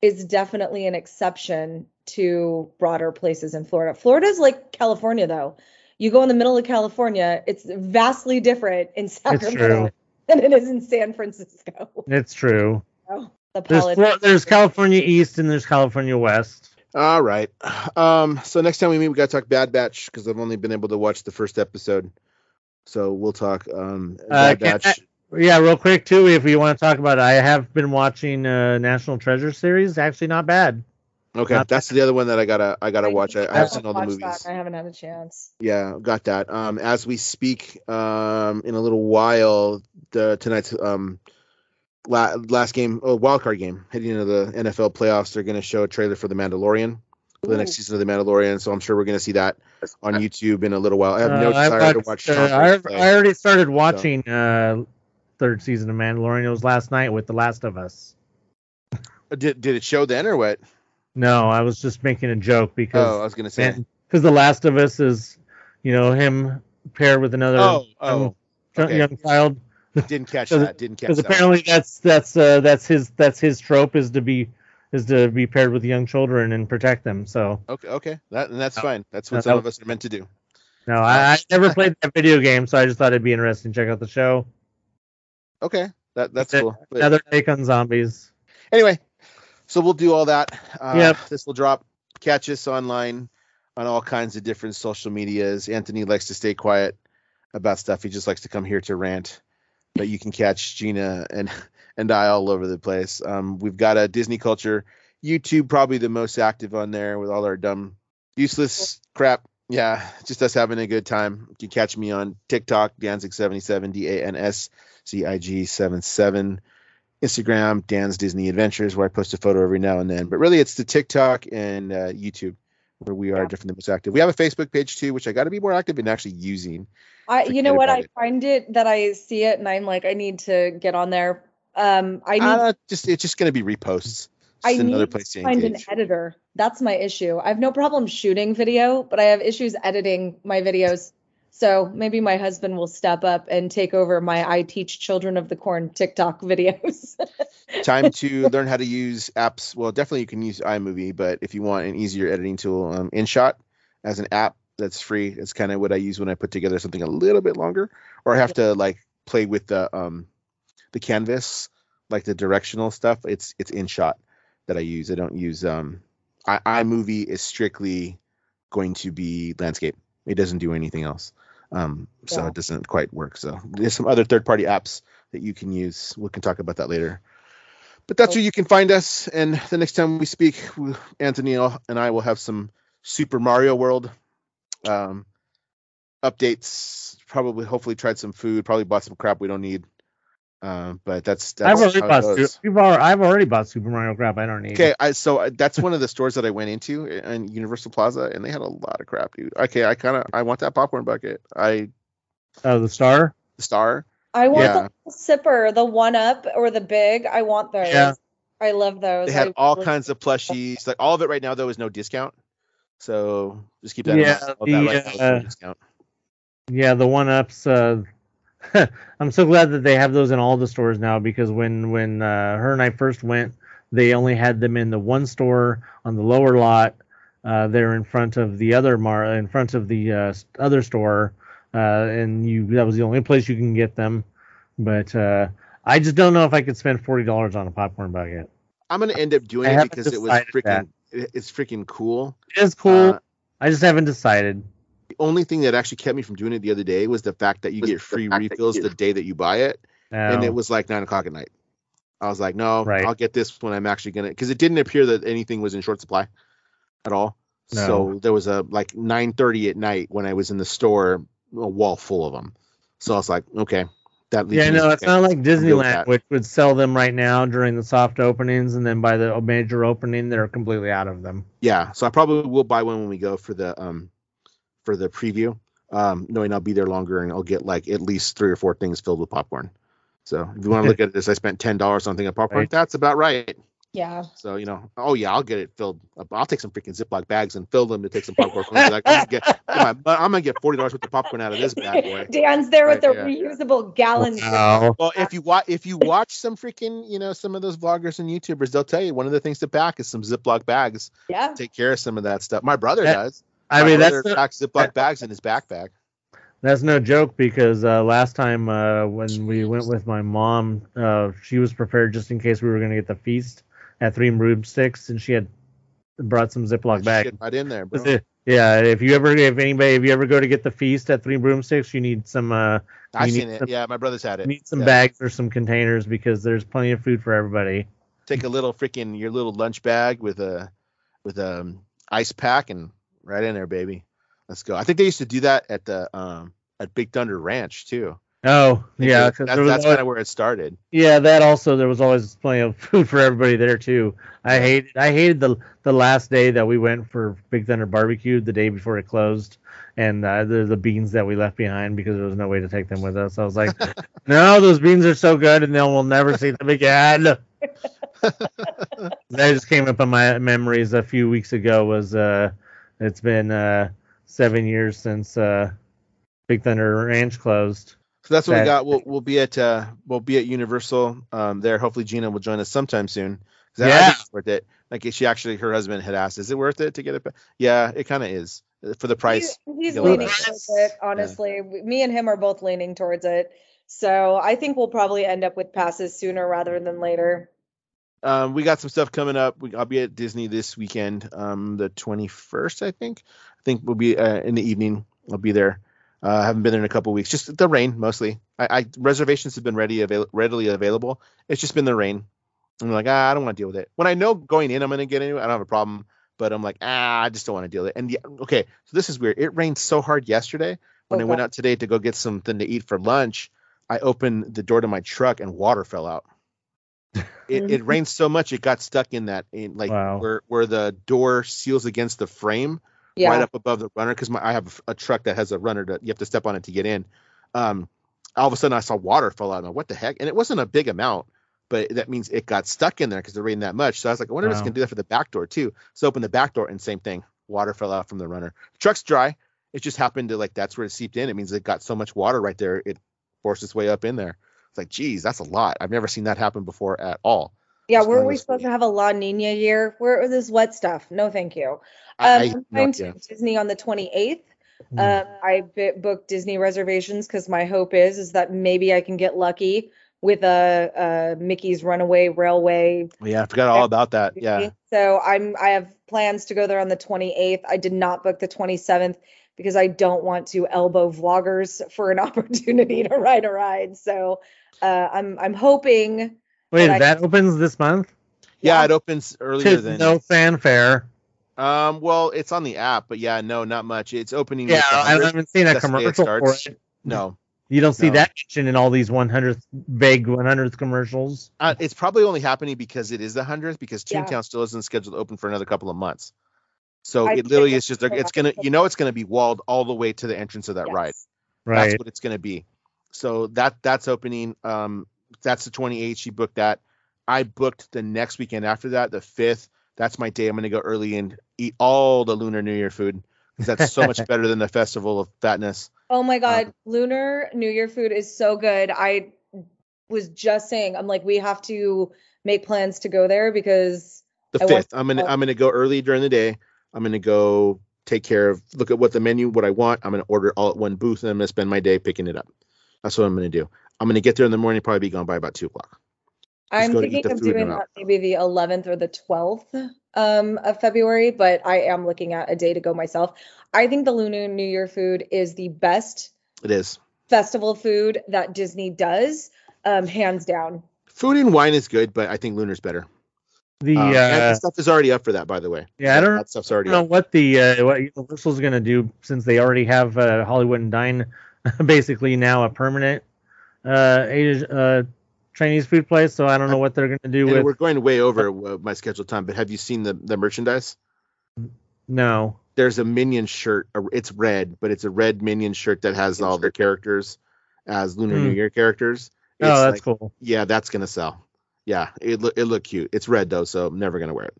is definitely an exception to broader places in Florida. Florida's like California though. You go in the middle of California, it's vastly different in Sacramento than it is in San Francisco. It's true. Oh, the There's, there's California East and there's California West. All right. Um, so next time we meet, we got to talk Bad Batch because I've only been able to watch the first episode. So we'll talk um, Uh, Bad can Batch. Yeah, real quick too, if you want to talk about it, I have been watching uh, National Treasure series. Actually, not bad. okay, not that's the other one that I gotta I gotta watch. I, I have seen all the watched movies. that. I haven't had a chance. Yeah, got that. Um, as we speak, um, in a little while, the tonight's um, la- last game, oh, wild card game, heading into the NFL playoffs, they're going to show a trailer for the Mandalorian for the next season of the Mandalorian. So I'm sure we're going to see that on YouTube in a little while. I have no Uh, I desire to watch. uh, I, I already started watching uh, third season of Mandalorian. It was last night with The Last of Us. Did did it show then or what? No, I was just making a joke Oh, I was going to say. because The Last of Us is, you know, him paired with another Oh, oh, young, okay. young child. didn't catch that. Didn't catch Because that. apparently that's that's uh, that's his that's his trope is to be is to be paired with young children and protect them. So Okay, okay, that and that's fine. That's what No, some of us are meant to do. no, I, I never played that video game, so I just thought it'd be interesting. to Check out the show. Okay, that that's cool. But- Another take on zombies. anyway, so we'll do all that. Uh, Yep. This will drop. Catch us online on all kinds of different social medias. Anthony likes to stay quiet about stuff. He just likes to come here to rant. But you can catch Gina and and I all over the place. Um, we've got a Disney Culture YouTube, probably the most active on there with all our dumb, useless crap. Yeah, just us having a good time. You can catch me on TikTok, Danscig77, D A N S C I G 77. Instagram, Dan's Disney Adventures, where I post a photo every now and then. But really, it's the TikTok and uh, YouTube where we are Yeah. definitely most active. We have a Facebook page too, which I got to be more active in actually using. I, you know what? I it. find it that I see it and I'm like, I need to get on there. Um, I need Uh, just it's just going to be reposts. Just I another need place to to find an editor. That's my issue. I have no problem shooting video, but I have issues editing my videos. So maybe my husband will step up and take over my I teach children of the corn TikTok videos. Time to learn how to use apps. Well, definitely you can use iMovie, but if you want an easier editing tool, um, InShot as an app that's free. It's kind of what I use when I put together something a little bit longer, or I have to like play with the um the canvas, like the directional stuff. It's it's InShot that I use. I don't use um I, iMovie is strictly going to be landscape. It doesn't do anything else. Um, so Yeah. it doesn't quite work. So there's some other third party apps that you can use. We can talk about that later. But that's where you can find us. And the next time we speak, Anthony and I will have some Super Mario World um, updates. Probably, hopefully, tried some food. Probably bought some crap we don't need. Um, but that's that's I've already bought. Su- we've al- I've already bought Super Mario crap. I don't need. Okay, I so that's one of the stores that I went into in Universal Plaza, and they had a lot of crap, dude. Okay, I kind of I want that popcorn bucket. I Oh, the star. the star. I want Yeah. the sipper, the one up or the big. I want those. Yeah. I love those. They had I all really- kinds of plushies. Like all of it right now though is no discount. So just keep that Yeah, in mind. All the, that right now no uh, discount. Yeah, the one ups. Uh, I'm so glad that they have those in all the stores now because when when uh, her and I first went, they only had them in the one store on the lower lot. Uh, they're in front of the other mar in front of the uh, other store, uh, and you that was the only place you can get them. But uh, I just don't know if I could spend forty dollars on a popcorn bucket. I'm gonna end up doing I it because it was freaking. that. It's freaking cool. It is cool. Uh, I just haven't decided. The only thing that actually kept me from doing it the other day was the fact that you Was get free refills the day that you buy it, and it was like nine o'clock at night. I was like, no, Right. I'll get this when I'm actually gonna, because it didn't appear that anything was in short supply at all. No. So there was a like 9:30 at night when I was in the store, a wall full of them. So I was like, okay, that leaves Yeah, no, it's not like Disneyland, which would sell them right now during the soft openings, and then by the major opening, they're completely out of them. yeah. So I probably will buy one when we go for the um for the preview, um, knowing I'll be there longer and I'll get like at least three or four things filled with popcorn. So if you want to look at this, I spent ten dollars on a thing of popcorn. Right. That's about right. Yeah. So you know, oh yeah, I'll get it filled. up. I'll take some freaking Ziploc bags and fill them to take some popcorn. like, I'm, gonna get, I'm gonna get forty dollars worth of popcorn out of this bad boy. Dan's there with Right, the yeah. reusable gallon. Wow. Well, if you watch, if you watch some freaking, you know, some of those vloggers and YouTubers, they'll tell you one of the things to pack is some Ziploc bags. Yeah. Take care of some of that stuff. My brother That- does. I mean, that's no, packs Ziploc bags in his backpack. that's no joke because uh, last time uh, when we went with my mom, uh, she was prepared just in case we were going to get the feast at Three Broomsticks, and she had brought some Ziploc bags. Right in there, bro. Yeah, if you ever, if anybody, if you ever go to get the feast at Three Broomsticks, you need some, uh, I've you need seen it. some- Yeah, my brother's had you it. need some Yeah. bags or some containers because there's plenty of food for everybody. Take a little freaking your little lunch bag with a with a um, ice pack and right in there, baby. Let's go. I think they used to do that at the um at Big Thunder Ranch too. Oh, yeah, that's, that's always- kind of where it started. Yeah, that also there was always plenty of food for everybody there too. I hated I hated the the last day that we went for Big Thunder Barbecue the day before it closed, and uh, the the beans that we left behind because there was no way to take them with us. I was like, no, those beans are so good, and then we'll never see them again. that just came up in my memories a few weeks ago. Was uh, it's been uh seven years since uh Big Thunder Ranch closed. So that's what we got. We'll we'll be at uh we'll be at Universal um there. Hopefully Gina will join us sometime soon. 'Cause I- I Yeah. think it's worth it. Like she actually her husband had asked, is it worth it to get it? ba-" Yeah, it kind of is uh, for the price. He- he's leaning towards it, honestly. Me and him are both leaning towards it. So I think we'll probably end up with passes sooner rather than later. Um, we got some stuff coming up. We, I'll be at Disney this weekend, um, the 21st, I think. I think we'll be uh, in the evening. I'll be there. Uh, I haven't been there in a couple weeks. Just the rain mostly. I, I reservations have been ready avail- readily available. It's just been the rain. I'm like, ah, I don't want to deal with it. When I know going in, I'm gonna get into. I don't have a problem. But I'm like, ah, I just don't want to deal with it. And yeah, okay, so this is weird. It rained so hard yesterday. When I went out today to go get something to eat for lunch, I opened the door to my truck and water fell out. It, it rained so much it got stuck in that in like Wow. where where the door seals against the frame Yeah. right up above the runner because I have a, a truck that has a runner that you have to step on it to get in. Um, all of a sudden I saw water fall out. I'm like, what the heck? And it wasn't a big amount, but that means it got stuck in there because it rained that much. So I was like, I wonder if it's gonna do that for the back door too. So open the back door and same thing. Water fell out from the runner. truck's dry. It just happened to like that's where it seeped in. It means it got so much water right there. It forced its way up in there. It's like, geez, that's a lot. I've never seen that happen before at all. Yeah, were we supposed to have a La Nina year? Where is this wet stuff? No, thank you. Um, I, I'm going to Disney on the 28th. Hmm. Um, I booked Disney reservations because my hope is is that maybe I can get lucky with a, a Mickey's Runaway Railway. Yeah, I forgot all about that. Yeah. So I'm I have plans to go there on the 28th. I did not book the 27th because I don't want to elbow vloggers for an opportunity to ride a ride. So uh, I'm I'm hoping. Wait, but I- that opens this month? Yeah, Yeah. it opens earlier than no fanfare. um well, it's on the app, but yeah, no, not much. It's opening Yeah, I haven't seen a that's it commercial for it. No. You don't see No. that mentioned in all these 100th vague 100th commercials. Uh, it's probably only happening because it is the 100th because Yeah. Toontown still isn't scheduled to open for another couple of months. So I it literally is just it's gonna you know it's gonna be walled all the way to the entrance of that ride. Right. That's what it's gonna be. So that that's opening. Um, that's the 28th. She booked that. I booked the next weekend after that, the fifth. That's my day. I'm gonna go early and eat all the Lunar New Year food because that's so much better than the Festival of Fatness. Oh my Um, God, lunar New Year food is so good. I was just saying, I'm like, we have to make plans to go there because The I want- fifth. I'm gonna I'm gonna go early during the day. I'm gonna go take care of look at what the menu, what I want. I'm gonna order all at one booth, and I'm gonna spend my day picking it up. That's what I'm gonna do. I'm gonna get there in the morning, probably be gone by about two o'clock. I'm to eat thinking of doing that maybe the 11th or the 12th um, of February, but I am looking at a day to go myself. I think the lunar New Year food is the best It is. festival food that Disney does, um, hands down. Food and wine is good, but I think Lunar's better. The Um, and uh, the stuff is already up for that, by the way. Yeah, I don't- That stuff's I don't know what the uh, what Universal's gonna do since they already have uh, Hollywood and Dine basically now a permanent uh, Asia, uh Chinese food place. So I don't know what they're gonna do And with we're going way over uh, my scheduled time, but have you seen the the merchandise? no. There's a minion shirt. uh, It's red, but it's a red minion shirt that has all the characters as Lunar Hmm. New Year characters. Oh, that's like- cool. yeah, that's gonna sell. Yeah, it look it looked cute. It's red though, so I'm never gonna wear it.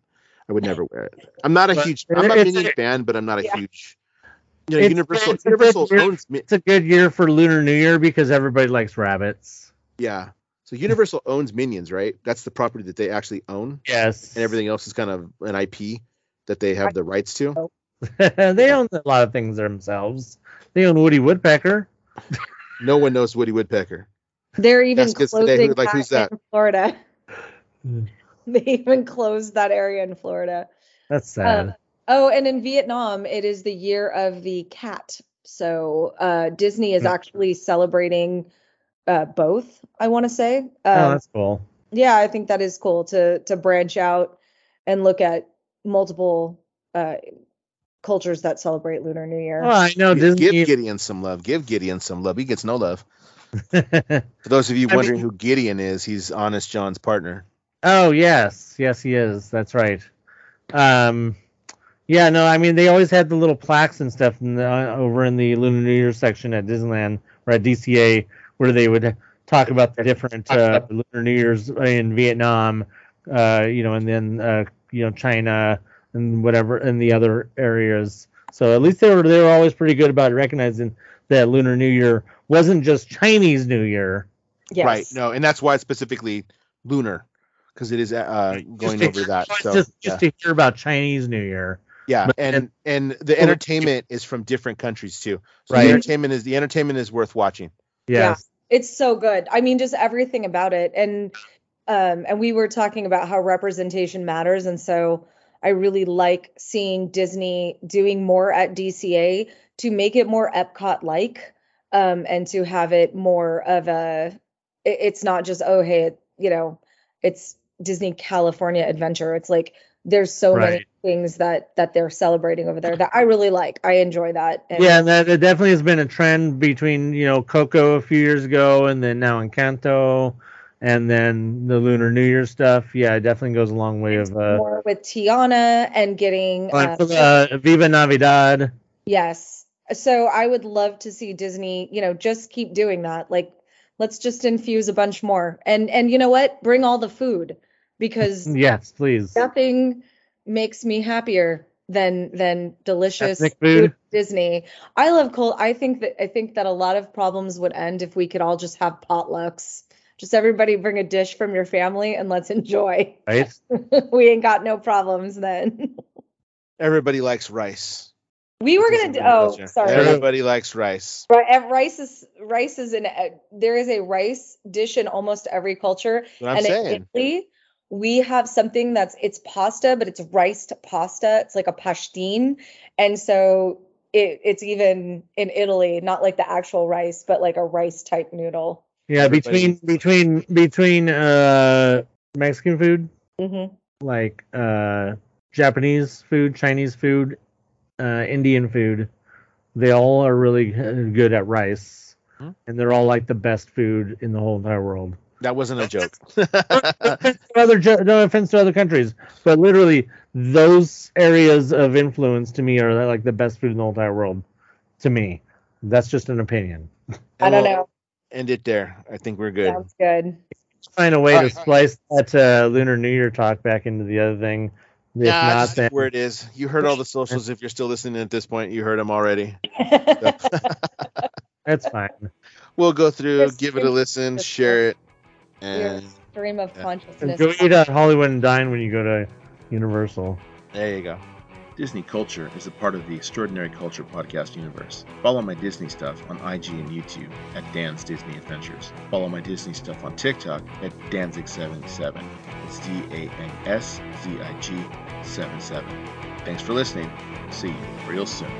I would never wear it. I'm not a But huge. I'm a it's- Minion fan, but I'm not a Yeah. huge. You know, It's- Universal. it's a Universal good year. owns. Mi- It's a good year for Lunar New Year because everybody likes rabbits. Yeah. So Universal owns Minions, right? That's the property that they actually own, Yes. and everything else is kind of an IP that they have the rights to. they own a lot of things themselves. They own Woody Woodpecker. No one knows Woody Woodpecker. They're even That's just- they- closing like, who's that? in Florida. Hmm. they even closed that area in Florida. That's sad. Oh, and in Vietnam, it is the year of the cat. So uh, Disney is Hmm. actually celebrating uh, both. I want to say. Um, oh, that's cool. yeah, I think that is cool to to branch out and look at multiple uh, cultures that celebrate Lunar New Year. Oh, I know Disney. Give Gideon some love. Give Gideon some love. He gets no love. For those of you I wondering mean- who Gideon is, he's Honest John's partner. Oh yes, yes he is. That's right. Um, yeah, no, I mean they always had the little plaques and stuff in the, uh, over in the Lunar New Year section at Disneyland or at DCA where they would talk about the different uh, Lunar New Years in Vietnam, uh, you know, and then uh, you know China and whatever and the other areas. So at least they were they were always pretty good about recognizing that Lunar New Year wasn't just Chinese New Year. yes. Right. No, and that's why it's specifically lunar, because it is uh, going over that. So just, yeah, just to hear about Chinese New Year. yeah, but- and and the Over- entertainment is from different countries too. So Right. the entertainment is the entertainment is worth watching. Yes. it's so good i mean just everything about it and um and we were talking about how representation matters and so i really like seeing disney doing more at dca to make it more epcot like um and to have it more of a it- it's not just oh hey it, you know it's disney california adventure it's like there's so many things that that they're celebrating over there that i really like i enjoy that and Yeah, and that it definitely has been a trend between you know Coco a few years ago, and then now Encanto, and then the Lunar New Year stuff. Yeah, it definitely goes a long way of uh, more with tiana and getting uh, uh, Viva Navidad. Yes. So I would love to see Disney, you know, just keep doing that. Like let's just infuse a bunch more. And and you know what? Bring all the food because Yes, please. nothing makes me happier than than delicious Ethnic food? Disney. I love cold. I think that I think that a lot of problems would end if we could all just have potlucks. Just everybody bring a dish from your family and let's enjoy. Right? we ain't got no problems then. Everybody likes rice. we were gonna do. Oh, culture. sorry. Everybody likes rice. Right, rice is rice is in uh, there is a rice dish in almost every culture. That's what I'm and saying. in Italy, we have something that's it's pasta, but it's riced pasta. It's like a pastine, and so it, it's even in Italy, not like the actual rice, but like a rice type noodle. Yeah, between between between uh Mexican food, hmm like uh Japanese food, Chinese food, uh Indian food, they all are really uh, good at rice. Hmm. And they're all like the best food in the whole entire world. That wasn't a joke. no offense to other ju- no offense to other countries, but literally those areas of influence to me are like the best food in the entire world. To me, that's just an opinion. I don't know. End it there. I think we're good. Sounds good. Find a way All to right. splice that uh, Lunar New Year talk back into the other thing. If Yeah, not, then where it is. You heard all the socials. If you're still listening at this point, you heard them already. that's fine. We'll go through, give it a listen, share it, Your and stream of Yeah. consciousness. Go eat at Hollywood and dine when you go to Universal. there you go. Disney Culture is a part of the Extraordinary Culture podcast universe. Follow my Disney stuff on IG and YouTube at Dan's Disney Adventures. Follow my Disney stuff on TikTok at Danzig77. It's D A N S Z I G 77. Thanks for listening. See you real soon.